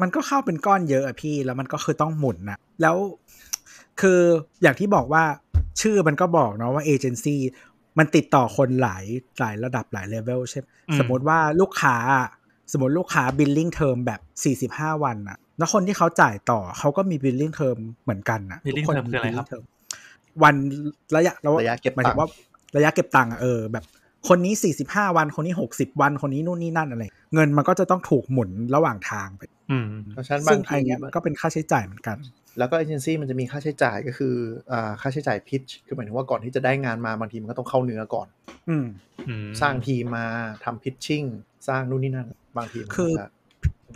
มันก็เข้าเป็นก้อนเยอะอะพี่ แล้วมันก็คือต้องหมุนนะแล้วคืออย่างที่บอกว่าชื่อมันก็บอกเนาะว่าเอเจนซี่มันติดต่อคนหลายหลายระดับหลายเลเวลใช่ไหมอืมสมมติว่าลูกค้า สมมติลูกค้า billing term แบบ 45 วันอะแล้วคนที่เขาจ่ายต่อเขาก็มี billing term เหมือนกันนะ Billing ทุกคน term คืออะไรครับ billing term วันระยะระยะเก็บตังค์หมายถึงว่าระยะเก็บตังค์อะเออแบบ คนนี้ 45 วันคนนี้ 60 วันคนนี้นู่นนี่นั่นอะไร เงินมันก็จะต้องถูกหมุนระหว่างทางไป อืมเพราะฉะนั้นซึ่บางงไอทีเนี้ยมันก็เป็นค่าใช้จ่ายเหมือนกัน แล้วก็เอเจนซี่มันจะมีค่าใช้จ่ายก็คืออ่าค่าใช้จ่ายพิชคือหมายถึงว่าก่อนที่จะได้งานมาบางทีมันก็ต้องเข้าเนื้อก่อน อืมอืมสร้างทีมมาทำพิชชิ่งสร้างนู่นนี่นั่น บางทีมันคือจะ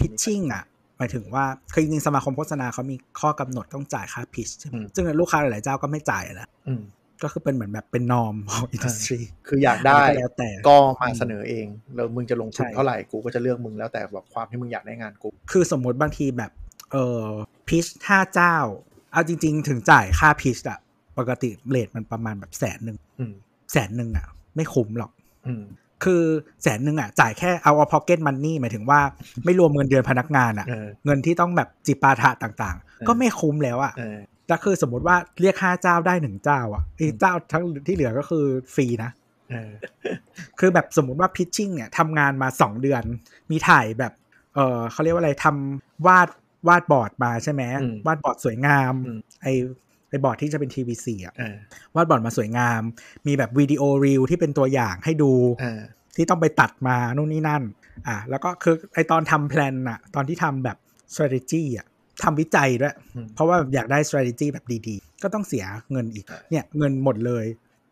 พิชชิ่งอะหมายถึงว่าคือจริงๆสมาคมโฆษณาเขามีข้อกำหนดต้องจ่ายค่าพิชใช่ไหมซึ่งลูกค้าหลายๆเจ้าก็ไม่จ่ายนะอืม ก็คือเป็นเหมือนแบบเป็นนอมของอินดัสทรีคืออยากได้แล้วแต่ก็มาเสนอเองแล้วมึงจะลงทุนใช่เท่าไหร่กูก็จะเลือกมึงแล้วแต่แบบความที่มึงอยากได้งานกู คือสมมติบางทีแบบเออพิชห้าเจ้า เอาจริง ๆ ถึงจ่ายค่าพิชอะปกติเลทมันประมาณแบบแสนหนึ่งอืมแสนหนึ่งอะไม่คุ้มหรอกอืมคือแสนหนึ่งอะจ่ายแค่เอาเอาพ็อกเก็ตมันนี่หมายถึงว่าไม่รวมเงินเดือนพนักงานอะเออเงินที่ต้องแบบจิปาถะต่างเออๆก็ไม่คุ้มแล้วอะเออ แล้วคือสมมติว่าเรียกห้าเจ้าได้หนึ่งเจ้าอะอีกเจ้าทั้งที่เหลือก็คือฟรีนะเออคือแบบสมมุติว่า pitching เนี่ยทำงานมาสองเดือน มีถ่ายแบบ เออเขาเรียกว่าอะไรทำวาดวาดบอร์ดมาใช่ไหมอืมวาดบอร์ดสวยงามอืมไอไอบอร์ดที่จะเป็น TVC อะเออวาดบอร์ดมาสวยงาม มีแบบวิดีโอ reel ที่เป็นตัวอย่างให้ดูเออที่ต้องไปตัดมานู่นนี่นั่น อะแล้วก็คือไอตอนทำ plan อะตอนที่ทำแบบ strategy อะ ทำวิจัยด้วยอืมเพราะว่าอยากได้ strategy แบบดีๆ ก็ต้องเสียเงินอีกใช่เนี่ยเงินหมดเลย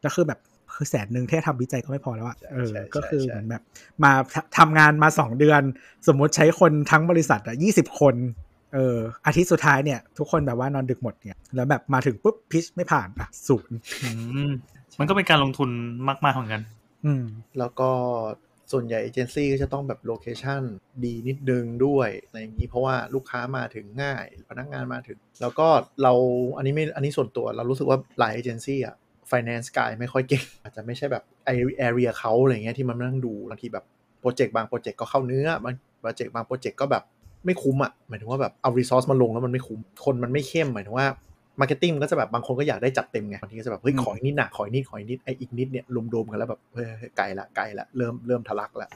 แล้วคือแบบคือแสนหนึ่งแค่ทำวิจัยก็ไม่พอแล้วอะเออใช่ก็คือใช่เหมือนแบบ มาททำงานมาสองเดือน สมมุติใช้คนทั้งบริษัทอะยี่สิบคนเอออาทิตย์สุดท้ายเนี่ย ทุกคนแบบว่านอนดึกหมดเนี่ย แล้วแบบมาถึงปุ๊บพิชไม่ผ่านอะศูนย์อืมมันก็เป็นการลงทุนมากๆเหมือนกัน อืม แล้วก็ ส่วนใหญ่เอเจนซี่ก็จะต้องแบบโลเคชันดีนิดนึงด้วยอะไรอย่างนี้เพราะว่าลูกค้ามาถึงง่าย พนักงานมาถึง แล้วก็เราอันนี้ไม่อันนี้ส่วนตัวเรารู้สึกว่าหลายเอเจนซี่อะ finance guy ไม่ค่อยเก่ง อาจจะไม่ใช่แบบไอ area เขาอะไรเงี้ยที่มันนั่งดูบางทีแบบโปรเจกต์บางโปรเจกต์ก็เข้าเนื้อบางโปรเจกต์บางโปรเจกต์ก็แบบไม่คุ้มอะหมายถึงว่าแบบเอา resource มาลงแล้วมันไม่คุ้มคนมันไม่เข้มหมายถึงว่า marketing มันก็จะแบบบางคนก็อยากได้จัดเต็มไงบางทีก็จะแบบเฮ้ยอืมขออีกนิดนะขออีกนิดขออีกนิดไออีกนิดเนี่ยรวมๆกันแล้วแบบเฮ้ยเฮ้ยไกลละไกลละเริ่มเริ่มทะลักละ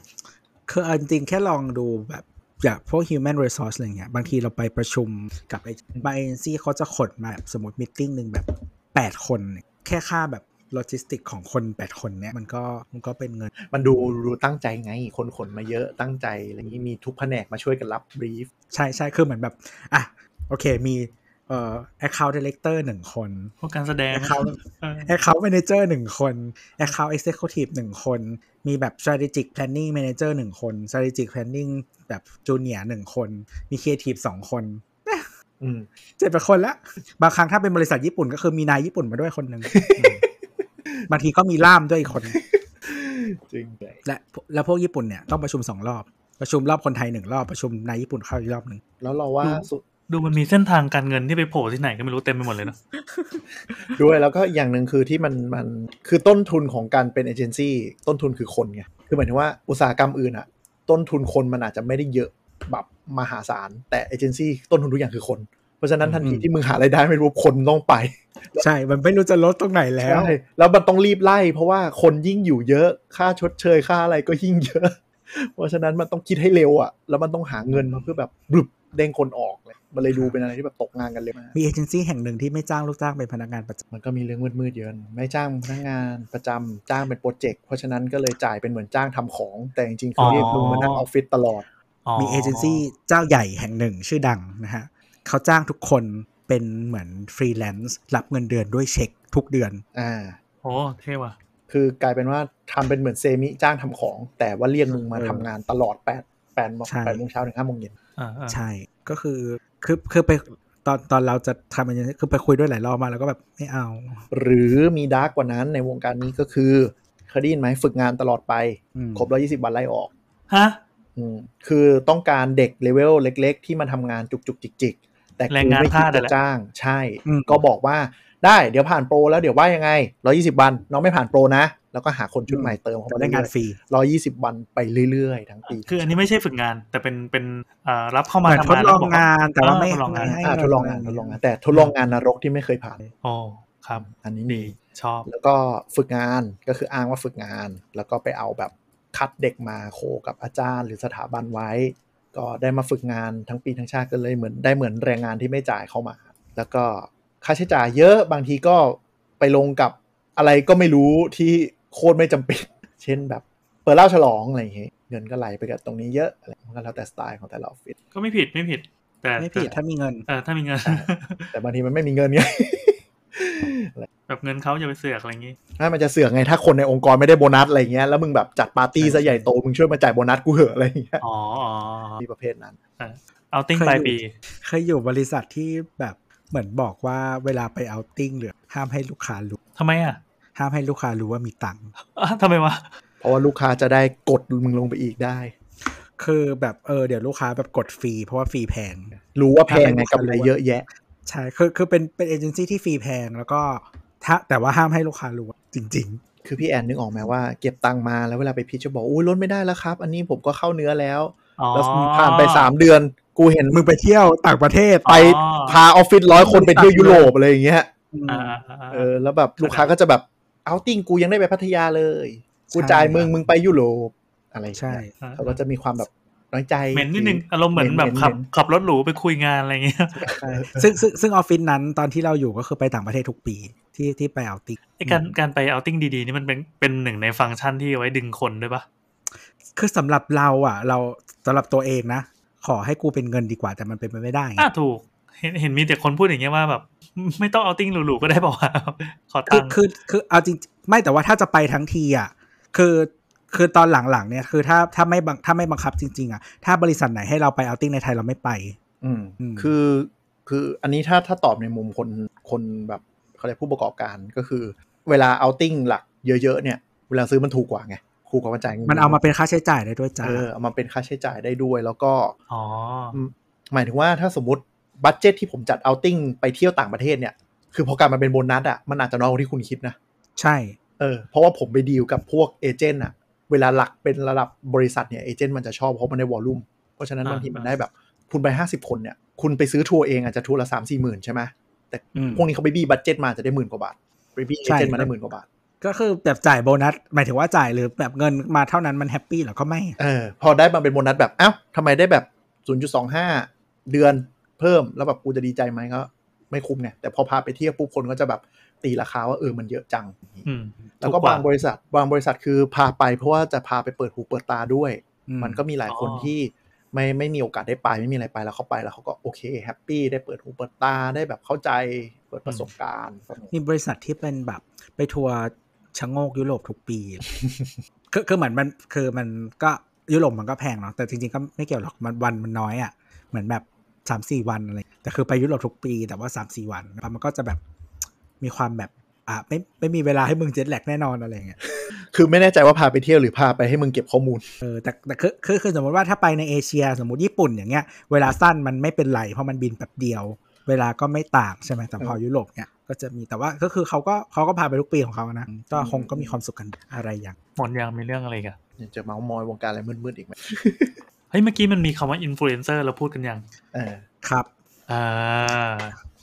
คือเอาจริงๆแค่ลองดูแบบอย่างพวก human resource อะไรเงี้ยบางทีเราไปประชุมกับไอ้บางเอเจนซี่เขาจะขนมาแบบสมมติ meeting หนึ่งแบบ 8 คนเนี่ยแค่ค่าแบบโลจิสติกของคน 8 คนเนี่ยมันก็มันก็เป็นเงิน มันดูดูตั้งใจไง คนขนมาเยอะตั้งใจอะไรอย่างนี้มีทุกแผนกมาช่วยกันรับ brief ใช่ใช่คือเหมือนแบบ อะ โอเคมี เอ่อ account director หนึ่งคนพวกการแสดง account เออ account manager หนึ่งคน account executive หนึ่งคน มีแบบ strategic planning manager หนึ่งคน strategic planning แบบ junior หนึ่งคน มี creative สองคนอืมเจ็ดแปดคนละ บางครั้งถ้าเป็นบริษัทญี่ปุ่นก็คือมีนายญี่ปุ่นมาด้วยคนหนึ่งบางทีก็มีล่ามด้วยอีกคนจริงและแล้วพวกญี่ปุ่นเนี่ยต้องประชุมสองรอบประชุมรอบคนไทยหนึ่งรอบประชุมนายญี่ปุ่นเข้าอีกรอบหนึ่งแล้วเราว่าสุ ดดูมันมีเส้นทางการเงินที่ไปโผล่ที่ไหนก็ไม่รู้เต็มไปหมดเลยเนอะด้วยแล้วก็อย่างหนึ่งคือที่มันมันคือต้นทุนของการเป็นเอเจนซี่ต้นทุนคือคนไงคือหมายถึงว่าอุตสาหกรรมอื่นอะต้นทุนคนมันอาจจะไม่ได้เยอะแบบมหาศาล แต่เอเจนซี่ต้นทุนทุกอย่างคือคน เพราะฉะนั้นทันทีที่มึงหารายได้ไม่รู้คนต้องไป ใช่ มันไม่รู้จะลดตรงไหนแล้วใช่แล้วมันต้องรีบไล่เพราะว่าคนยิ่งอยู่เยอะค่าชดเชยค่าอะไรก็ยิ่งเยอะ เพราะฉะนั้นมันต้องคิดให้เร็วอะแล้วมันต้องหาเงินมาเพื่อแบบบลุบ เด้งคนออกเลยมันเลยดูเป็นอะไรที่แบบตกงานกันเลยมากมีเอเจนซี่แห่งหนึ่งที่ไม่จ้างลูกจ้างเป็นพนักงานประจำมันก็มีเรื่องมืดๆเยอะไม่จ้างพนักงานประจำจ้างเป็นโปรเจกต์เพราะฉะนั้นก็เลยจ่ายเป็นเหมือนจ้างทำของ แต่จริงๆคือเรียกมึงมานั่งออฟฟิศตลอดมีเอเจนซี่เจ้าใหญ่แห่งหนึ่งชื่อดังนะฮะเขาจ้างทุกคนเป็นเหมือนฟรีแลนซ์รับเงินเดือนด้วยเช็คทุกเดือนอ่าโอ้เท่ว่ะคือกลายเป็นว่าทำเป็นเหมือน semi จ้างทำของ แต่ว่าเรียกมึงมาเออทำงานตลอดแปดแปดโมงใช่แปดโมงเช้าถึงห้าโมงเย็นอ่าอ่า ใช่ ก็คือคือคือไปตอนตอนเราจะทำอะไรคือไปคุยด้วยหลายรอบมาแล้วก็แบบไม่เอา หรือมีดาร์กกว่านั้นในวงการนี้ก็คือเคยได้ยินไหมฝึกงานตลอดไปอืมครบร้อยี่สิบวันไล่ออกฮะอืมคือต้องการเด็กเลเวลเล็ก ๆ ที่มาทำงานจุกจุกจิกจิกๆแต่แรงกูงานไม่ทคิดาสนั่จะนแหละจ้าง ใช่อืมก็บอกว่า ได้เดี๋ยวผ่านโปรแล้วเดี๋ยวว่ายังไงร้อยี่สิบวัน น้องไม่ผ่านโปรนะ แล้วก็หาคนชุดใหม่เติมเข้าจะมาได้งานฟรีร้อยี่สิบวันไปเรื่อยๆ ทั้งปี คืออันนี้ไม่ใช่ฝึกงาน แต่เป็นเป็นอ่ารับเข้าเหมามือนทำทดงานลองล้วบกงานแต่ว่าไม่ทดลองงานไม่ให้อ่าทดลองงานทดลองงานแต่ทดลองงานนรกที่ไม่เคยผ่านโอ้ครับ อันนี้ดีมีชอบแล้วก็ฝึกงานก็คืออ้างว่าฝึกงาน แล้วก็ไปเอาแบบคัดเด็กมาโคกับอาจารย์หรือสถาบันไว้ ก็ได้มาฝึกงานทั้งปีทั้งชาติก็เลยเหมือนได้เหมือนแรงงานที่ไม่จ่ายเข้ามา แล้วก็ ค่าใช้จ่ายเยอะบางทีก็ไปลงกับอะไรก็ไม่รู้ที่โคตรไม่จำเป็น เช่นแบบเปิดเหล้าฉลองอะไรอย่างเงี้ยเงินก็ไหลไปกับตรงนี้เยอะอะไรมันก็แล้วแต่สไตล์ของแต่ละออฟฟิศก็ไม่ผิดไม่ผิด แต่ไม่ผิดถ้ามีเงินเออถ้ามีเงินใช่แต่บางทีมันไม่มีเงินไงแบบเงินเขาอย่าไปเสือกอะไรอย่างงี้ถ้ามันจะเสือกไงถ้าคนในองค์กรไม่ได้โบนัสอะไรเงี้ยแล้วมึงแบบจัดปาร์ตี้ซะใหญ่โตมึงช่วยมาจ่ายโบนัสกูเหอะอะไรเงี้ยอ๋ออ๋อมีประเภทนั้น outing เคยปลายอยู่ปี เคยอยู่บริษัทที่แบบ เหมือนบอกว่าเวลาไปเอาติ้งหรือห้ามให้ลูกค้ารู้ทำไมอะ ห้ามให้ลูกค้ารู้ว่ามีตังค์อะทำไมวะ เพราะว่าลูกค้าจะได้กดมึงลงไปอีกได้ คือแบบเออเดี๋ยวลูกค้าแบบกดฟรีเพราะว่าฟรีแพง รู้ว่าแพงไงถ้าเป็นลูกค้ากำไรเยอะแยะ ใช่ คือคือเป็นเป็นเอเจนซี่ที่ฟรีแพงแล้วก็ถ้าแต่ว่าห้ามให้ลูกค้ารู้จริงคือพี่แอนนึกออกไหมว่าเก็บตังค์มาแล้วเวลาไปพิชจะบอกอุ้ยลดไม่ได้แล้วครับ อันนี้ผมก็เข้าเนื้อแล้วอ๋อแล้วผ่านไปสามเดือน กูเห็นๆมึงไปเที่ยวต่างประเทศไปอ๋อพาออฟฟิศร้อยคนไปเที่ยวยุโรปอะไรอย่างเงี้ยอ่าอ่าอ่าเออ แล้วแบบลูกค้าก็จะแบบ outing กูยังได้ไปพัทยาเลย กูจ่ายมึงมึงไปยุโรปอะไรอย่างใช่เงี้ยเขาก็จะมีความแบบน้อยใจเหม็นนิดนึงอารมณ์เหมือนแบบขับเหม็นขับรถหรูไปคุยงานอะไรอย่างเงี้ยใช่ซึ่งซึ่งซึ่งออฟฟิศนั้นตอนที่เราอยู่ก็คือไปต่างประเทศทุกปีที่ที่ไป outing ไอการการไป outing ดีๆนี่มันเป็นเป็นหนึ่งในฟังก์ชันที่เอาไว้ดึงคนด้วยปะคือสำหรับเราอะ เราสำหรับตัวเองนะ ขอให้กูเป็นเงินดีกว่าแต่มันเป็นไปไม่ได้ไงอะถูกเห็นเห็นมีแต่คนพูดอย่างเงี้ยว่าแบบ ไม่ต้องเอาติ้งหรูๆก็ได้เปล่าวะขอคืตัองค์คือคือเอาจริงไม่แต่ว่าถ้าจะไปทั้งทีอะคือคือตอนหลังๆเนี่ยคือถ้าถ้าไม่บังถ้าไม่บังคับจริง ๆ อะ ถ้าบริษัทไหนให้เราไปเอาติ้งในไทยเราไม่ไป อืมอืมคือคืออันนี้ถ้าถ้าตอบในมุมคนคนแบบเขาเรียกผู้ประกอบการก็คือ เวลา outing หลักเยอะๆเนี่ย เวลาซื้อมันถูกกว่าไง ถูกกว่ามันจ่ายเงินมันเอามาเป็นค่าใช้จ่ายได้ด้วยจ้าเออเอามาเป็นค่าใช้จ่ายได้ด้วยแล้วก็อ๋อมหมายถึงว่าถ้าสมมติ budget ที่ผมจัด outing ไปเที่ยวต่างประเทศเนี่ย คือพอกลับมาเป็นโบนัสอะมันอาจจะน้อยกว่าที่คุณคิดนะใช่เออเพราะว่าผมไปดีลกับพวก agent อะเวลาหลักเป็นระดับบริษัทเนี่ย agent มันจะชอบเพราะมันได้ volume เพราะฉะนั้นอ่าบางทีมันได้แบบคุณไปห้าสิบคนเนี่ยคุณไปซื้อทัวร์เองอาจจะทัวร์ละสามสี่หมื่นใช่ไหมแต่อืมพวกนี้เขาไปบี้ budget มาจะได้หมื่นกว่าบาทไปบี้ agent ใช่มาได้หมื่นกว่าบาท ก็คือแบบจ่ายโบนัสหมายถึงว่าจ่ายหรือแบบเงินมาเท่านั้นมัน happy เหรอก็ไม่เออพอได้มาเป็นโบนัสแบบเอ้าทำไมได้แบบศูนย์จุดสองห้าเดือนเพิ่มแล้วแบบกูจะดีใจไหมก็ไม่คุ้มเนี่ยแต่พอพาไปเที่ยวปุ๊บคนก็จะแบบตีราคาว่าเออมันเยอะจังอืมแล้วก็ถูว่บางบริษัทบางบริษัทคือพาไปเพราะว่าจะพาไปเปิดหูเปิดตาด้วยอืมมันก็มีหลายคนอ๋อที่ไม่ไม่มีโอกาสได้ไปไม่มีอะไรไปแล้วเขาไปแล้วเขาก็โอเคแฮปปี้ได้เปิดหูเปิดตาได้แบบเข้าใจเปิดประสบการณ์มีบริษัทที่เป็นแบบไปทัวร์ ชะโงกยุโรปทุกปี คือคือเหมือนมันคือมันก็ยุโรปมันก็แพงเนาะแต่จริงๆก็ไม่เกี่ยวหรอกมันวันมันน้อยอะ่ะเหมือนแบบสามสี่วันอะไรแต่คือไปยุโรปทุกปีแต่ว่าสามสี่วันมันก็จะแบบมีความแบบอะไม่ไม่มีเวลาให้มึงเจ็ตแลกแน่นอนอะไรอย่างเงี้ยคือไม่แน่ใจว่าพาไปเที่ยวหรือพาไปให้มึงเก็บข้อมูลเออแต่แต่คือคือคือสมมติว่าถ้าไปในเอเชีย สมมติญี่ปุ่นอย่างเงี้ย เวลาสั้นมันไม่เป็นไรเพราะมันบินแป๊บเดียว เวลาก็ไม่ต่างใช่ไหมแต่พอยุโรปเนี่ย ก็จะมีแต่ว่าก็คือเขาก็เขาก็พาไปทุกปีของเขานะก็คงก็มีความสุขกันอะไรอย่างหมดยังมีเรื่องอะไรอีกกันยังจะเมาส์มอยวงการอะไรมืดๆอีกไหมเฮ้ยเมื่อกี้มันมีคำว่าอินฟลูเอนเซอร์เราพูดกันยังเออครับอ่า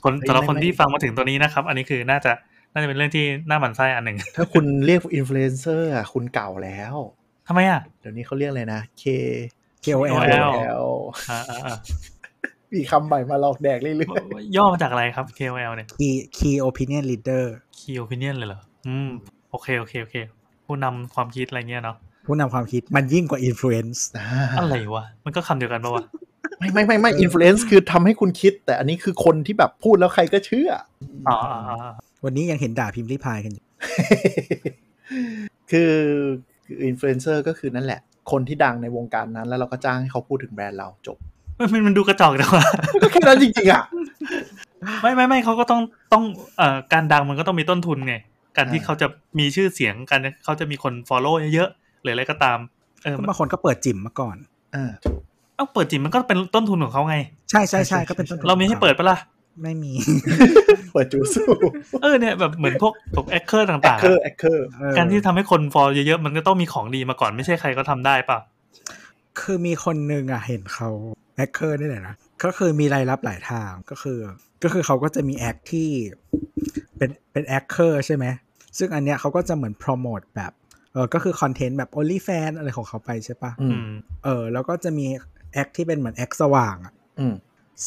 คนเฮ้ยสำหรับไม่คนไม่ที่ฟังมาถึงตัวนี้นะครับ อันนี้คือน่าจะน่าจะเป็นเรื่องที่น่าหมั่นไส้อันหนึ่งถ้าคุณเรียกอินฟลูเอนเซอร์อะคุณเก่าแล้วทำไมอะเดี๋ยวนี้เขาเรียกอะไรนะ K KOL มีคำใหม่มาหลอกแดกเรื่อยย่อมาจากอะไรครับ KOL เนี่ย key key opinion leader Key Opinion เลยเหรอ อืม โอเค โอเค โอเค ผู้นำความคิดอะไรเงี้ยเนาะ ผู้นำความคิดมันยิ่งกว่า influence ๆอ่าอะไรวะ มันก็คำเดียวกันปะวะ ไม่ไม่ไม่ไม่ influence คือทำให้คุณคิด แต่อันนี้คือคนที่แบบพูดแล้วใครก็เชื่อ อ๋ออ๋ออ๋อวันนี้ยังเห็นด่าพิมพ์ริพายกันอยู่คือคืออินฟลูเอนเซอร์ก็คือนั่นแหละ คนที่ดังในวงการนั้น แล้วเราก็จ้างให้เขาพูดถึงแบรนด์เราจบ มันมันมันดูกระจอกจังวะก็แค่นั้นจริงๆอะไม่ไม่ไม่เขาก็ต้องต้องเอ่อการดังมันก็ต้องมีต้นทุนไง การที่อ่าเขาจะมีชื่อเสียงการเขาจะมีคน follow เยอะๆหรืออะไรก็ตามเออก็มันบางคนก็เปิดจิ๋มมาก่อนอ่าถูกเอ้าเปิดจริงมันก็เป็นต้นทุนของเขาไงใช่ใช่ใช่ใช่ใช่ก็เป็นต้นทุนเรามีให้เปิดปะล่ะไม่มี เปิดจูสู้เออเนี่ยแบบเหมือนพวกพวกแอคเคอร์แอคต่างเคอร์แอคเคอร์เออๆการที่ทำให้คน follow เยอะๆมันก็ต้องมีของดีมาก่อนไม่ใช่ใครก็ทำได้ป่ะ คือมีคนหนึ่งอะเห็นเขาแอคเคอร์นี่แหละนะก็คือมีรายรับหลายทางก็คือ ก็คือเขาก็จะมีแอคที่เป็นเป็นแอคเคอร์ใช่ไหมซึ่งอันเนี้ยเขาก็จะเหมือนโปรโมทแบบเออก็คือคอนเทนต์แบบ OnlyFans อะไรของเขาไปใช่ปะอือืมมเออแล้วก็จะมีแอคที่เป็นเหมือนแอคสว่างอะอืม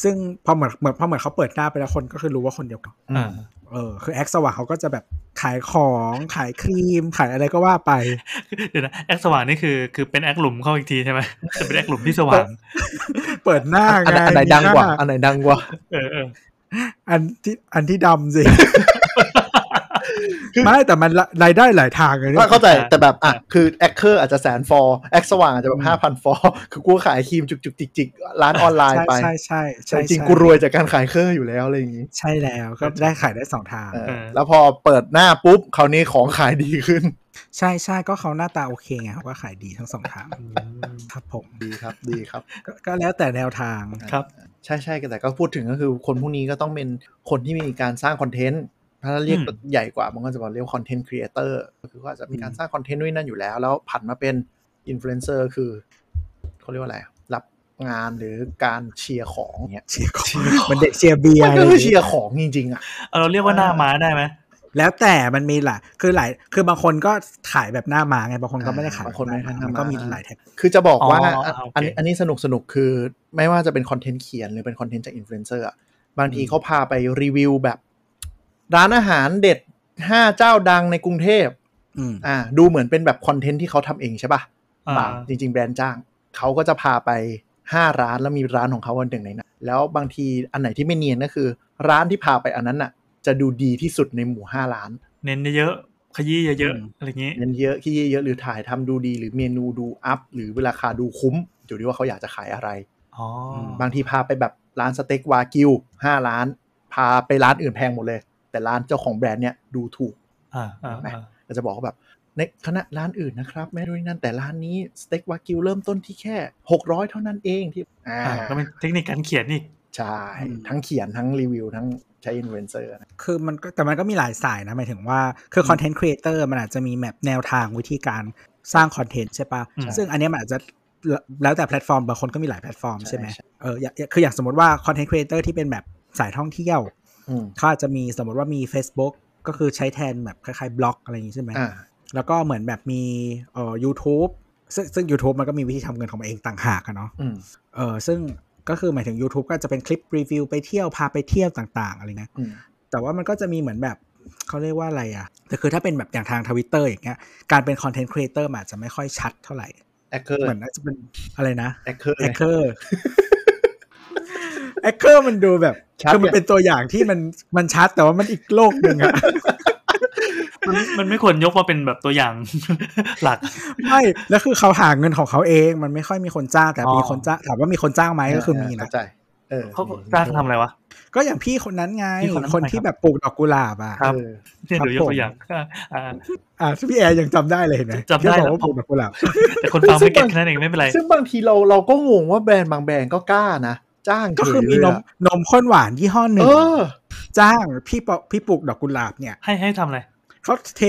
ซึ่งพอเหมือนเหมือนพอเหมือนเขาเปิดหน้าไปแล้วคนก็คือรู้ว่าคนเดียวกันอือ่ามเออคือแอคสว่างเขาก็จะแบบขายของขายครีม ขายอะไรก็ว่าไปเดี๋ยวนะแอคสว่างนี่คือคือเป็นแอคหลุมเข้าอีกทีใช่ไหมแต่เป็นแอคหลุมที่สว่าง เปิดหน้าอันไงไหนอันไหนดังกว่ามีหน้อันไหนดังกว่าเออเอออันที่อันที่ดำสิ ไม่แต่มันรายได้หลายทางเลยนี่ยเข้าใจแต่แบบอะคือแอคเคอร์อาจจะแสน follow แอคสว่างอาจจะแบบห้าพัน follow คือกูขายครีมจุกจุกจิกจิกร้านออนไลน์ใช่ไปใช่ใช่แต่ใช่จริงใช่กูรวยจากการขายเคอร์อยู่แล้วอะไรอย่างงี้ ใช่แล้วก็ได้ขายได้สองทางเออแล้วพอเปิดหน้าปุ๊บคราวนี้ของขายดีขึ้น ใช่ใช่ก็เขาหน้าตาโอเคไงเขาก็ขายดีทั้งสองทางครับผมดีครับดีครับ ก็ก็แล้วแต่แนวทางครับ ใช่ใช่แต่ก็พูดถึงก็คือคนพวกนี้ก็ต้องเป็นคนที่มีการสร้าง content ถ้าเรียกอืมใหญ่กว่ามันก็จะบอกเรียก content creator ก็คือว่าจะมีการสร้าง content ด้วยนั่นอยู่แล้ว แล้วผันมาเป็นอินฟลูเอนเซอร์คือเขาเรียกว่าอะไร รับงานหรือการเชียร์ของเงี้ยเชียร์ของมันเด็กเชียร์เบียร์มันอะไรก็อคือย่างเชีเงี้ยยร์ของจริงๆอะเอาเราเรียกว่าหน้าม้าได้ไหมแล้วแต่มันมีหลายคือหลายคือบางคนก็ขายแบบหน้าม้าไงบางคนก็ไม่ได้ขายบางคนไม่ได้แบบหน้ามันม้าก็มีหลายแท็กคือจะบอกว่าอ๋อโอเคอันนี้อันนี้สนุกสนุกคือไม่ว่าจะเป็น content เขียนหรือเป็น content จากอินฟลูเอนเซอร์อะบางทีเขาพาไปรีวิวแบบ ร้านอาหารเด็ดห้าเจ้าดังในกรุงเทพอืมอ่า ดูเหมือนเป็นแบบ content ที่เขาทำเองใช่ปะอ่าป่ะจริง ๆ แบรนด์จ้าง เขาก็จะพาไปห้าร้านแล้วมีร้านของเขาอันหนึ่งในนั้นแล้วบางทีอันไหนที่ไม่เนียนก็คือ ร้านที่พาไปอันนั้นน่ะ จะดูดีที่สุดในหมู่ห้าร้าน เน้นเยอะขยี้เยอะอืมๆอะไรอย่างงี้เงินเยอะขยี้เยอะหรือถ่ายทำดูดีหรือเมนูดู up หรือราคาดูคุ้มอยู่ที่ว่าเขาอยากจะขายอะไรอ๋อบางทีพาไปแบบร้านสเต็กวากิวห้าร้าน พาไปร้านอื่นแพงหมดเลย แต่ร้านเจ้าของแบรนด์เนี้ยดูถูกอ่าอ่าไหมอ่าก็จะบอกว่าแบบในขณะร้านอื่นนะครับแม้ด้วยนั่นแต่ร้านนี้สเต็กวากิวเริ่มต้นที่แค่ 600 เท่านั้นเองที่อ่าอ่าก็เป็นเทคนิคการเขียนอีกใช่อืมทั้งเขียนทั้งรีวิว ทั้งใช้อินฟลูเอนเซอร์นะคือมันก็แต่มันก็มีหลายสายนะหมายถึงว่าคือ content creator มันอาจจะมี map แนวทางวิธีการสร้างคอนเทนต์ใช่ปะอืมซึ่งอันเนี้ยมันอาจจะแล้วแต่แพลตฟอร์มบางคนก็มีหลายแพลตฟอร์มใช่ใช่ไหมใช่เอออย่างคืออย่างสมมติว่าคอนเทนต์ครีเอเตอร์ที่เป็นแบบสายท่องเที่ยวอืม เขาอาจจะมีสมมติว่ามี Facebook ก็คือใช้แทนแบบคล้ายๆบล็อกอะไรอย่างนี้ใช่ไหมอ่าแล้วก็เหมือนแบบมีเอ่อ YouTube ซึ่งซึ่ง YouTube มันก็มีวิธีทำเงินของมันเองต่างหากอะเนาะอืมเออซึ่งก็คือหมายถึง YouTube ก็จะเป็นคลิปรีวิวไปเที่ยวพาไปเที่ยวต่างๆอะไรเงี้ยอืมแต่ว่ามันก็จะมีเหมือนแบบเขาเรียกว่าอะไรอะแต่คือถ้าเป็นแบบอย่างทางทวิตเตอร์อย่างเงี้ย การเป็นคอนเทนต์ครีเอเตอร์อาจจะไม่ค่อยชัดเท่าไหร่ alter เหมือนอาจจะเป็นอะไรนะ alter alter alter มันดูแบบชัดคือมันเนี่ยเป็นตัวอย่างที่มันมันชัดแต่ว่ามันอีกโลกหนึ่งอะมันมันไม่ควรยกมาเป็นแบบตัวอย่างหลัก ไม่ แล้วคือเขาหาเงินของเขาเอง มันไม่ค่อยมีคนจ้างแต่อ๋อมีคนจ้างถามว่ามีคนจ้างไหมก็คือมีนะเข้าใจเออเขาจ้างทำอะไรวะ ก็อย่างพี่คนนั้นไงพี่คนนั้นคนที่แบบปลูกดอกกุหลาบอะครับเออเนี่ยครับเดี๋ยวยกผมตัวอย่างอ่าอ่าอ่าพี่แอร์ยังจำได้เลยเห็นไหมจำได้ที่บอกแล้วว่าปลูกดอกกุหลาบแต่คนฟังไม่ get แค่นั้นเองไม่เป็นไร ซึ่งบางทีเราเราก็งงว่าแบรนด์บางแบรนด์ก็กล้านะ จ้างก็คือเฉยมีเลยนมอะนมข้นหวานยี่ห้อหนึ่งเออจ้างพี่ปอพี่ปลูกดอกกุหลาบเนี่ย ให้ให้ทำอะไรเขาเท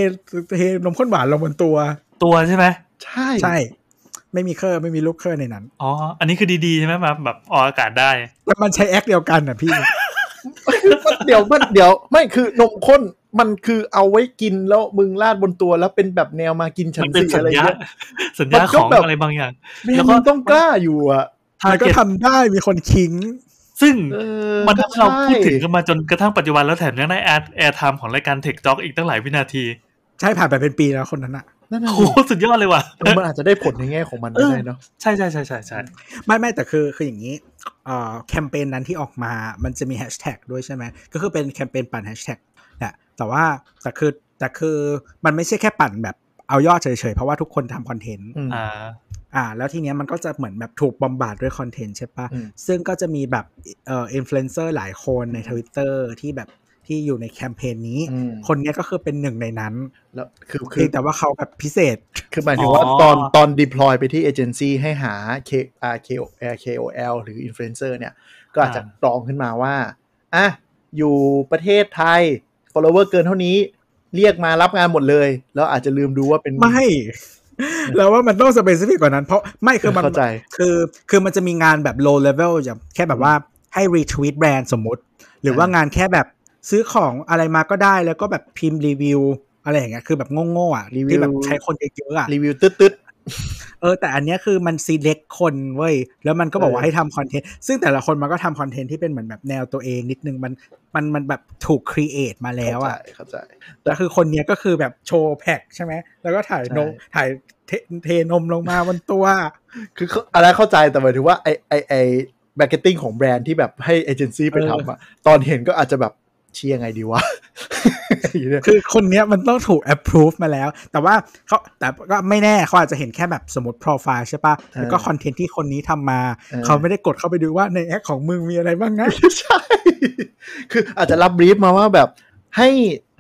เทนมข้นหวานลงบนตัว ตัวใช่ไหมใช่ใช่ไม่มีเครื่องไม่มีลูกเครื่องในนั้น อ๋อ อันนี้คือดีๆใช่ไหมแบบแบบออกอากาศได้แต่มันใช้แอคเดียวกันอะพี่ เดี๋ยวมันเดี๋ยวไม่คือนมข้นมันคือเอาไว้กินแล้วมึงราดบนตัวแล้วเป็นแบบแนวมากินฉัมันนเป็นสิสัอะไรญญาเงี้ยสัญญามันขก็องแบบอะไรบางอย่างแบรนแล้วด์ก็มึงต้องกล้าอยู่อะ มันก็ target ทำได้มีคนคิง ซึ่งเออมันทำให้เราก็ใช่พูดถึงกันมาจนกระทั่งปัจจุบันแล้วแถมยังได้แอดแอร์ไทม์ของรายการเทคจ็อกอีกตั้งหลายวินาที ใช่ผ่านไปเป็นปีแล้วคนนั้นอะนั่นน่ะโอ้โหสุดยอดเลยว่ะเออมันอาจจะได้ผลในแง่ของมันก็ได้เนาะใช่ใช่ใช่ใช่ใช่ไม่ไม่แต่คือคืออย่างนี้เอ่อแคมเปญนั้นที่ออกมามันจะมีแฮชแท็กด้วยใช่ไหมก็คือเป็นแคมเปญปั่นแฮชแท็กแหละแต่ว่าแต่คือแต่คือมันไม่ใช่แค่ปั่นแบบเอายอดเฉยๆ เพราะว่าทุกคนทำคอนเทนต์ อืมอ่าอ่าแล้วทีเนี้ยมันก็จะเหมือนแบบถูก bombard ด้วยคอนเทนต์ใช่ปะอืมซึ่งก็จะมีแบบเอ่ออินฟลูเอนเซอร์หลายคนในทวิตเตอร์ที่แบบที่อยู่ในแคมเปญนี้อืมคนเนี้ยก็คือเป็นหนึ่งในนั้น แล้วคือคืเพีอยงแต่ว่าเขาแบบพิเศษ คือหมายถึงว่าอ๋อตอนตอน deploy ไปที่เอเจนซี่ให้หา K R K O L K O L หรือ influencer เนี่ย ก็อาจจะกรองขึ้นมาว่า อะ อยู่ประเทศไทย follower เกินเท่านี้ เรียกมารับงานหมดเลย แล้วอาจจะลืมดูว่าเป็น ไม่ แล้วว่ามันต้องสเปซิฟิกกว่านั้น เพราะไม่คือมันเข้าใจคือคือมันจะมีงานแบบ low level อย่างแค่แบบว่าให้ retweet แบรนด์สมมุติ หรือว่างานแค่แบบซื้อของอะไรมาก็ได้แล้วก็แบบพิมพ์รีวิว อะไรอย่างเงี้ยคือแบบโง่ๆอะรีวิวที่แบบใช้คนเยอะๆอะรีวิวตึ๊ดตึ๊ด เออ แต่อันเนี้ยคือมัน select คนเว้ย แล้วมันก็บอกว่าเออให้ทำคอนเทนต์ซึ่งแต่ละคนมันก็ทำคอนเทนต์ที่เป็นเหมือนแบบแนวตัวเองนิดนึงมันมันมันแบบถูก create มาแล้วอะเข้าใจแล้วคือคนเนี้ยก็คือแบบโชว์แพ็กใช่ไหม แล้วก็ถ่ายนมใช่ถ่ายเทเทนมลงมาบนตัว คือเขาอะไรเข้าใจแต่หมายถึงว่าไอไอไอ marketing ของแบรนด์ที่แบบให้เอเจนซี่ไปทำอะตอนเห็นก็อาจจะแบบเชี่ยไงดีวะอย่างเงี้ย คือคนเนี้ยมันต้องถูก approve มาแล้ว แต่ว่าเขาแต่ก็ไม่แน่เขาอาจจะเห็นแค่แบบสมมติ profile ใช่ปะแล้วก็คอนเทนต์ที่คนนี้ทำมา เขาไม่ได้กดเข้าไปดูว่าในแอคของมึงมีอะไรบ้างนะใช่ คืออาจจะรับ brief มาว่าแบบให้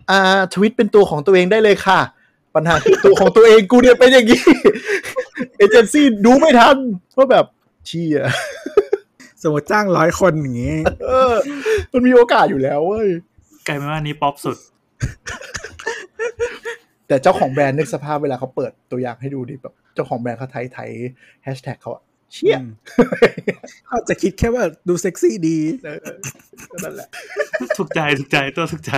อ่าทวิตเป็นตัวของตัวเองได้เลยค่ะ ปัญหาคือตัวของตัวเองกูเนี่ยเป็นอย่างนี้เอเจนซี่ดูไม่ทันว่าแบบเชี่ยสมมติจ้างร้อยคนอย่างงี้เออมันมีโอกาสอยู่แล้วเว้ยกลายเป็นว่าอันนี้ป๊อปสุด แต่เจ้าของแบรนด์นึกสภาพเวลาเขาเปิดตัวอย่างให้ดูดิแบบเจ้าของแบรนด์เขาไทยไทยแฮชแท็กเขาอะเชี่ยอืมเขาจะคิดแค่ว่าดูเซ็กซี่ดีเออก็นั่นแหละถูกใจถูกใจตัวถูกใจ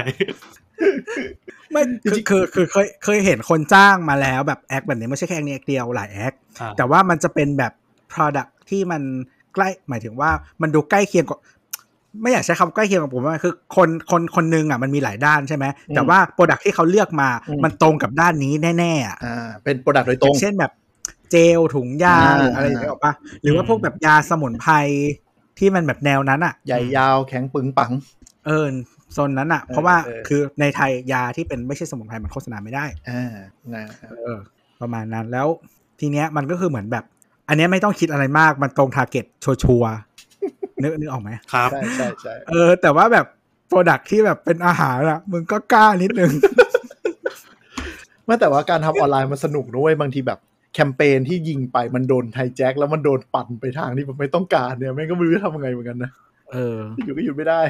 ไม่คือคือคือเคยเคยเห็นคนจ้างมาแล้วแบบแอคแบบนี้ไม่ใช่แค่แอคนี้แอคเดียวหลายแอคอ่าแต่ว่ามันจะเป็นแบบ product ที่มันใกล้หมายถึงว่ามันดูใกล้เคียงกับ ไม่อยากใช้คำใกล้เคียงกับผมว่าคือคนคนคนหนึ่งอะมันมีหลายด้านใช่ไหมแต่ว่า product ที่เขาเลือกมามันตรงกับด้านนี้แน่ๆอะอ่าเป็น product โดยตรย่างเช่นแบบเจลถุงยาอ่าหรืออะไรอย่างเงี้ยหรอกปะหรือว่าพวกแบบยาสมุนไพรที่มันแบบแนวนั้นอะ ใหญ่ยาวแข็งปึงปัง เออโซนนั้นอะเพราะว่าเออคือในไทยยาที่เป็นไม่ใช่สมุนไพรมันโฆษณาไม่ได้อ่านะเออ ประมาณนั้นแล้วทีเนี้ยมันก็คือเหมือนแบบ อันเนี้ยไม่ต้องคิดอะไรมากมันตรงทาร์เก็ตชัวร์ๆ นึกนึกออกไหมครับใช่ใช่ใช่เออ แต่ว่าแบบโปรดักที่แบบเป็นอาหารอะมึงก็กล้านิดนึงไม่แต่ว่าการทำออนไลน์มันสนุกนะเว้ยบางทีแบบแคมเปญที่ยิงไปมันโดน hijack แล้วมันโดนปั่นไปทางที่มันไม่ต้องการเนี่ยแม่งก็ไม่รู้จะทำยังไงเหมือนกันนะเออ อยู่ก็หยุดไม่ได้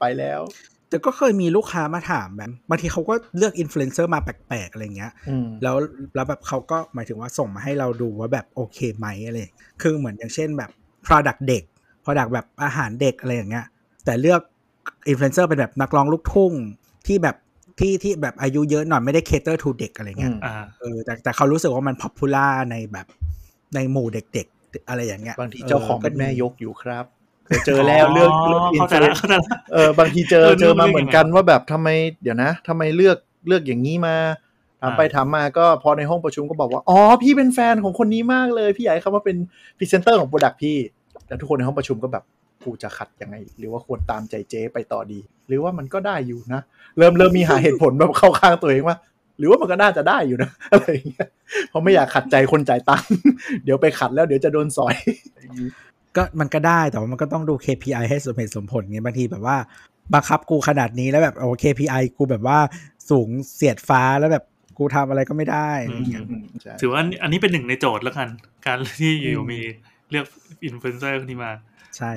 ไปแล้ว แต่ก็เคยมีลูกค้ามาถามแบบบางทีเขาก็เลือกอินฟลูเอนเซอร์มาแปลกๆอะไรเงี้ยอืมแล้วแล้วแบบเขาก็หมายถึงว่าส่งมาให้เราดูว่าแบบโอเคไหมอะไรอย่างเงี้ยคือเหมือนอย่างเช่นแบบ product เด็ก product แบบอาหารเด็กอะไรอย่างเงี้ย แต่เลือกอินฟลูเอนเซอร์เป็นแบบนักร้องลูกทุ่งที่แบบที่ที่แบบอายุเยอะหน่อยไม่ได้ cater to เด็กอะไรเงี้ยอืมอ่าเออแต่แต่เขารู้สึกว่ามัน popular ในแบบในหมู่เด็กๆ อะไรอย่างเงี้ยบางทีเจ้าของเป็นแม่ยกกอยู่ครับเคยเจอแล้วเรื่องเรื่องเข้าใจแล้วเข้าใจแล้วเออบางทีเจอเออเจอมาเรื่องเหมือนกันว่าแบบทำไมเดี๋ยวนะทำไมเลือกเลือกอย่างนี้มาถามไปอ่าถามมาก็พอในห้องประชุมก็บอกว่า อ๋อ พี่เป็นแฟนของคนนี้มากเลย พี่อยากให้เขามาเป็นพรีเซนเตอร์ของ product พี่ แต่ทุกคนในห้องประชุมก็แบบกูจะขัดยังไง หรือว่าควรตามใจเจ๊ไปต่อดี หรือว่ามันก็ได้อยู่นะ เริ่มเริ่มมีหาเหตุผลแบบเข้าข้างตัวเองว่า หรือว่ามันก็น่าจะได้อยู่นะอะไรอย่างเงี้ยเพราะไม่อยากขัดใจคนจ่ายตังค์เดี๋ยวไปขัดแล้วเดี๋ยวจะโดนสอยก็มันก็ได้แต่ว่ามันก็ต้องดู KPI ให้สมเหตุสมผลไงบางทีแบบว่าบังคับกูขนาดนี้แล้วแบบโอ้ KPI กูแบบว่าสูงเสียดฟ้าแล้วแบบกูทำอะไรก็ไม่ได้อะไรอย่างเงี้ยอืมใช่ถือว่าอันอันนี้เป็นหนึ่งในโจทย์แล้วกัน การที่ออืยู่มมี เลือกอินฟลูเอนเซอร์คนนี้มา ใช่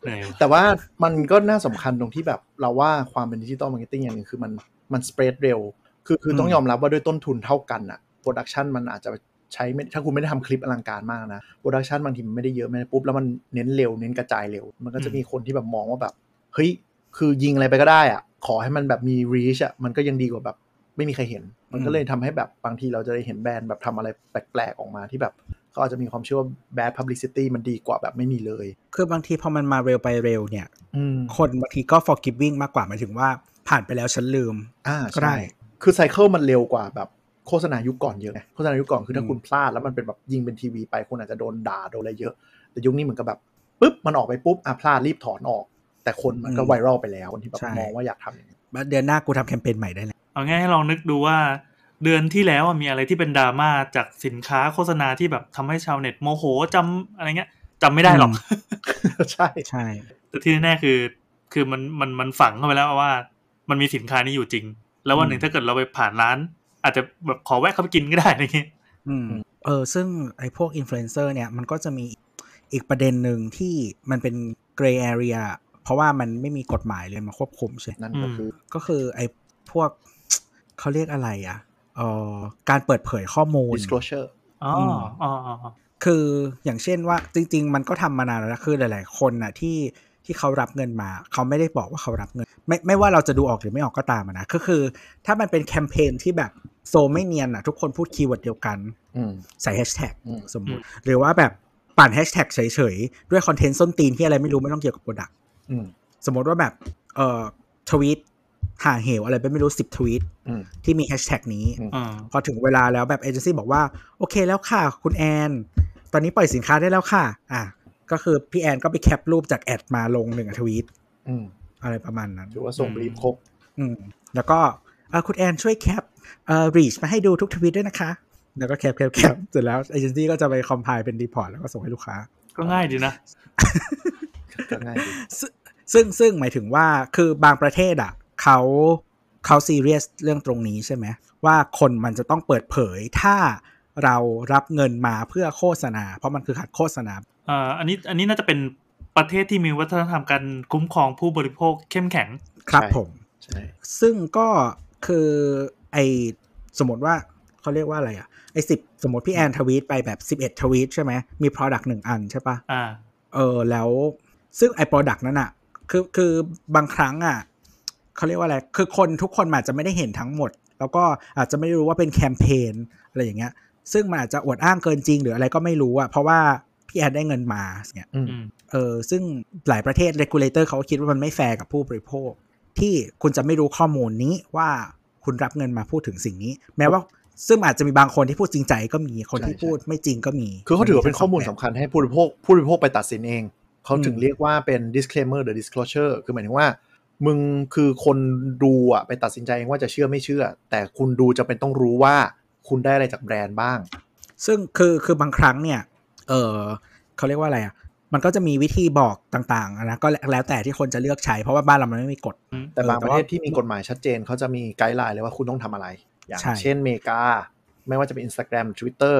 เหนื่อยว่ะแต่ว่ามันก็น่าสำคัญตรงที่แบบเราว่าความเป็น digital marketing อย่างหนึ่งคือมันมัน spread เร็ว คือคือต้องยอมรับว่าด้วยต้นทุนเท่ากันอะ production มันอาจจะใช้ไม่ถ้าคุณไม่ได้ทำคลิปอลังการมากนะ production บางทีมันไม่ได้เยอะไม่ได้ปุ๊บแล้วมันเน้นเร็วเน้นกระจายเร็ว มันก็จะมีคนที่แบบมองว่าแบบเฮ้ยคือยิงอะไรไปก็ได้อะขอให้มันแบบมี reach อะมันก็ยังดีกว่าแบบ ไม่มีใครเห็น มันก็เลยทำให้แบบบางทีเราจะได้เห็นแบรนด์แบบทำอะไรแปลกๆออกมาที่แบบ เขาอาจจะมีความเชื่อว่า bad publicity มันดีกว่าแบบไม่มีเลย คือบางทีพอมันมาเร็วไปเร็วเนี่ยอืมคนบางทีก็ forgiving มากกว่าหมายถึงว่าผ่านไปแล้วฉันลืมอ่าก็ได้ใช่คือไซเคิลมันเร็วกว่าแบบโฆษณายุคก่อนเยอะไงโฆษณายุคก่อนคือถ้าอืมคุณพลาดแล้วมันเป็นแบบยิงเป็นทีวีไปคุณอาจจะโดนด่าโดนอะไรเยอะ แต่ยุคนี้เหมือนกับแบบปุ๊บมันออกไปปุ๊บอะพลาดรีบถอนออก แต่คนมันก็ไวรัลไปแล้วคนที่แบบมองว่าอยากทำอย่างนี้เดือนหน้ากูทำแคมเปญใหม่ได้แล้วเอาง่ายให้ลองนึกดูว่า เดือนที่แล้วอะมีอะไรที่เป็นดราม่าจากสินค้าโฆษณาที่แบบทำให้ชาวเน็ตโมโหจำอะไรเงี้ยจำไม่ได้หรอก ใช่ใช่แต่ที่แน่ๆคือ คือมันมันมันฝังเข้าไปแล้วว่า มันมีสินค้านี้อยู่จริง แล้ววันหนึ่งถ้าเกิดเราไปผ่านร้าน อาจจะแบบขอแวะเข้าไปกินก็ได้อะไรเงี้ยอืมเออ ซึ่งไอ้พวกอินฟลูเอนเซอร์เนี่ยมันก็จะมีอีกประเด็นหนึ่งที่มันเป็น gray area เพราะว่ามันไม่มีกฎหมายเลยมาควบคุมใช่นั่นก็คือ ก็คือไอ้พวกเขาเรียกอะไรอะเอ่อ การเปิดเผยข้อมูล disclosure อ๋ออืมอ๋ออ๋ออ๋อคืออย่างเช่นว่าจริง ๆ มันก็ทำมานานแล้วนะคือหลาย ๆ คนน่ะที่ที่เขารับเงินมา เขาไม่ได้บอกว่าเขารับเงิน ไม่ไม่ว่าเราจะดูออกหรือไม่ออกก็ตามอะนะก็คือ ถ้ามันเป็นแคมเปญที่แบบ so ไม่เนียนอะ ทุกคนพูด keyword เดียวกันอืมใส่แฮชแท็กอืมสมมุติ หรือว่าแบบปั่นแฮชแท็กเฉย ๆ ด้วยคอนเทนต์ส้นตีนที่อะไรไม่รู้ไม่ต้องเกี่ยวกับ productอืมสมมติว่าแบบเอ่อทวีต ห่างเหวอะไรไปไม่รู้สิบทวีตอืมที่มีแฮชแท็กนี้อืมอ่าพอถึงเวลาแล้วแบบเอเจนซี่บอกว่า โอเคแล้วค่ะ คุณแอน ตอนนี้ปล่อยสินค้าได้แล้วค่ะ อะ ก็คือพี่แอนก็ไปแคปรูปจาก ads มาลงหนึ่งทวีตอืมอะไรประมาณนั้นถือว่าส่ง brief ครบอืมแล้วก็เอ่อคุณแอนช่วยแคปเอ่อ reach มาให้ดูทุกทวีตด้วยนะคะ แล้วก็แคปแคปแคปเสร็จแล้วเอเจนซี่ก็จะไป compile เป็น report แล้วก็ส่งให้ลูกค้า ก็ง่ายดีนะก็ง่ายดีซึ่งซึ่งซึ่งหมายถึงว่าคือบางประเทศอะ เขาเขาซีเรียสเรื่องตรงนี้ใช่ไหมว่าคนมันจะต้องเปิดเผยถ้าเรารับเงินมาเพื่อโฆษณา เพราะมันคือขัดโฆษณาอ่าอันนี้อันนี้น่าจะเป็นประเทศที่มีวัฒนธรรมการคุ้มครองผู้บริโภคเข้มแข็งครับใช่ผมใช่ซึ่งก็คือไอสมมติว่าเขาเรียกว่าอะไรอะไอสิบสมมติพี่แอนทวีตไปแบบ11ทวีตใช่ไหมมี Product หนึ่งอันใช่ปะอ่าเออแล้วซึ่งไอ้ Product นั้นอะคือคือบางครั้งอะ เขาเรียกว่าอะไร คือคนทุกคนอาจจะไม่ได้เห็นทั้งหมด แล้วก็อาจจะไม่รู้ว่าเป็นแคมเปญอะไรอย่างเงี้ย ซึ่งมันอาจจะอวดอ้างเกินจริงหรืออะไรก็ไม่รู้อะเพราะว่าพี่แอนได้เงินมาเนี่ยอืมอืมเออซึ่งหลายประเทศ regulator เขาก็คิดว่ามันไม่แฟร์กับผู้บริโภค ที่คุณจะไม่รู้ข้อมูลนี้ว่าคุณรับเงินมาพูดถึงสิ่งนี้ แม้ว่าซึ่งอาจจะมีบางคนที่พูดจริงใจก็มีคนที่ใช่พูดไม่จริงก็มี คือเขาถือว่าเป็นข้อมูลทั้งสำสงแบบคัญให้ผู้บริโภคผู้บริโภคไปตัดสินเอง เขาถึงอืมเรียกว่าเป็น disclaimer หรือ disclosure คือหมายถึงว่า มึงคือคนดูอะไปตัดสินใจเองว่าจะเชื่อไม่เชื่อ แต่คุณดูจะเป็นต้องรู้ว่าคุณได้อะไรจากแบรนด์บ้าง ซึ่งคือคือบางครั้งเนี่ย เออเขาเรียกว่าอะไรอะมันก็จะมีวิธีบอกต่างๆอะนะก็แล้วแต่ที่คนจะเลือกใช้เพราะว่าบ้านเรามันไม่มีกฎ แต่บางเออประเทศแต่ว่าที่มีกฎหมายชัดเจนเขาจะมีไกด์ไลน์เลยว่าคุณต้องทำอะไร อย่างใช่เช่นอเมริกา ไม่ว่าจะเป็น Instagram Twitter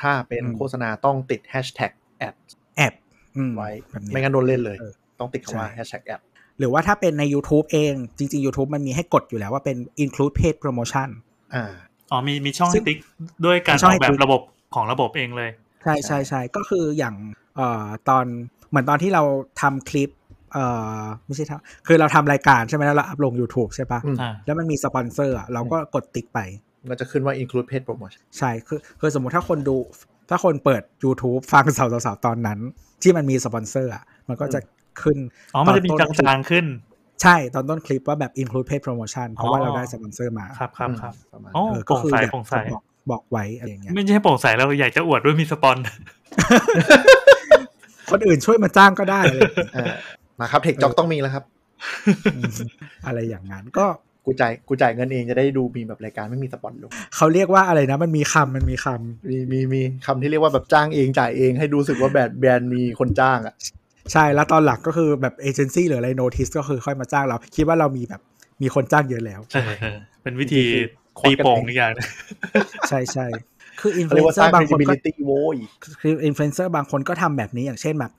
ถ้าเป็นอืมโฆษณาต้องติด hashtag ad แอบอืมไว้แบบนี้ไม่งั้นโดนเล่นเลยเออต้องติดคำว่าใช่ hashtag ad หรือว่าถ้าเป็นใน YouTube เอง จริง ๆ YouTube มันมีให้กดอยู่แล้วว่าเป็น include paid promotion อ่าอ๋อมีมีช่องซึ่ให้งติ๊กด้วยการมีช่อองอกให้แบติ๊บกระบบของระบบเองเลย ใช่ใช่ใช่ก็คืออย่างเอ่อตอนเหมือนตอนที่เราทำคลิปเอ่อไม่ใช่ทำคือเราทำรายการใช่ไหมแล้วเราอัพลง YouTube ใช่ปะอืมอ่าแล้วมันมีสปอนเซอร์อะเราก็กดติ๊กไปก็จะขึ้นว่า include paid promotion ใช่คือคือสมมติถ้าคนดูถ้าคนเปิด YouTube ฟังสาวๆๆตอนนั้น ที่มันมีสปอนเซอร์อะมันก็จะ ขึ้นอ๋อมันจะมีตจอนต้นางๆขึ้น ใช่ตอนต้นคลิปว่าแบบ include paid promotion เพราะว่าอ๋อเราได้สปอนเซอร์มาครับครับครับประมาณโอ้เออโปร่งใสอยากโปร่งใสจะบอกบอกไว้อะไรอย่างเงี้ยไม่ใช่โปร่งใสแล้วอยากจะอวดด้วยมีสปอนคนอื่นช่วยมาจ้างก็ได้อะไรอย่างเงี้ยอ่ามาครับเทคจ็อกต้องมีแล้วครับอืมอะไรอย่างนั้นก็กูจ่ายกูจ่ายเงินเองจะได้ดูมีแบบรายการไม่มีสปอนลงเขาเรียกว่าอะไรนะ มันมีคำมันมีคำมีมีมีคำที่เรียกว่าแบบจ้างเองจ่ายเองให้รู้สึกว่าแบรนด์แบรนด์มีคนจ้างอะ ใช่แล้วตอนหลักก็คือแบบเอเจนซี่หรืออะไรโนติสก็คือค่อยมาจ้างเรา คิดว่าเรามีแบบมีคนจ้างเยอะแล้วเออเออเป็นวิธีควัตีกกันโป่งเองอีกอย่างหนึ่งใช่ใช่คืออินฟเขาลูเรียกเอนว่าเซสอร้างร์บางคนก็ credibility โว้ยคืออินฟลูเอนเซอร์บางคนก็ทำแบบนี้อย่างเช่นแบบ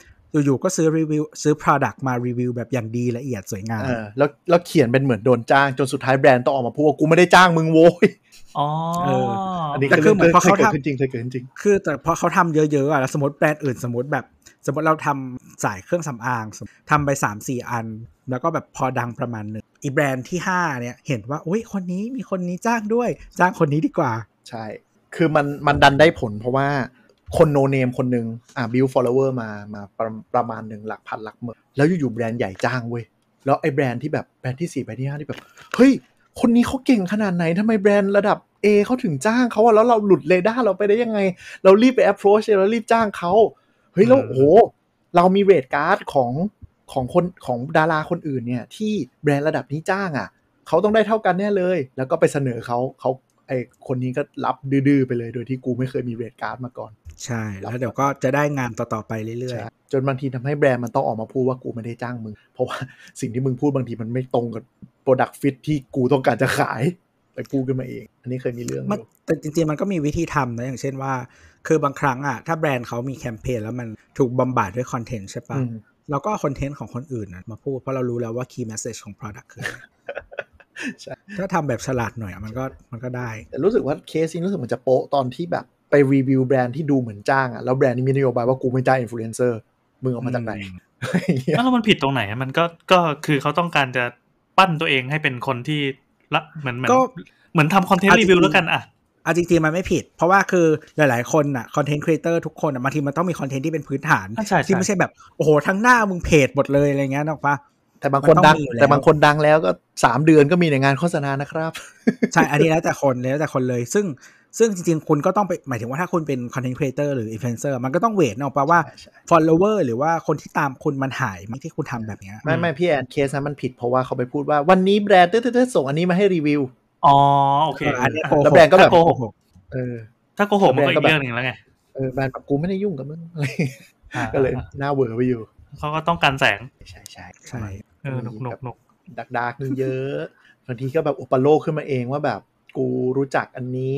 อยู่ๆก็ซื้อรีวิวซื้อ Product มารีวิวแบบอย่างดีละเอียดสวยงามเออแล้วแล้วเขียนเป็นเหมือนโดนจ้าง จนสุดท้ายแบรนด์ต้องออกมาพูดว่ากูไม่ได้จ้างมึงโว้ยอ๋อเอออันนี้แต่ก็คือเหมือนพอเคยเขาเกิดทำขึ้นจริงเคยเกิดขึ้นจริง คือแต่พอเขาทำเยอะๆอะแล้วสมมติแบรนด์อื่นสมมติแบบ สมมติเราทำสายเครื่องสำอางทำไปสามสี่อัน แล้วก็แบบพอดังประมาณหนึ่งอีแบรนด์ที่ห้าเนี่ย เห็นว่าอุ้ยคนนี้มีคนนี้จ้างด้วย จ้างคนนี้ดีกว่า ใช่ คือมันมันดันได้ผลเพราะว่าคน no name คนหนึ่งอ่า build followerลเวอร์มามาประประมาณหนึ่งหลักพันหลักหมื่นแล้วอยู่ๆแบรนด์ใหญ่จ้างเว้ย แล้วไอ้แบรนด์ที่แบบแบรนด์ที่สี่แบรนด์ที่ห้าที่แบบ เฮ้ย คนนี้เขาเก่งขนาดไหนทำไมแบรนด์ระดับ A เขาถึงจ้างเขาอะแล้วเราหลุดเรดาร์เราไปได้ยังไง เรารีบไป approach เรารีบจ้างเขา เฮ้ยแล้วอืมโอ้โหเรามีเรทการ์ดของของคนของดาราคนอื่นเนี่ย ที่แบรนด์ระดับนี้จ้างอะเขาต้องได้เท่ากันแน่เลย แล้วก็ไปเสนอเขาเขาไอคนนี้ก็รับดื้อๆไปเลยโดยที่กูไม่เคยมีเรทการ์ดมาก่อน ใช่ แล้วเดี๋ยวก็จะได้งานต่อๆไปเรื่อยใช่จนบางทีทำให้แบรนด์มันต้องออกมาพูดว่ากูไม่ได้จ้างมึง เพราะว่าสิ่งที่มึงพูดบางทีมันไม่ตรงกับ Product Fit ที่กูต้องการจะขาย ไปพูดขึ้นมาเอง อันนี้เคยมีเรื่องๆมันอยู่แต่จริงๆมันก็มีวิธีทำนะอย่างเช่นว่า คือบางครั้งอะถ้าแบรนด์เขามีแคมเปญแล้วมันถูกบำบัดด้วยคอนเทนต์ใช่ปะอืมเราก็เอาคอนเทนต์ของคนอื่นนะมาพูดเพราะเรารู้แล้วว่า key message ของ product คืออะไรใช่ถ้าทำแบบฉลาดหน่อยอะมันก็มันก็ได้ แต่รู้สึกว่าเคสนี้รู้สึกเหมือนจะโป๊ะตอนที่แบบไปรีวิวแบรนด์ที่ดูเหมือนจ้างอะแล้วแบรนด์นี้มีนโยบายว่ากูไม่จ้างอินฟลูเอนเซอร์มึงเอามาจากไหนอืมอะไรอย่างเงี้ยแล้วมันผิดตรงไหนอะมันก็ก็คือเขาต้องการจะปั้นตัวเองให้เป็นคนที่ ละเหมือนเหมือนก็เหมือนทำคอนเทนต์เอาจรีริงๆวิวแล้วกันอะเอาจริงๆมันไม่ผิด เพราะว่าคือหลายๆคนอะคอนเทนต์ครีเอเตอร์ทุกคนอะบางทีมันต้องมีคอนเทนต์ที่เป็นพื้นฐานอะใช่ใช่ที่ไม่ใช่แบบ โอ้โห ทั้งหน้ามึงเพจหมดเลยอะไรเงี้ยนึกปะแต่บางคนมันต้ดัองงมีอยู่แล้วแต่บางคนดังแล้วก็สามเดือนก็มีในงานโฆษณานะครับ ใช่ อันนี้แล้วแต่คนแล้วแต่คนเลย ซึ่ง ซึ่งจริงๆคุณก็ต้องไปหมายถึงว่าถ้าคุณเป็นคอนเทนต์ครีเอเตอร์หรืออินฟลูเอนเซอร์มันก็ต้อง weight นึกปะว่าใช่ใช่ follower หรือว่าคนที่ตามคุณมันหายไหมที่คุณทำแบบเนี้ยไม่ไม่พี่แอนเคสนั้นมันผิดเพราะว่าเขาไปพูดว่าวันนี้แบรนด์เต้ๆๆส่งอันนี้มาให้รีวิวอ๋อโอเคเอออันนี้อะโกหกแล้วแบรนด์ก็แบบถ้าโกหกเออถ้าโกหกมันก็แบรนด์ก็อีกแบบเรื่องหนึ่งแล้วไงเออแบรนด์แบบกูไม่ได้ยุ่งกับมึงอะไรอ่าก็เลยหน้าเวอร์ไปอยู่เขาก็ต้องการแสงใช่ใช่ใช่เออหนุกหนุกหนุกดักดักๆนี่เยอะบางทีก็แบบอุปโลกน์ขึ้นมาเองว่าแบบ กูรู้จักอันนี้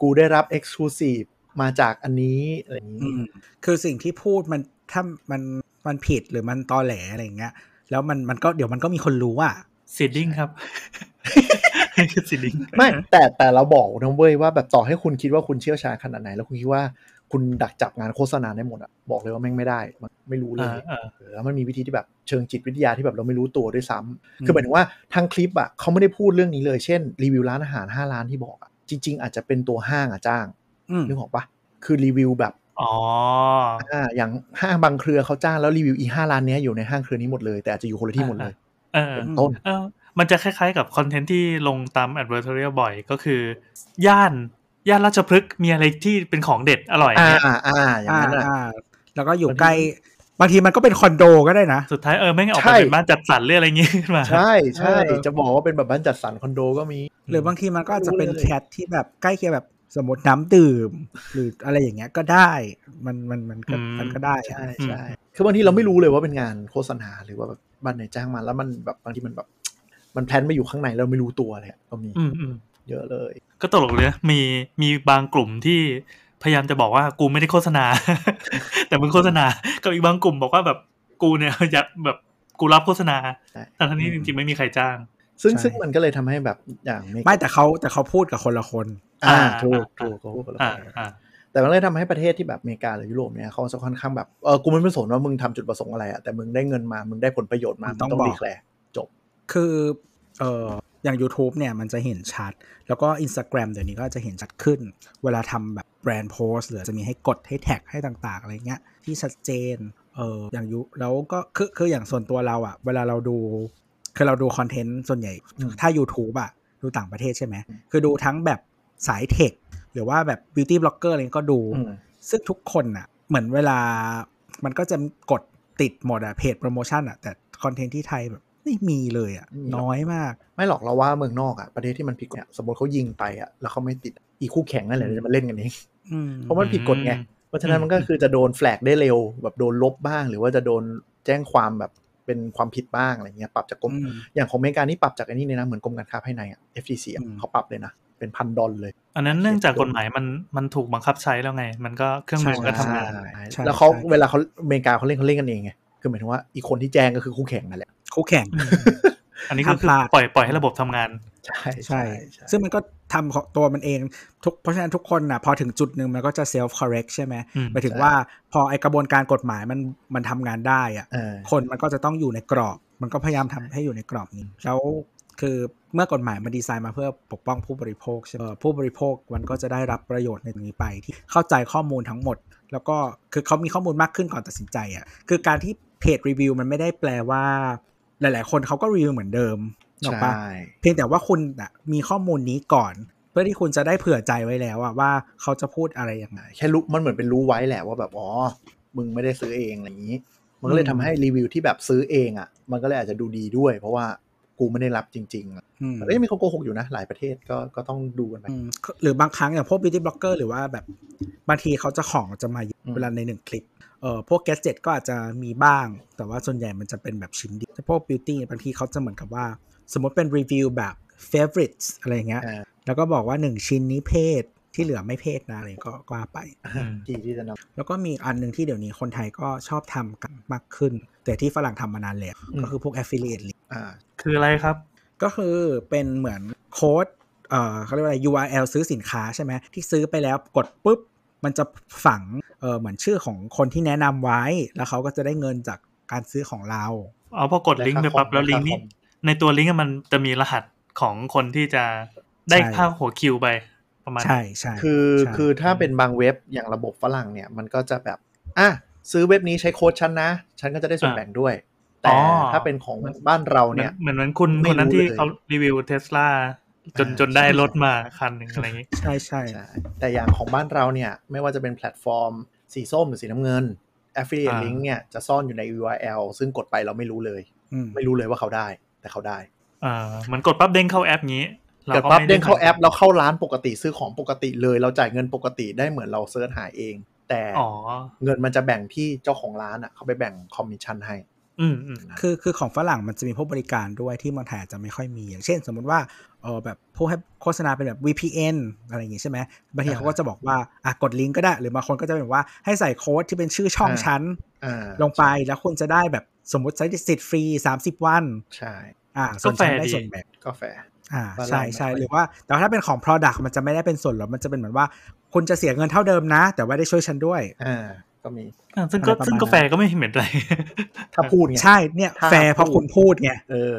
กูได้รับ exclusive มาจากอันนี้อะไรอย่างอืนี้อืมคือสิ่งที่พูดมันถ้ามันมันผิดหรือมันตอแหลอะไรอย่างเงี้ย แล้วมันมันก็เดี๋ยวมันก็มีคนรู้อะ seeding ครับ seeding ไม่แต่แต่เราบอกนะเว้ยว่าแบบต่อให้คุณคิดว่าคุณเชี่ยวชาญขนาดไหน แล้วคุณคิดว่า คุณดักจับงานโฆษณาได้หมดอะบอกเลยว่าแม่งไม่ได้มันไม่รู้เลยอ่าอ่าเออแล้วมันมีวิธีที่แบบเชิงจิตวิทยาที่แบบเราไม่รู้ตัวด้วยซ้ำคือหมายถึงว่าทางคลิปอะเขาไม่ได้พูดเรื่องนี้เลยเช่นรีวิวร้านอาหาร5ร้านที่บอกอะจริง ๆ อาจจะเป็นตัวห้างอะจ้างอืมนึกออกปะคือรีวิวแบบอ๋ออ่าอย่างห้างบางเครือเขาจ้างแล้วรีวิวอีห้าร้านเนี้ยอยู่ในห้างเครือนี้หมดเลยแต่อาจจะอยู่คนละที่หมดเลยเออเป็นต้นเออมันจะคล้ายๆกับคอนเทนต์ที่ลงตาม advertorial บ่อยก็คือย่าน ย่านราชพฤกษ์มีอะไรที่เป็นของเด็ดอร่อยอ่าเนี่ยอ่าอ่าอย่างนั้นอะอ่าแล้วก็อยู่บางทีใกล้บางทีมันก็เป็นคอนโดก็ได้นะ สุดท้ายเออไม่งนออกใช่มาเป็นบ้านจัดสรรเรื่องอะไรอย่างงี้ขึ้นมาใช่ใช่เออจะบอกว่าเป็นแบบบ้านจัดสรรคอนโดก็มี หรือบางทีมันก็อาจจะเป็นรู้เลยแคทที่แบบใกล้เคียงแบบสมมติน้ำดื่ม หรืออะไรอย่างเงี้ยก็ได้ มันมันมันก็อืมมันก็ได้อะใช่ใช่คือบางทีเราไม่รู้เลยว่าเป็นงานโฆษณาหรือว่าแบบบ้านไหนจ้างมาแล้วมันแบบบางทีมันแบบ มันแพลนมาอยู่ข้างในแล้วไม่รู้ตัวเลยอะก็มีอืมอืมเยอะเลย ก็ตลกเลยนะมีมีบางกลุ่มที่พยายามจะบอกว่ากูไม่ได้โฆษณา แต่มึงโฆษณากับอีกบางกลุ่มบอกว่าแบบกูเนี่ยอยากแบบกูรับโฆษณาใช่แต่ทั้งนี้จริงๆไม่มีใครจ้าง ซึ่งใช่ซึ่งมันก็เลยทำให้แบบอย่างไม่แต่เขาแต่เขาพูดกับคนละคน อ่าอ่าถูกอ่าถูกเขาพูดกันแล้วอ่าอ่าแต่มันเลยทำให้ประเทศที่แบบอเมริกาหรือยุโรปเนี่ยเขาจะค่อนข้างแบบเออกูไม่เป็นสนว่ามึงทำจุดประสงค์อะไรอะแต่มึงได้เงินมามึงได้ผลประโยชน์มามึมึงงต้องต้องบอกดีแคลร์คือเออ อย่าง YouTube เนี่ยมันจะเห็นชัด แล้วก็ Instagram เดี๋ยวนี้ก็จะเห็นชัดขึ้น เวลาทำแบบแบรนด์โพสหรือจะมีให้กดให้แท็กให้ต่างๆ อะไรเงี้ยที่ชัดเจนเอออย่างยุแล้วก็คือคืออย่างส่วนตัวเราอะเวลาเราดูคือเราดูคอนเทนต์ส่วนใหญ่ ถ้า YouTube อะดูต่างประเทศใช่ไหมคือดูทั้งแบบสายเทคหรือว่าแบบ beauty blogger อะไรก็ดูอืมซึ่งทุกคนอะ เหมือนเวลามันก็จะกดติดหมดอะเพจโปรโมชั่นอะแต่คอนเทนต์ที่ไทยแบบ ไม่มีเลยอะไม่มีหรอกน้อยมาก ไม่หรอกเราว่าเมืองนอกอะประเทศที่มันผิดกฎเนี่ยสมมติเขายิงไปอะแล้วเขาไม่ติดอีคู่แข่งนั่นแหละจะมาเล่นกันเองอืมเพราะมันผิดกฎไงเพราะฉะนั้นมันก็คือจะโดนแฟลกได้เร็ว แบบโดนลบบ้าง หรือว่าจะโดนแจ้งความแบบเป็นความผิดบ้างอะไรเงี้ยปรับจากกรมอืมอย่างของอเมริกานี่ปรับจากไอ้นี่เลยนะเหมือนกรมการค้าภายในอะ FTC อะอืมเขาปรับเลยนะเป็นพันดอลเลย อันนั้นเนื่องจากกฎหมายมันมันถูกบังคับใช้แล้วไง มันก็เครื่องมือมันก็ทำงานใช่แล้วเขาใช่เวลาเขาอเมริกาเขาเล่นเขาเล่นกันเองไง คือหมายถึงว่าอีกคนที่แจ้งก็คือคู่แข่งนั่นแหละคู่แข่ง อันนี้ก็คือห้ามพลาดปล่อยปล่อยให้ระบบทำงาน ใช่ใช่ ซึ่งมันก็ทำของตัวมันเองทุกเพราะฉะนั้นทุกคนนะพอถึงจุดหนึ่งมันก็จะ self correct ใช่ไหมอืมหมายถึงว่าพอไอกระบวนการกฎหมายมันมันทำงานได้อะเออคนมันก็จะต้องอยู่ในกรอบ มันก็พยายามทำให้อยู่ในกรอบนี้แล้วคือเมื่อกฎหมายมันดีไซน์มาเพื่อปกป้องผู้บริโภคใช่ไหมเอ่อผู้บริโภคมันก็จะได้รับประโยชน์ในตรงนี้ไปที่เข้าใจข้อมูลทั้งหมด แล้วก็คือเขามีข้อมูลมากขึ้นก่อนตัดสินใจอะคือการที่ เพจรีวิวมันไม่ได้แปลว่า หลาย ๆ คนเขาก็รีวิวเหมือนเดิมหรอกปะใช่เพียงแต่ว่าคุณอะมีข้อมูลนี้ก่อน เพื่อที่คุณจะได้เผื่อใจไว้แล้วอะว่าเขาจะพูดอะไรยังไงแค่รู้มันเหมือนเป็นรู้ไว้แหละว่าแบบอ๋อมึงไม่ได้ซื้อเองอะไรอย่างนี้ มันก็เลยอืมทำให้รีวิวที่แบบซื้อเองอะ มันก็เลยอาจจะดูดีด้วย เพราะว่ากูไม่ได้รับจริงๆอะอืมแต่ก็ยังมีคนโกหกอยู่นะ หลายประเทศก็ก็ต้องดูกันไปอืมหรือบางครั้งอย่างพวก beauty blogger หรือว่าแบบบางทีเขาจะของจะมาเยอะอืมเวลาในหนึ่งคลิป เอ่อพวก gadget ก็อาจจะมีบ้าง แต่ว่าส่วนใหญ่มันจะเป็นแบบชิ้นเดียวแต่พวก beauty บางทีเขาจะเหมือนกับว่า สมมติเป็นรีวิวแบบ favorites อะไรอย่างเงี้ยอ่าแล้วก็บอกว่าหนึ่งชิ้นนี้เพศที่เหลือไม่เพศนะอะไรก็ก็ว่าไปอืมที่ที่จะนำแล้วก็มีอันหนึ่งที่เดี๋ยวนี้คนไทยก็ชอบทำกันมากขึ้น แต่ที่ฝรั่งทำมานานแล้วอืมก็คือพวก affiliate link อ่าคืออะไรครับ ก็คือเป็นเหมือนโค้ดเอ่อเขาเรียกว่าอะไร URL ซื้อสินค้าใช่ไหมที่ซื้อไปแล้วกดปุ๊บ มันจะฝังเออเหมือนชื่อของคนที่แนะนำไว้ แล้วเขาก็จะได้เงินจากการซื้อของเราเอาพอกดลิงก์ไปปั๊บแล้วลิงก์นี้ในตัวลิงก์อะมันจะมีรหัสของคนที่จะได้ใช่ค่าหัวคิวไปประมาณใช่ใช่คือใช่คือถ้าเป็นบางเว็บอย่างระบบฝรั่งเนี่ยมันก็จะแบบอะซื้อเว็บนี้ใช้โค้ดฉันนะ ฉันก็จะได้ส่วนแบ่งด้วย แต่ถ้าเป็นของบ้านเราเหมือนเนี่ยเหมือนเหมือนคุณไม่คนนั้นรู้ที่เลยเขารีวิวเทสลา จนอ่าจนได้รถมาคันหนึ่งอะไรอย่างงี้ใช่ใช่ใช่แต่อย่างของบ้านเราเนี่ย ไม่ว่าจะเป็นแพลตฟอร์ม สีส้มหรือสีน้ำเงิน affiliate อ่า link เนี่ยจะซ่อนอยู่ใน URL ซึ่งกดไปเราไม่รู้เลยอืมไม่รู้เลยว่าเขาได้ แต่เขาได้อ่าเหมือนกดปั๊บเด้งเข้าแอปงี้เราก็ไม่ กดปั๊บเด้งเข้าแอปแล้วเข้าร้านปกติซื้อของปกติเลย เราจ่ายเงินปกติได้เหมือนเรา search หาเอง แต่อ๋อเงินมันจะแบ่งที่เจ้าของร้านอะเขาไปแบ่งคอมมิชชั่นให้ อืมอืมคือคือของฝรั่งมันจะมีพวกบริการด้วยที่เมืองไทยอาจจะไม่ค่อยมี อย่างเช่น สมมุติว่าเออแบบพวกให้โฆษณาเป็นแบบ VPN อะไรอย่างงี้ใช่ไหมบางทีอ่าเขาก็จะบอกว่าอะกดลิงก์ก็ได้ หรือบางคนก็จะเป็นว่าให้ใส่โค้ดที่เป็นชื่อช่องอ่าชั้นอ่าลงไปแล้วคุณจะได้แบบสมมติใช้สิทธิ์ฟรี30วัน ใช่ อ่าส่วนฉันได้ส่วนแบ่งก็แฟร์อ่าบ้านเราใช่ใช่ไม่ค่อยหรือว่าแต่ว่าถ้าเป็นของ Product มันจะไม่ได้เป็นส่วนลดมันจะเป็นเหมือนว่า คุณจะเสียเงินเท่าเดิมนะ แต่ว่าได้ช่วยฉันด้วยอ่า ก็มีอะซึ่งก็อะไรประมาณซึ่งก็แฟร์ก็ไม่เห็นเหมือนไรถ้าพูดไงใช่เนี่ยถ้าแฟร์เพราะพูดคุณพูดไงเออ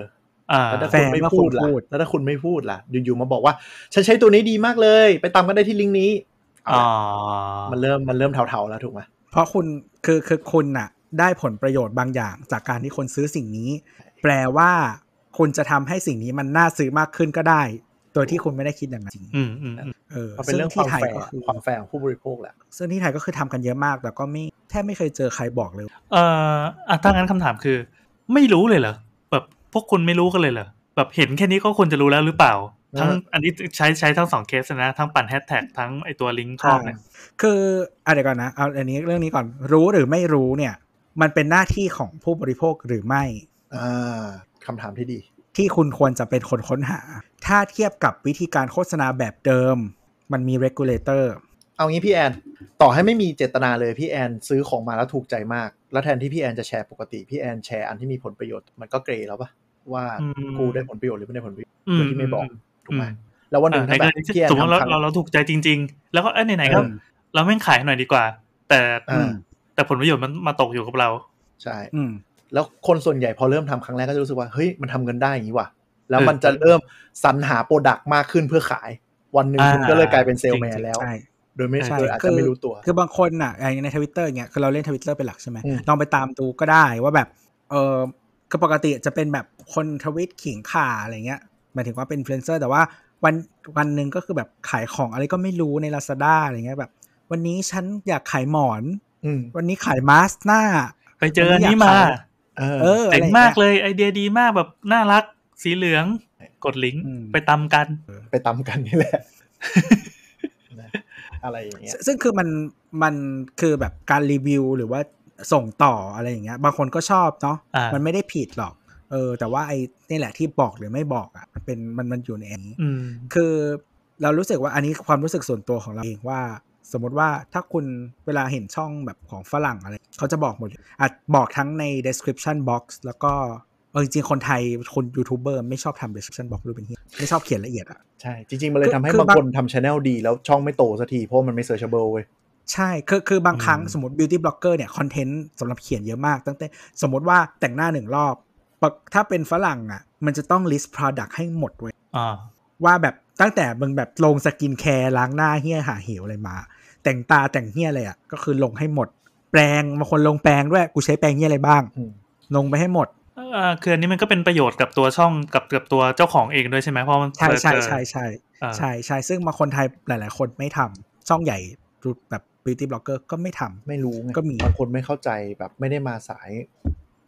อ่าแล้วถ้าแฟคุณร์ไม่เมื่อพูดคุณล่ะพูดแล้วถ้าคุณไม่พูดล่ะอยู่ๆมาบอกว่า ฉันใช้ตัวนี้ดีมากเลย ไปตามกันได้ที่ลิงก์นี้เอาอ๋อละมันเริ่มมันเริ่มเทาๆแล้วถูกไหมเพราะคุณคือคือคุณน่ะ ได้ผลประโยชน์บางอย่างจากการที่คนซื้อสิ่งนี้ แปลว่าคุณจะทำให้สิ่งนี้มันน่าซื้อมากขึ้นก็ได้ โดยที่คุณไม่ได้คิดอย่างนั้นจริงอืมอืมอืมเออมันเป็นเรื่องคซึ่วามที่ไทยแฟร์ก็คือความแฟร์ของผู้บริโภคแหละซึ่งที่ไทยก็คือทำกันเยอะมาก แต่ก็ไม่แทบไม่เคยเจอใครบอกเลย เอ่ออะถ้างั้นคำถามคือ ไม่รู้เลยเหรอแบบพวกคุณไม่รู้กันเลยเหรอแบบเห็นแค่นี้ก็ควรจะรู้แล้วหรือเปล่า ทั้งเอออัอันนี้ใช้ใช้ทั้งสองเคสนะ ทั้งปั่นแฮชแท็กทั้งไอตัวลิงก์ครอบเนี่ยคืออะเดี๋ยวก่อนนะเอาอันนี้เรื่องนี้ก่อนรู้หรือไม่รู้เนี่ย มันเป็นหน้าที่ของผู้บริโภคหรือไม่อ่าคำถามที่ดี ที่คุณควรจะเป็นคนค้นหา ถ้าเทียบกับวิธีการโฆษณาแบบเดิม มันมี regulator เอางี้พี่แอน ต่อให้ไม่มีเจตนาเลยพี่แอนซื้อของมาแล้วถูกใจมาก แล้วแทนที่พี่แอนจะแชร์ปกติพี่แอนแชร์อันที่มีผลประโยชน์มันก็เกรแล้วปะว่าอืมกูได้ผลประโยชน์หรือไม่ได้ผลประโยชน์อืโดยที่ไม่บอกมถูกไหมอืมแล้ววันหนึ่งอะถ้าในแบกรบณีที่พี่แอนสมมติเราทำครั้งเราเราถูกใจจริง ๆ แล้วก็เอ้ยไหนๆก็เออเราแม่งขายหน่อยดีกว่า แต่อ่าแต่ผลประโยชน์มันมาตกอยู่กับเรา ใช่อืม แล้วคนส่วนใหญ่พอเริ่มทำครั้งแรกก็จะรู้สึกว่าเฮ้ยมันทำเงินได้อย่างนี้ว่ะแล้วเออมันจะเริ่มสรรหา product มากขึ้นเพื่อขาย วันหนึ่งอ่าคุณก็เลยกลายเป็นเซลแมนจริงๆแล้วใช่โดยไม่ใช่โดยอาจคืจะอไม่รู้ตัว คือบางคนอะอย่างในทวิตเตอร์เงี้ยคือเราเล่นทวิตเตอร์เป็นหลักใช่ไหมอืมลองไปตามดูก็ได้ว่าแบบเออคือปกติจะเป็นแบบคนทวิตขิงข่าอะไรเงี้ยหมายถึงว่าเป็นอินฟลูเอนเซอร์แต่ว่าวันวันหนึ่งก็คือแบบขายของอะไรก็ไม่รู้ใน Lazada อะไรเงี้ยแบบ วันนี้ฉันอยากขายหมอนอืมวันนี้ขายมาสก์หน้า ไปเจออันนี้มา เออเออเจ๋งอะไรมากงี้ยเลยไอเดียดีมากแบบน่ารัก สีเหลือง กดลิงก์อืมไปตามกัน ไปตามกันนี่แหละนะอะไรอย่างเงี้ยซึ่งซึ่งคือมันมันคือแบบการรีวิวหรือว่าส่งต่ออะไรอย่างเงี้ย บางคนก็ชอบเนาะอ่ามัมันไม่ได้ผิดหรอกเออ แต่ว่าไอ้นี่แหละที่บอกหรือไม่บอกอะมันเป็นมันมันอยู่ในอันนี้อืมคือเรารู้สึกว่าอันนี้ความรู้สึกส่วนตัวของเราเองว่า สมมติว่าถ้าคุณเวลาเห็นช่องแบบของฝรั่งอะไร เขาจะบอกหมดเลยอาจบอกทั้งใน description box แล้วก็เออจริงๆ คนไทย คนยูทูบเบอร์ไม่ชอบทำ description box ดูเป็นเหี้ยไม่ชอบเขียนละเอียดอะ ใช่ จริง ๆ มันเลยคือทำให้คือบางบางคนทำช anel ดี แล้วช่องไม่โตสักที เพราะมันไม่ searchable เว้ยใช่ คือคือบางครั้งอืมสมมติ beauty blogger เนี่ย คอนเทนต์สำหรับเขียนเยอะมาก ตั้งแต่สมมติว่าแต่งหน้าหนึ่งรอบปกถ้าเป็นฝรั่งอะ มันจะต้อง list product ให้หมดเว้ยอ่าว่าแบบ ตั้งแต่มึงแบบลง skincare ล้างหน้าเฮี้ยหาเหวอะไรมา แต่งตาแต่งเฮี้ยอะไรอะก็คือลงให้หมด แปรงบางคนลงแปรงด้วยกูใช้แปรงเฮี้ยอะไรบ้างอืมลงไปให้หมดอ่าคืออันนี้มันก็เป็นประโยชน์กับตัวช่องกับกับตัวเจ้าของเองด้วยใช่ไหมเพราะมันใช่ใช่เจอใช่ใช่อ่าใช่ใช่ซึ่งบางคนไทยหลาย ๆ คนไม่ทำช่องใหญ่แบบ beauty blogger ก็ไม่ทำไม่รู้ไงก็มีบางคนไม่เข้าใจแบบไม่ได้มาสาย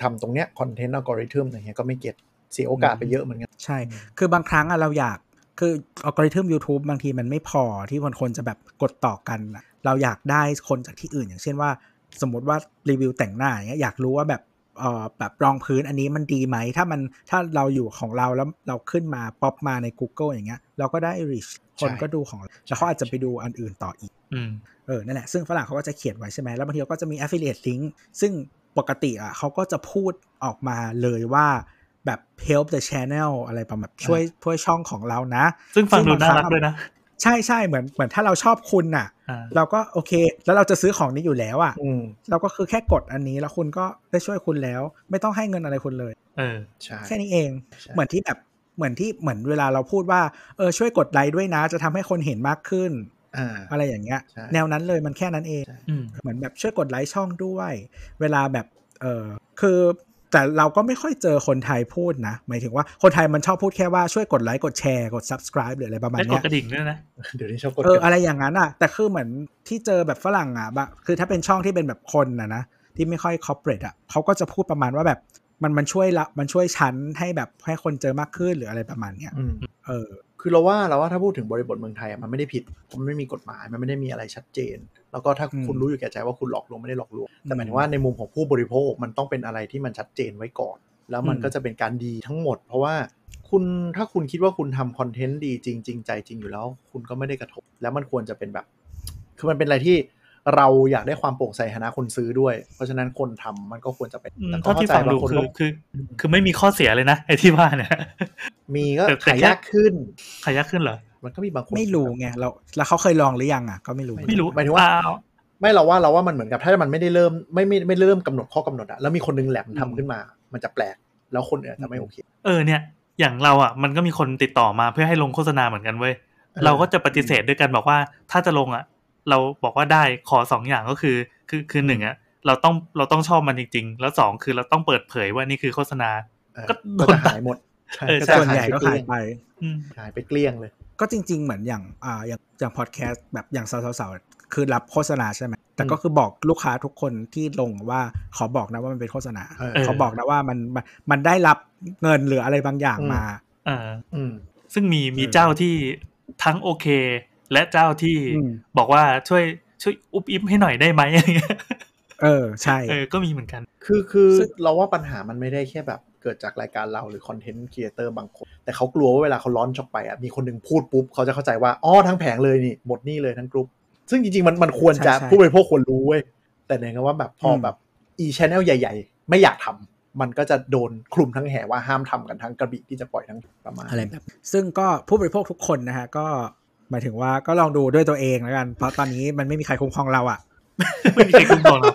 ทำตรงเนี้ย content algorithm อะไรเงี้ยก็ไม่ getเสียโอกาสไปเยอะเหมือนกัน ใช่ คือบางครั้งอะเราอยาก คืออัลกอริทึม YouTube บางทีมันไม่พอที่คนคนจะแบบกดต่อกันอะเราอยากได้คนจากที่อื่น อย่างเช่นว่า สมมติว่ารีวิวแต่งหน้าอย่างเงี้ยอยากรู้ว่าแบบเอ่อแบบรองพื้นอันนี้มันดีไหม ถ้ามันถ้าเราอยู่ของเราแล้วเราขึ้นมาป๊อปมาใน Google อย่างเงี้ย เราก็ได้ reach คนก็ดูของเราแล้วเขาอาจจะไปดูอันอื่นต่ออีกอืมเออนั่นแหละ ซึ่งฝรั่งเขาก็จะเขียนไว้ใช่ไหมแล้วบางทีเขาก็จะมี affiliate link ซึ่งปกติอะเขาก็จะพูดออกมาเลยว่า แบบ help the channel อะไรประมาณช่วยช่วยช่องของเรานะ ซึ่งฟังดูบน่าครักด้วยนะ ใช่ใช่เหมือนเหมือนถ้าเราชอบคุณน่ะอ่าเราก็โอเค แล้วเราจะซื้อของนี้อยู่แล้วอะอืมเราก็คือแค่กดอันนี้แล้วคุณก็ได้ช่วยคุณแล้ว ไม่ต้องให้เงินอะไรคุณเลย เออใช่แค่นี้เองใช่เหมือนที่แบบเหมือนที่เหมือนเวลาเราพูดว่าเออช่วยกดไลค์ด้วยนะ จะทำให้คนเห็นมากขึ้นอ่าอะไรอย่างเงี้ยใช่แนวนั้นเลยมันแค่นั้นเองอืมเหมือนแบบช่วยกดไลค์ช่องด้วย เวลาแบบเออคือ แต่เราก็ไม่ค่อยเจอคนไทยพูดนะ หมายถึงว่าคนไทยมันชอบพูดแค่ว่าช่วยกดไลค์กดแชร์กด subscribe หรืออะไรประมาณได้กดเนี้ยกระดิ่งด้วยนะเดี๋ยวนี้ชอบกดเอออะไรอย่างนั้นอะ แต่คือเหมือนที่เจอแบบฝรั่งอะบะคือถ้าเป็นช่องที่เป็นแบบคนนะนะที่ไม่ค่อย corporate อะเขาก็จะพูดประมาณว่าแบบมันมันช่วยละมันช่วยชั้นให้แบบให้คนเจอมากขึ้นหรืออะไรประมาณเนี้ยอืมเออ คือเราว่าเราว่าถ้าพูดถึงบริบทเมืองไทยอะมันไม่ได้ผิดเพราะมันไม่มีกฎหมายมันไม่ได้มีอะไรชัดเจน แล้วก็ถ้าอืมคุณรู้อยู่แก่ใจว่าคุณหลอกลวงไม่ได้หลอกลวงแต่หมายอืถึมงว่าในมุมของผู้บริโภคมันต้องเป็นอะไรที่มันชัดเจนไว้ก่อน แล้วมันอืมก็จะเป็นการดีทั้งหมด เพราะว่าคุณถ้าคุณคิดว่าคุณทำคอนเทนต์ดีจริงจริงใจจริงอยู่แล้ว คุณก็ไม่ได้กระทบ แล้วมันควรจะเป็นแบบ คือมันเป็นอะไรที่ เราอยากได้ความโปร่งใสฐานะคนซื้อด้วย เพราะฉะนั้นคนทำมันก็ควรจะเป็นอืมแต่ก็เท่าที่เข้าใจฟังดูบางคนคือก็คือ คือไม่มีข้อเสียเลยนะไอ้ที่ว่าเนี่ยมีก็แต่แต่ขายแค่ยากขึ้นขายากขึ้นเหรอมันก็มีบางคนไม่รู้ไงเราแล้วเขาเคยลองหรือยังอะก็ไม่รู้ไม่รู้หมายถึงว่าอ้วไม่เราว่าเราว่ามันเหมือนกับถ้ามันไม่ได้เริ่มไม่ไม่ไม่เริ่มกำหนดข้อกำหนดอะแล้วมีคนนึงแหลมทำขึ้นมา มันจะแปลก แล้วคนอื่นอาจจะไม่โอเค เออเนี่ย อย่างเราอะมันก็มีคนติดต่อมาเพื่อให้ลงโฆษณาเหมือนกันเว้ยเออเราก็จะปฏิเสธด้วยกันบอกว่าถ้าจะลงอะ เราบอกว่าได้ขอสองอย่างก็คือ คือคือหนึ่งอะเราต้องเราต้องชอบมันจริง ๆ แล้วสองคือเราต้องเปิดเผยว่านี่คือโฆษณาเออก็โดก็นจะหายหมดใช่เออก็ใช่จะส่วนใหญ่หายก็ไปเกหาลี้ยยงไปอืมหายไปเกลี้ยงเลย ก็จริง ๆ เหมือนอย่างอ่าอย่างอย่างพอดแคสต์แบบอย่างสาวๆคือรับโฆษณาใช่ไหมแต่ก็คือบอกลูกค้าทุกคนที่ลงว่าขอบอกนะว่ามันเป็นโฆษณาเออเขาบอกนะว่ามันมันมันได้รับเงินหรืออะไรบางอย่างอืมมาอ่าอืมซึ่งมีมีเออเจ้าที่ทั้งโอเค และเจ้าที่อืมบอกว่าช่วยช่วยอุบอิบให้หน่อยได้ไหมอะไรเงี้ยเออใช่เออก็มีเหมือนกัน คือคือซึ่งเราว่าปัญหามันไม่ได้แค่แบบเกิดจากรายการเราหรือคอนเทนต์ครีเอเตอร์บางคน แต่เขากลัวว่าเวลาเขาล้อนช็อปไปอะมีคนหนึ่งพูดปุ๊บ เขาจะเข้าใจว่า อ๋อ ทั้งแผงเลยนี่ หมดนี่เลยทั้งกรุ๊ปซึ่งจริง ๆ มันมันควรจะใช่ใช่ผู้บริโภคควรรู้เว้ย แต่เนี่ยก็ว่าแบบพออมแบบอีชแนลใหญ่ ๆ ไม่อยากทำมันก็จะโดนคลุมทั้งแห่ว่าห้ามทำกันทั้งกระบี่ที่จะปล่อยทั้งประมาณอะไรแบบซึ่งก็ผู้บริโภคทุกคนนะฮะก็ หมายถึงว่าก็ลองดูด้วยตัวเองแล้วกัน เพราะตอนนี้มันไม่มีใครคุ้มครองเราอะไม่มีใครคุ้มครองเรา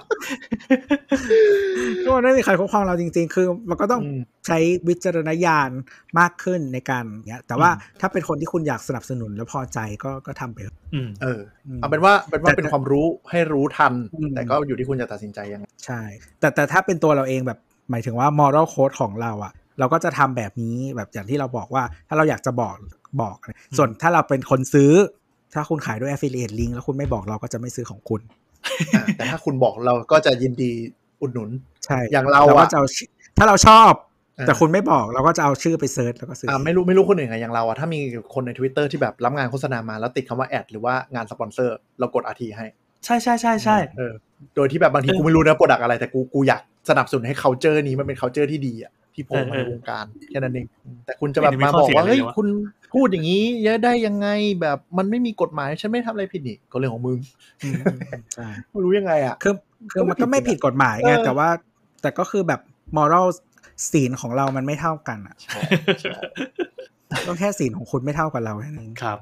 ก็มันไม่มีใครคุ้มครองเราจริง ๆ คือ มันก็ต้องอืมใช้วิจารณญาณมากขึ้นในการเนี้ย แต่ว่าถ้าเป็นคนที่คุณอยากสนับสนุนแล้วพอใจก็ก็ทำไปเถอะอืมเอออืมเอาเป็นว่าเป็นว่าแต่เป็นความรู้ให้รู้ทันอืมแต่ก็อยู่ที่คุณจะตัดสินใจยังไงใช่ แต่แต่ถ้าเป็นตัวเราเองแบบหมายถึงว่า moral code ของเราอะ เราก็จะทำแบบนี้แบบอย่างที่เราบอกว่า ถ้าเราอยากจะบอกบอก ส่วนถ้าเราเป็นคนซื้อ ถ้าคุณขายด้วย affiliate link แล้วคุณไม่บอกเราก็จะไม่ซื้อของคุณอะแต่ถ้าคุณบอกเราก็จะยินดีอุดหนุน ใช่ อย่างเราก็อะจะเอาชื่อถ้าเราชอบอ่าแต่คุณไม่บอกเราก็จะเอาชื่อไปเซิร์ชแล้วก็ซื้ออ่าอไม่รู้ไม่รู้คนอื่นอะอย่างเราอะถ้ามีคนใน Twitter ที่แบบรับงานโฆษณามาแล้วติดคำว่าแอดหรือว่างานสปอนเซอร์เรากดอาทีให้ ใช่ใช่ใช่ใช่เออโดยที่แบบบางทีเออกูไม่รู้นะโปรดักอะไรแต่กูกูอยากสนับสนุนให้ culture นี้มันเป็น culture ที่ดีอะ ที่โผล่มาเออในเออวงการแค่นั้นเองแต่คุณจะแบบไม่มาได้มีข้บออกเสียว่าอะไรเฮ้ยเลยวะคุณพูดอย่างนี้เยอะได้ยังไงแบบมันไม่มีกฎหมายฉันไม่ทำอะไรผิดนี่ก็เรื่องของมึงอืมใช่ไม่รู้ยังไงอะคือคือมันก็ไม่ผิดกฎหมายไงเออแต่ว่า แต่ก็คือแบบ moral ศีลของเรามันไม่เท่ากันอะใช่ใช่ต้องแค่ศีลของคุณไม่เท่ากับเราแค่นั้นเองครับ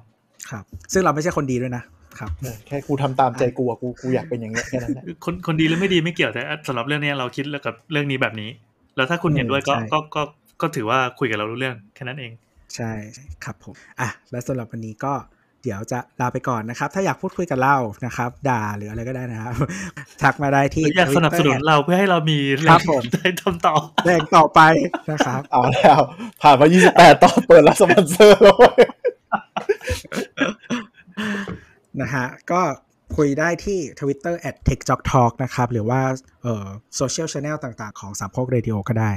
ครับ ซึ่งเราไม่ใช่คนดีด้วยนะครับเออแค่กูทำตามใจกูอะกูกูอยากเป็นอย่างเงี้ยแค่นั้นแหละคนคนดีหรือไม่ดีไม่เกี่ยวแต่สำหรับเรื่องเนี้ยเราคิดแล้วกับเรื่องนี้แบบนี้ แล้วถ้าคุณเห็นด้วยก็ใช่ก็ก็ก็ถือว่าคุยกับเรารู้เรื่องแค่นั้นเอง ใช่ครับผมอะและสำหรับวันนี้ก็เดี๋ยวจะลาไปก่อนนะครับ ถ้าอยากพูดคุยกับเรานะครับ ด่าหรืออะไรก็ได้นะครับ ทักมาได้ที่หรืออยากสนับสนุน Twitter เราเพื่อให้เรามีแรครังบผมได้ทำต่อแรงต่อไปนะครับเอาแล้วผ่านมา 28ตอนเปิดรับสปอนเซอร์แล้วเว้ยนะฮะก็ คุยได้ที่ Twitter at techjocktalk นะครับ หรือว่า social channel ต่างๆ ของสามโคกเรดิโอก็ได้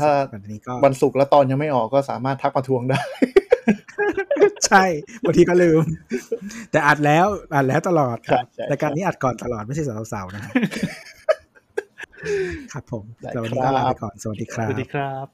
ถ้าวันนี้ก็วันศุกร์แล้วตอนยังไม่ออกก็สามารถทักมาทวงได้ ใช่บางทีก็ลืม แต่อัดแล้วอัดแล้วตลอดครับรายการนี้อัดก่อนตลอดไม่ใช่สาวๆนะครับผมเวันนี้ก็ลก่อน สวัสดีครับ สวัสดีครับ